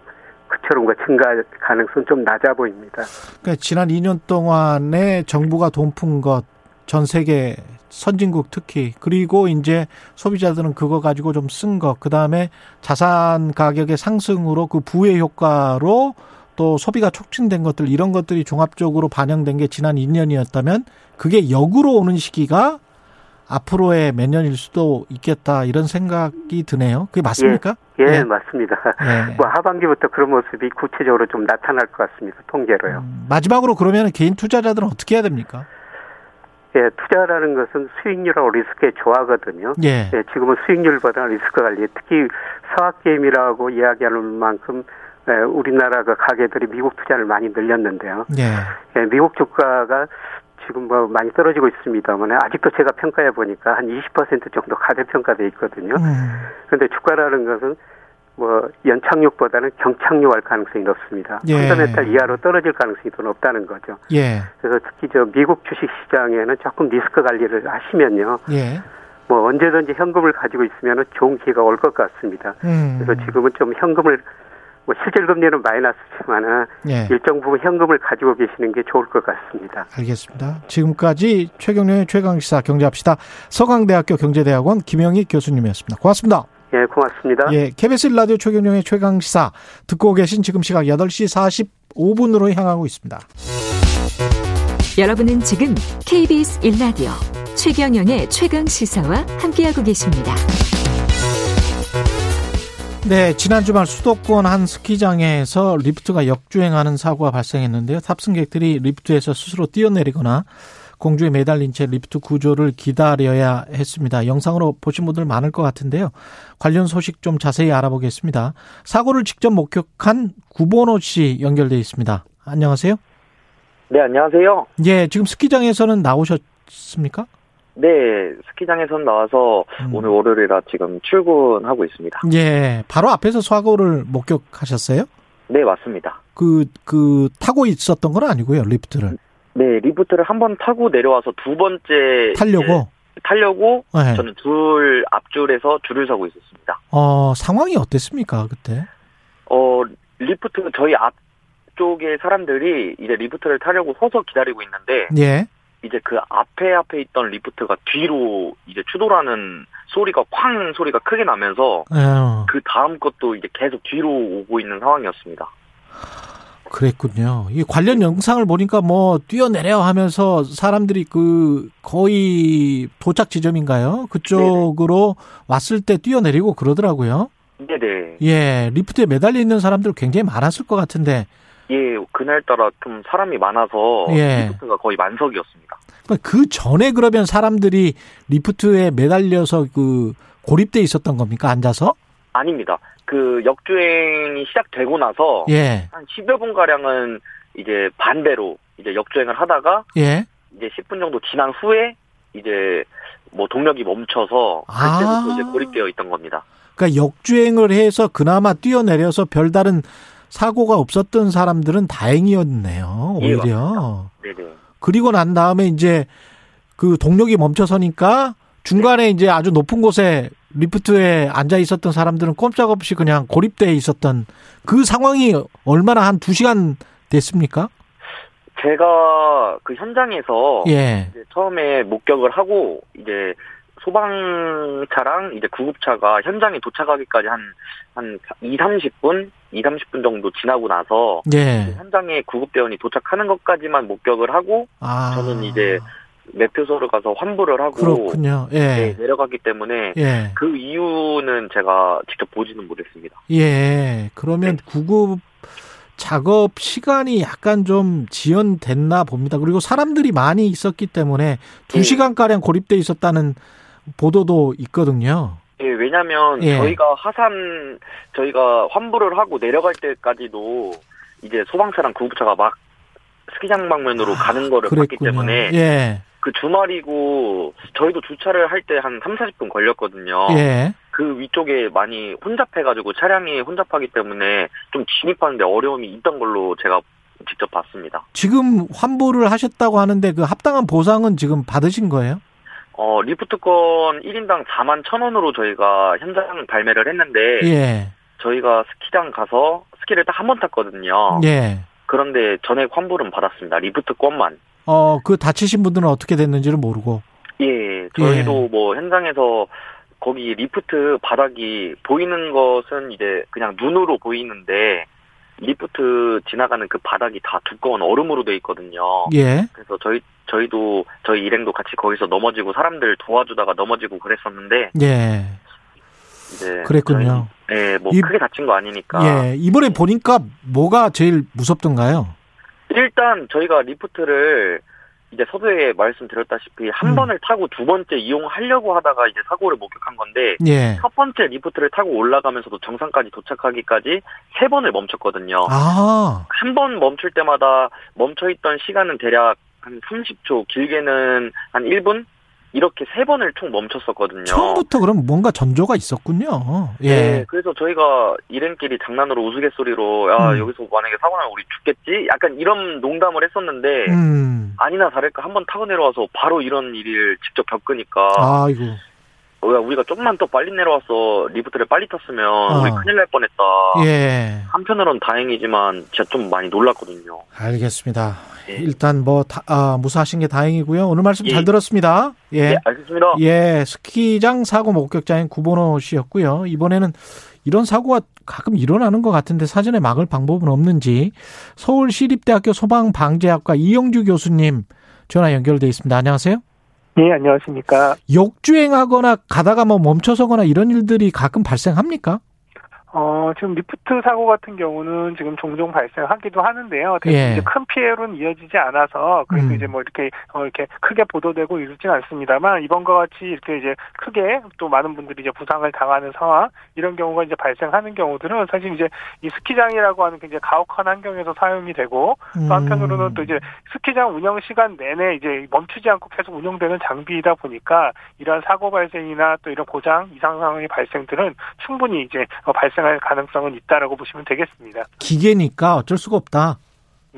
S12: 그처럼 그 증가 가능성 좀 낮아 보입니다.
S2: 그러니까 지난 2년 동안에 정부가 돈 푼 것 전 세계 선진국 특히 그리고 이제 소비자들은 그거 가지고 좀쓴것 그다음에 자산 가격의 상승으로 그 부의 효과로 또 소비가 촉진된 것들 이런 것들이 종합적으로 반영된 게 지난 2년이었다면 그게 역으로 오는 시기가 앞으로의 몇 년일 수도 있겠다 이런 생각이 드네요. 그게 맞습니까?
S12: 예, 예,
S2: 예.
S12: 맞습니다.
S2: 예.
S12: 뭐 하반기부터 그런 모습이 구체적으로 좀 나타날 것 같습니다. 통계로요.
S2: 마지막으로 그러면 개인 투자자들은 어떻게 해야 됩니까?
S12: 예, 투자라는 것은 수익률하고 리스크의 조화거든요.
S2: 예.
S12: 지금은 수익률보다 리스크 관리, 특히 서학게임이라고 이야기하는 만큼 예, 우리나라 그 가게들이 미국 투자를 많이 늘렸는데요.
S2: 예.
S12: 예, 미국 주가가 지금 뭐 많이 떨어지고 있습니다만 아직도 제가 평가해 보니까 한 20% 정도 가대평가돼 있거든요.
S2: 음.
S12: 그런데 주가라는 것은 뭐 연착륙보다는 경착륙할 가능성이 높습니다.
S2: 예.
S12: 펀더멘탈 이하로 떨어질 가능성이 더 높다는 거죠.
S2: 예.
S12: 그래서 특히 저 미국 주식 시장에는 조금 리스크 관리를 하시면요.
S2: 예.
S12: 뭐 언제든지 현금을 가지고 있으면 좋은 기회가 올 것 같습니다.
S2: 음.
S12: 그래서 지금은 좀 현금을 뭐 실질 금리는 마이너스지만은
S2: 예.
S12: 일정 부분 현금을 가지고 계시는 게 좋을 것 같습니다.
S2: 알겠습니다. 지금까지 최경련의 최강시사 경제합시다. 서강대학교 경제대학원 김영희 교수님이었습니다. 고맙습니다.
S12: 예, 고맙습니다.
S2: 예, KBS 라디오 최경련의 최강 시사 듣고 계신 지금 시각 8시 45분으로 향하고 있습니다.
S3: 여러분은 지금 KBS 1라디오 최경영의 최강 시사와 함께하고 계십니다.
S2: 네, 지난 주말 수도권 한 스키장에서 리프트가 역주행하는 사고가 발생했는데요. 탑승객들이 리프트에서 스스로 뛰어내리거나 공중에 매달린 채 리프트 구조를 기다려야 했습니다. 영상으로 보신 분들 많을 것 같은데요. 관련 소식 좀 자세히 알아보겠습니다. 사고를 직접 목격한 구본호 씨 연결돼 있습니다. 안녕하세요.
S13: 네, 안녕하세요.
S2: 예, 지금 스키장에서는 나오셨습니까?
S13: 네, 스키장에선 나와서
S2: 음.
S13: 오늘 월요일이라 지금 출근하고 있습니다.
S2: 예, 바로 앞에서 사고를 목격하셨어요?
S13: 네, 맞습니다.
S2: 그, 그, 타고 있었던 건 아니고요, 리프트를.
S13: 네, 리프트를 한 번 타고 내려와서 두 번째
S2: 타려고?
S13: 타려고
S2: 네.
S13: 저는 둘 앞줄에서 줄을 서고 있었습니다.
S2: 어, 상황이 어땠습니까, 그때?
S13: 어, 리프트 저희 앞쪽에 사람들이 이제 리프트를 타려고 서서 기다리고 있는데
S2: 예.
S13: 이제 그 앞에 앞에 있던 리프트가 뒤로 이제 추돌하는 소리가 쾅 소리가 크게 나면서
S2: 어,
S13: 그 다음 것도 이제 계속 뒤로 오고 있는 상황이었습니다.
S2: 그랬군요. 이 관련 영상을 보니까 뭐, 뛰어내려 하면서 사람들이 그, 거의 도착 지점인가요? 그쪽으로 왔을 때 뛰어내리고 그러더라고요.
S14: 네네.
S2: 예, 리프트에 매달려 있는 사람들 굉장히 많았을 것 같은데.
S14: 예, 그날따라 좀 사람이 많아서
S2: 예.
S14: 리프트가 거의 만석이었습니다.
S2: 그러니까 그 전에 그러면 사람들이 리프트에 매달려서 그 고립돼 있었던 겁니까? 앉아서?
S14: 아닙니다. 그 역주행이 시작되고 나서
S2: 예.
S14: 한 10여 분 가량은 이제 반대로 이제 역주행을 하다가
S2: 예.
S14: 이제 10분 정도 지난 후에 이제 뭐 동력이 멈춰서
S2: 아.
S14: 그때부터 이제 고립되어 있던 겁니다.
S2: 그러니까 역주행을 해서 그나마 뛰어내려서 별다른 사고가 없었던 사람들은 다행이었네요.
S14: 예,
S2: 오히려.
S14: 네네.
S2: 그리고 난 다음에 이제 그 동력이 멈춰서니까 중간에 이제 아주 높은 곳에 리프트에 앉아 있었던 사람들은 꼼짝없이 그냥 고립돼 있었던 그 상황이 얼마나 한두 시간 됐습니까?
S14: 제가 그 현장에서
S2: 예.
S14: 처음에 목격을 하고 이제 소방차랑 이제 구급차가 현장에 도착하기까지 한, 한 2, 30분? 2, 30분 정도 지나고 나서
S2: 예.
S14: 현장에 구급대원이 도착하는 것까지만 목격을 하고
S2: 아.
S14: 저는 이제 매표소를 가서 환불을 하고
S2: 그렇군요. 예.
S14: 네, 내려갔기 때문에
S2: 예.
S14: 그 이유는 제가 직접 보지는 못했습니다.
S2: 예. 그러면 구급 작업 시간이 약간 좀 지연됐나 봅니다. 그리고 사람들이 많이 있었기 때문에 두 시간가량 고립돼 있었다는 보도도 있거든요.
S14: 예, 왜냐면
S2: 예.
S14: 저희가 하산 저희가 환불을 하고 내려갈 때까지도 이제 소방차랑 구급차가 막 스키장 방면으로 가는 거를 봤기
S2: 아, 그랬군요.
S14: 때문에
S2: 예.
S14: 그 주말이고 저희도 주차를 할 때 한 3, 40분 걸렸거든요.
S2: 예.
S14: 그 위쪽에 많이 혼잡해가지고 차량이 혼잡하기 때문에 좀 진입하는데 어려움이 있던 걸로 제가 직접 봤습니다.
S2: 지금 환불을 하셨다고 하는데 그 합당한 보상은 지금 받으신 거예요?
S14: 어, 리프트권 1인당 4만 1천 원으로 저희가 현장 발매를 했는데
S2: 예.
S14: 저희가 스키장 가서 스키를 딱 한 번 탔거든요.
S2: 예.
S14: 그런데 전액 환불은 받았습니다. 리프트권만.
S2: 어, 그 다치신 분들은 어떻게 됐는지를 모르고.
S14: 예, 저희도 뭐 현장에서 거기 리프트 바닥이 보이는 것은 이제 그냥 눈으로 보이는데 리프트 지나가는 그 바닥이 다 두꺼운 얼음으로 돼 있거든요.
S2: 예.
S14: 그래서 저희 저희도 저희 일행도 같이 거기서 넘어지고 사람들 도와주다가 넘어지고 그랬었는데
S2: 예.
S14: 이제
S2: 그랬군요.
S14: 저희- 예, 뭐
S2: 이-
S14: 크게 다친 거 아니니까.
S2: 예. 이번에 보니까 뭐가 제일 무섭던가요?
S14: 일단 저희가 리프트를 이제 서두에 말씀드렸다시피 한
S2: 음.
S14: 번을 타고 두 번째 이용하려고 하다가 이제 사고를 목격한 건데
S2: 예.
S14: 첫 번째 리프트를 타고 올라가면서도 정상까지 도착하기까지 세 번을 멈췄거든요.
S2: 아.
S14: 한 번 멈출 때마다 멈춰 있던 시간은 대략 한 30초, 길게는 한 1분? 이렇게 세 번을 총 멈췄었거든요.
S2: 처음부터 그럼 뭔가 전조가 있었군요. 예.
S14: 네, 그래서 저희가 일행끼리 장난으로 우스갯소리로 야
S2: 음.
S14: 여기서 만약에 사고 나면 우리 죽겠지? 약간 이런 농담을 했었는데
S2: 음.
S14: 아니나 다를까 한 번 타고 내려와서 바로 이런 일을 직접 겪으니까
S2: 아이고.
S14: 어, 야, 우리가 조금만 더 빨리 내려와서 리프트를 빨리 탔으면 우리 큰일 날 뻔했다.
S2: 예.
S14: 한편으로는 다행이지만 진짜 좀 많이 놀랐거든요.
S2: 알겠습니다. 일단 뭐 다, 아, 무사하신 게 다행이고요. 오늘 말씀 잘 들었습니다. 예.
S14: 예, 알겠습니다.
S2: 예, 스키장 사고 목격자인 구본호 씨였고요. 이번에는 이런 사고가 가끔 일어나는 것 같은데 사전에 막을 방법은 없는지 서울시립대학교 소방방재학과 이영주 교수님 전화 연결돼 있습니다. 안녕하세요.
S15: 예, 안녕하십니까.
S2: 역주행하거나 가다가 뭐 멈춰서거나 이런 일들이 가끔 발생합니까?
S15: 어, 지금 리프트 사고 같은 경우는 지금 종종 발생하기도 하는데요. 대신
S2: 예.
S15: 이제 큰 피해로는 이어지지 않아서 그래서
S2: 음.
S15: 이제 뭐 이렇게 어, 이렇게 크게 보도되고 이러진 않습니다만 이번과 같이 이렇게 이제 크게 또 많은 분들이 이제 부상을 당하는 상황 이런 경우가 이제 발생하는 경우들은 사실 이제 이 스키장이라고 하는 굉장히 가혹한 환경에서 사용이 되고
S2: 음.
S15: 또 한편으로는 또 이제 스키장 운영 시간 내내 이제 멈추지 않고 계속 운영되는 장비이다 보니까 이러한 사고 발생이나 또 이런 고장 이상 상황의 발생들은 충분히 이제 어, 발생할 가능성은 있다라고 보시면 되겠습니다.
S2: 기계니까 어쩔 수가 없다.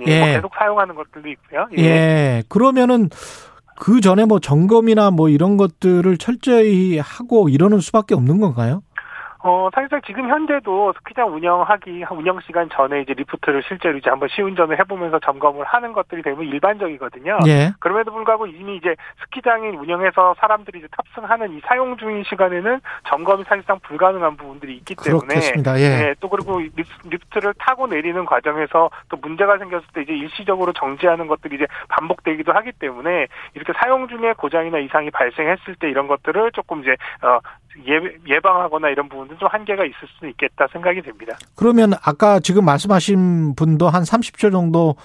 S15: 예,
S2: 예.
S15: 뭐 계속 사용하는 것들도 있고요.
S2: 예. 그러면은 그 전에 뭐 점검이나 뭐 이런 것들을 철저히 하고 이러는 수밖에 없는 건가요?
S15: 어, 사실상 지금 현재도 스키장 운영하기, 운영 시간 전에 이제 리프트를 실제로 이제 한번 시운전을 해보면서 점검을 하는 것들이 대부분 일반적이거든요.
S2: 예.
S15: 그럼에도 불구하고 이미 이제 스키장이 운영해서 사람들이 이제 탑승하는 이 사용 중인 시간에는 점검이 사실상 불가능한 부분들이 있기 때문에.
S2: 그렇겠습니다. 예.
S15: 또 그리고 리- 리프트를 타고 내리는 과정에서 또 문제가 생겼을 때 이제 일시적으로 정지하는 것들이 이제 반복되기도 하기 때문에 이렇게 사용 중에 고장이나 이상이 발생했을 때 이런 것들을 조금 이제 어 예, 예방하거나 이런 부분들 부분도 좀 한계가 있을 수 있겠다 생각이 됩니다.
S2: 그러면 아까 지금 말씀하신 분도 한 30초 정도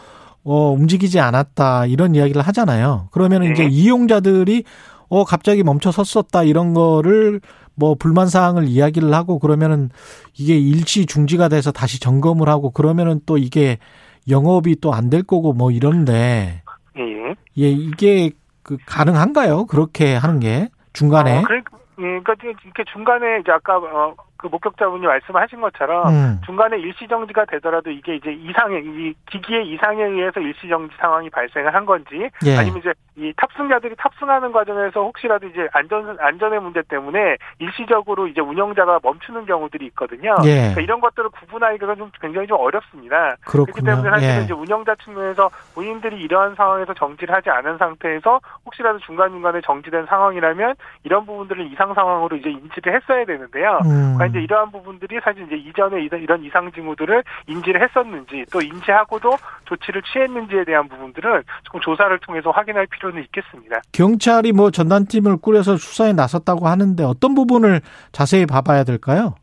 S2: 어, 움직이지 않았다 이런 이야기를 하잖아요. 그러면
S15: 네.
S2: 이제 이용자들이 어 갑자기 멈춰 섰었다 이런 거를 뭐 불만 사항을 이야기를 하고 그러면은 이게 일시 중지가 돼서 다시 점검을 하고 그러면은 또 이게 영업이 또 안 될 거고 뭐 이런데
S15: 예.
S2: 예 이게 그 가능한가요? 그렇게 하는 게 중간에
S15: 어, 그래, 예, 그러니까 이렇게 중간에 이제 아까 어, 그 목격자분이 말씀하신 것처럼
S2: 음.
S15: 중간에 일시 정지가 되더라도 이게 이제 이상에 이 기기의 이상에 의해서 일시 정지 상황이 발생을 한 건지
S2: 예.
S15: 아니면 이제 이 탑승자들이 탑승하는 과정에서 혹시라도 이제 안전 안전의 문제 때문에 일시적으로 이제 운영자가 멈추는 경우들이 있거든요.
S2: 예.
S15: 그러니까 이런 것들을 구분하기가 좀 굉장히 좀 어렵습니다. 그렇기
S2: 그렇군요.
S15: 때문에 사실은
S2: 예.
S15: 이제 운영자 측면에서 본인들이 이러한 상황에서 정지를 하지 않은 상태에서 혹시라도 중간 중간에 정지된 상황이라면 이런 부분들을 이상 상황으로 이제 인지를 했어야 되는데요.
S2: 음.
S15: 이제 이러한 부분들이 사실 이제 이전에 이런- 이런 이상 징후들을 인지를 했었는지 또 인지하고도 조치를 취했는지에 대한 부분들은 조금 조사를 통해서 확인할 필요는 있겠습니다.
S2: 경찰이 뭐 전단팀을 꾸려서 수사에 나섰다고 하는데 어떤 부분을 자세히 봐봐야 될까요?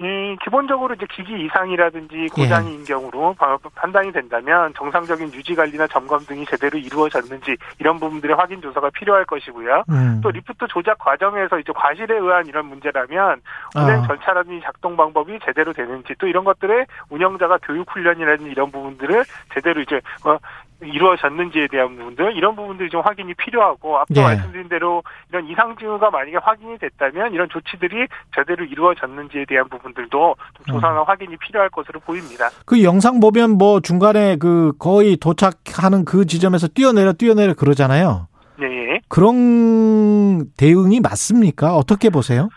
S15: 이 기본적으로 이제 기기 이상이라든지
S2: 예.
S15: 고장인 경우로 바- 판단이 된다면 정상적인 유지 관리나 점검 등이 제대로 이루어졌는지 이런 부분들의 확인 조사가 필요할 것이고요.
S2: 음.
S15: 또 리프트 조작 과정에서 이제 과실에 의한 이런 문제라면 운행
S2: 아.
S15: 절차라든지 작동 방법이 제대로 되는지 또 이런 것들의 운영자가 교육 훈련이라든지 이런 부분들을 제대로 이제 어, 이루어졌는지에 대한 부분들 이런 부분들이 좀 확인이 필요하고 앞서
S2: 예.
S15: 말씀드린 대로 이런 이상 징후가 만약에 확인이 됐다면 이런 조치들이 제대로 이루어졌는지에 대한 부분들도 좀 조사나
S2: 음.
S15: 확인이 필요할 것으로 보입니다.
S2: 그 영상 보면 뭐 중간에 그 거의 도착하는 그 지점에서 뛰어내려 뛰어내려 그러잖아요.
S15: 예.
S2: 그런 대응이 맞습니까? 어떻게 보세요?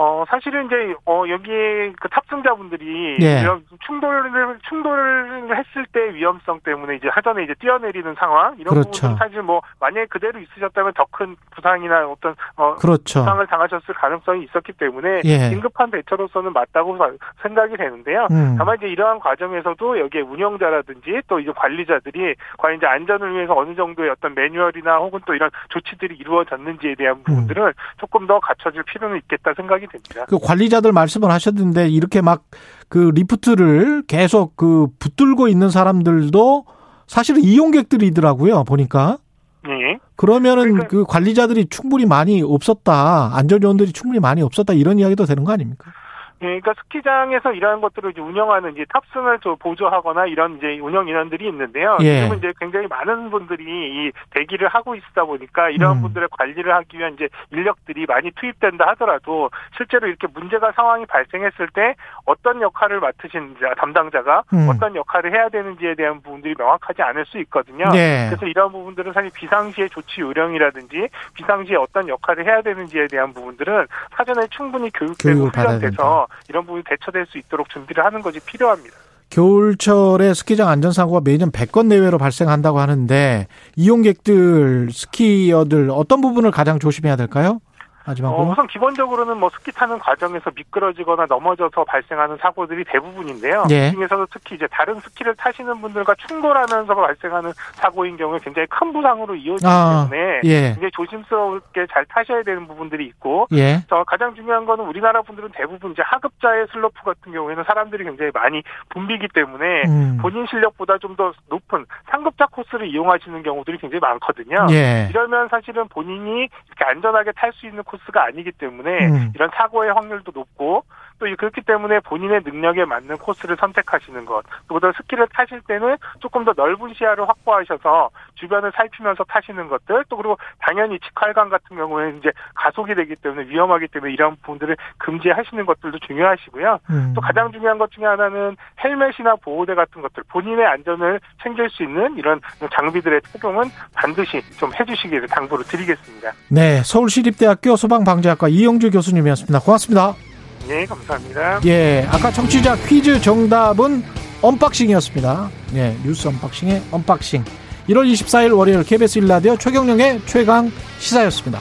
S15: 어, 사실은 이제, 어, 여기에 그 탑승자분들이
S2: 예.
S15: 충돌을, 충돌을 했을 때 위험성 때문에 이제 하전에 이제 뛰어내리는 상황, 이런
S2: 그렇죠.
S15: 부분은 사실 뭐, 만약에 그대로 있으셨다면 더 큰 부상이나 어떤, 어,
S2: 그렇죠.
S15: 부상을 당하셨을 가능성이 있었기 때문에
S2: 예.
S15: 긴급한 대처로서는 맞다고 사- 생각이 되는데요.
S2: 음.
S15: 다만 이제 이러한 과정에서도 여기에 운영자라든지 또 이제 관리자들이 과연 이제 안전을 위해서 어느 정도의 어떤 매뉴얼이나 혹은 또 이런 조치들이 이루어졌는지에 대한 부분들은 조금 더 갖춰질 필요는 있겠다 생각이 됩니다.
S2: 그 관리자들 말씀을 하셨는데 이렇게 막 그 리프트를 계속 그 붙들고 있는 사람들도 사실은 이용객들이더라고요. 보니까.
S15: 예.
S2: 그러면은 그 관리자들이 충분히 많이 없었다. 안전요원들이 충분히 많이 없었다. 이런 이야기도 되는 거 아닙니까?
S15: 예, 그러니까 스키장에서 이러한 것들을 이제 운영하는 이제 탑승을 저 보조하거나 이런 이제 운영 인원들이 있는데요.
S2: 예.
S15: 지금은 이제 굉장히 많은 분들이 이 대기를 하고 있다 보니까 이러한
S2: 음.
S15: 분들의 관리를 하기 위한 이제 인력들이 많이 투입된다 하더라도 실제로 이렇게 문제가 상황이 발생했을 때 어떤 역할을 맡으신 자, 담당자가
S2: 음.
S15: 어떤 역할을 해야 되는지에 대한 부분들이 명확하지 않을 수 있거든요.
S2: 네.
S15: 그래서 이러한 부분들은 사실 비상시의 조치 요령이라든지 비상시에 어떤 역할을 해야 되는지에 대한 부분들은 사전에 충분히 교육되고 훈련돼서 이런 부분이 대처될 수 있도록 준비를 하는 것이 필요합니다.
S2: 겨울철에 스키장 안전사고가 매년 100건 내외로 발생한다고 하는데 이용객들, 스키어들 어떤 부분을 가장 조심해야 될까요? 마지막으로.
S15: 어, 우선 기본적으로는 뭐 스키 타는 과정에서 미끄러지거나 넘어져서 발생하는 사고들이 대부분인데요.
S2: 예.
S15: 그 중에서도 특히 이제 다른 스키를 타시는 분들과 충돌하면서 발생하는 사고인 경우에 굉장히 큰 부상으로 이어지기
S2: 아,
S15: 때문에
S2: 예.
S15: 굉장히 조심스럽게 잘 타셔야 되는 부분들이 있고
S2: 예.
S15: 저 가장 중요한 거는 우리나라 분들은 대부분 이제 하급자의 슬로프 같은 경우에는 사람들이 굉장히 많이 붐비기 때문에
S2: 음.
S15: 본인 실력보다 좀 더 높은 상급자 코스를 이용하시는 경우들이 굉장히 많거든요.
S2: 예.
S15: 이러면 사실은 본인이 이렇게 안전하게 탈 수 있는 코스 가 아니기 때문에
S2: 음.
S15: 이런 사고의 확률도 높고 또 그렇기 때문에 본인의 능력에 맞는 코스를 선택하시는 것. 그보다 스키를 타실 때는 조금 더 넓은 시야를 확보하셔서 주변을 살피면서 타시는 것들. 또 그리고 당연히 직활강 같은 경우에는 이제 가속이 되기 때문에 위험하기 때문에 이런 부분들을 금지하시는 것들도 중요하시고요.
S2: 음.
S15: 또 가장 중요한 것 중에 하나는 헬멧이나 보호대 같은 것들 본인의 안전을 챙길 수 있는 이런 장비들의 착용은 반드시 좀 해주시기를 당부를 드리겠습니다.
S2: 네, 서울시립대학교 소방방재학과 이영주 교수님이었습니다. 고맙습니다.
S15: 네, 감사합니다.
S2: 예, 아까 청취자 퀴즈 정답은 unboxing이었습니다. 예, 뉴스 unboxing의 unboxing. 1월 24일 월요일 KBS 1라디오 최경영의 최강 시사였습니다.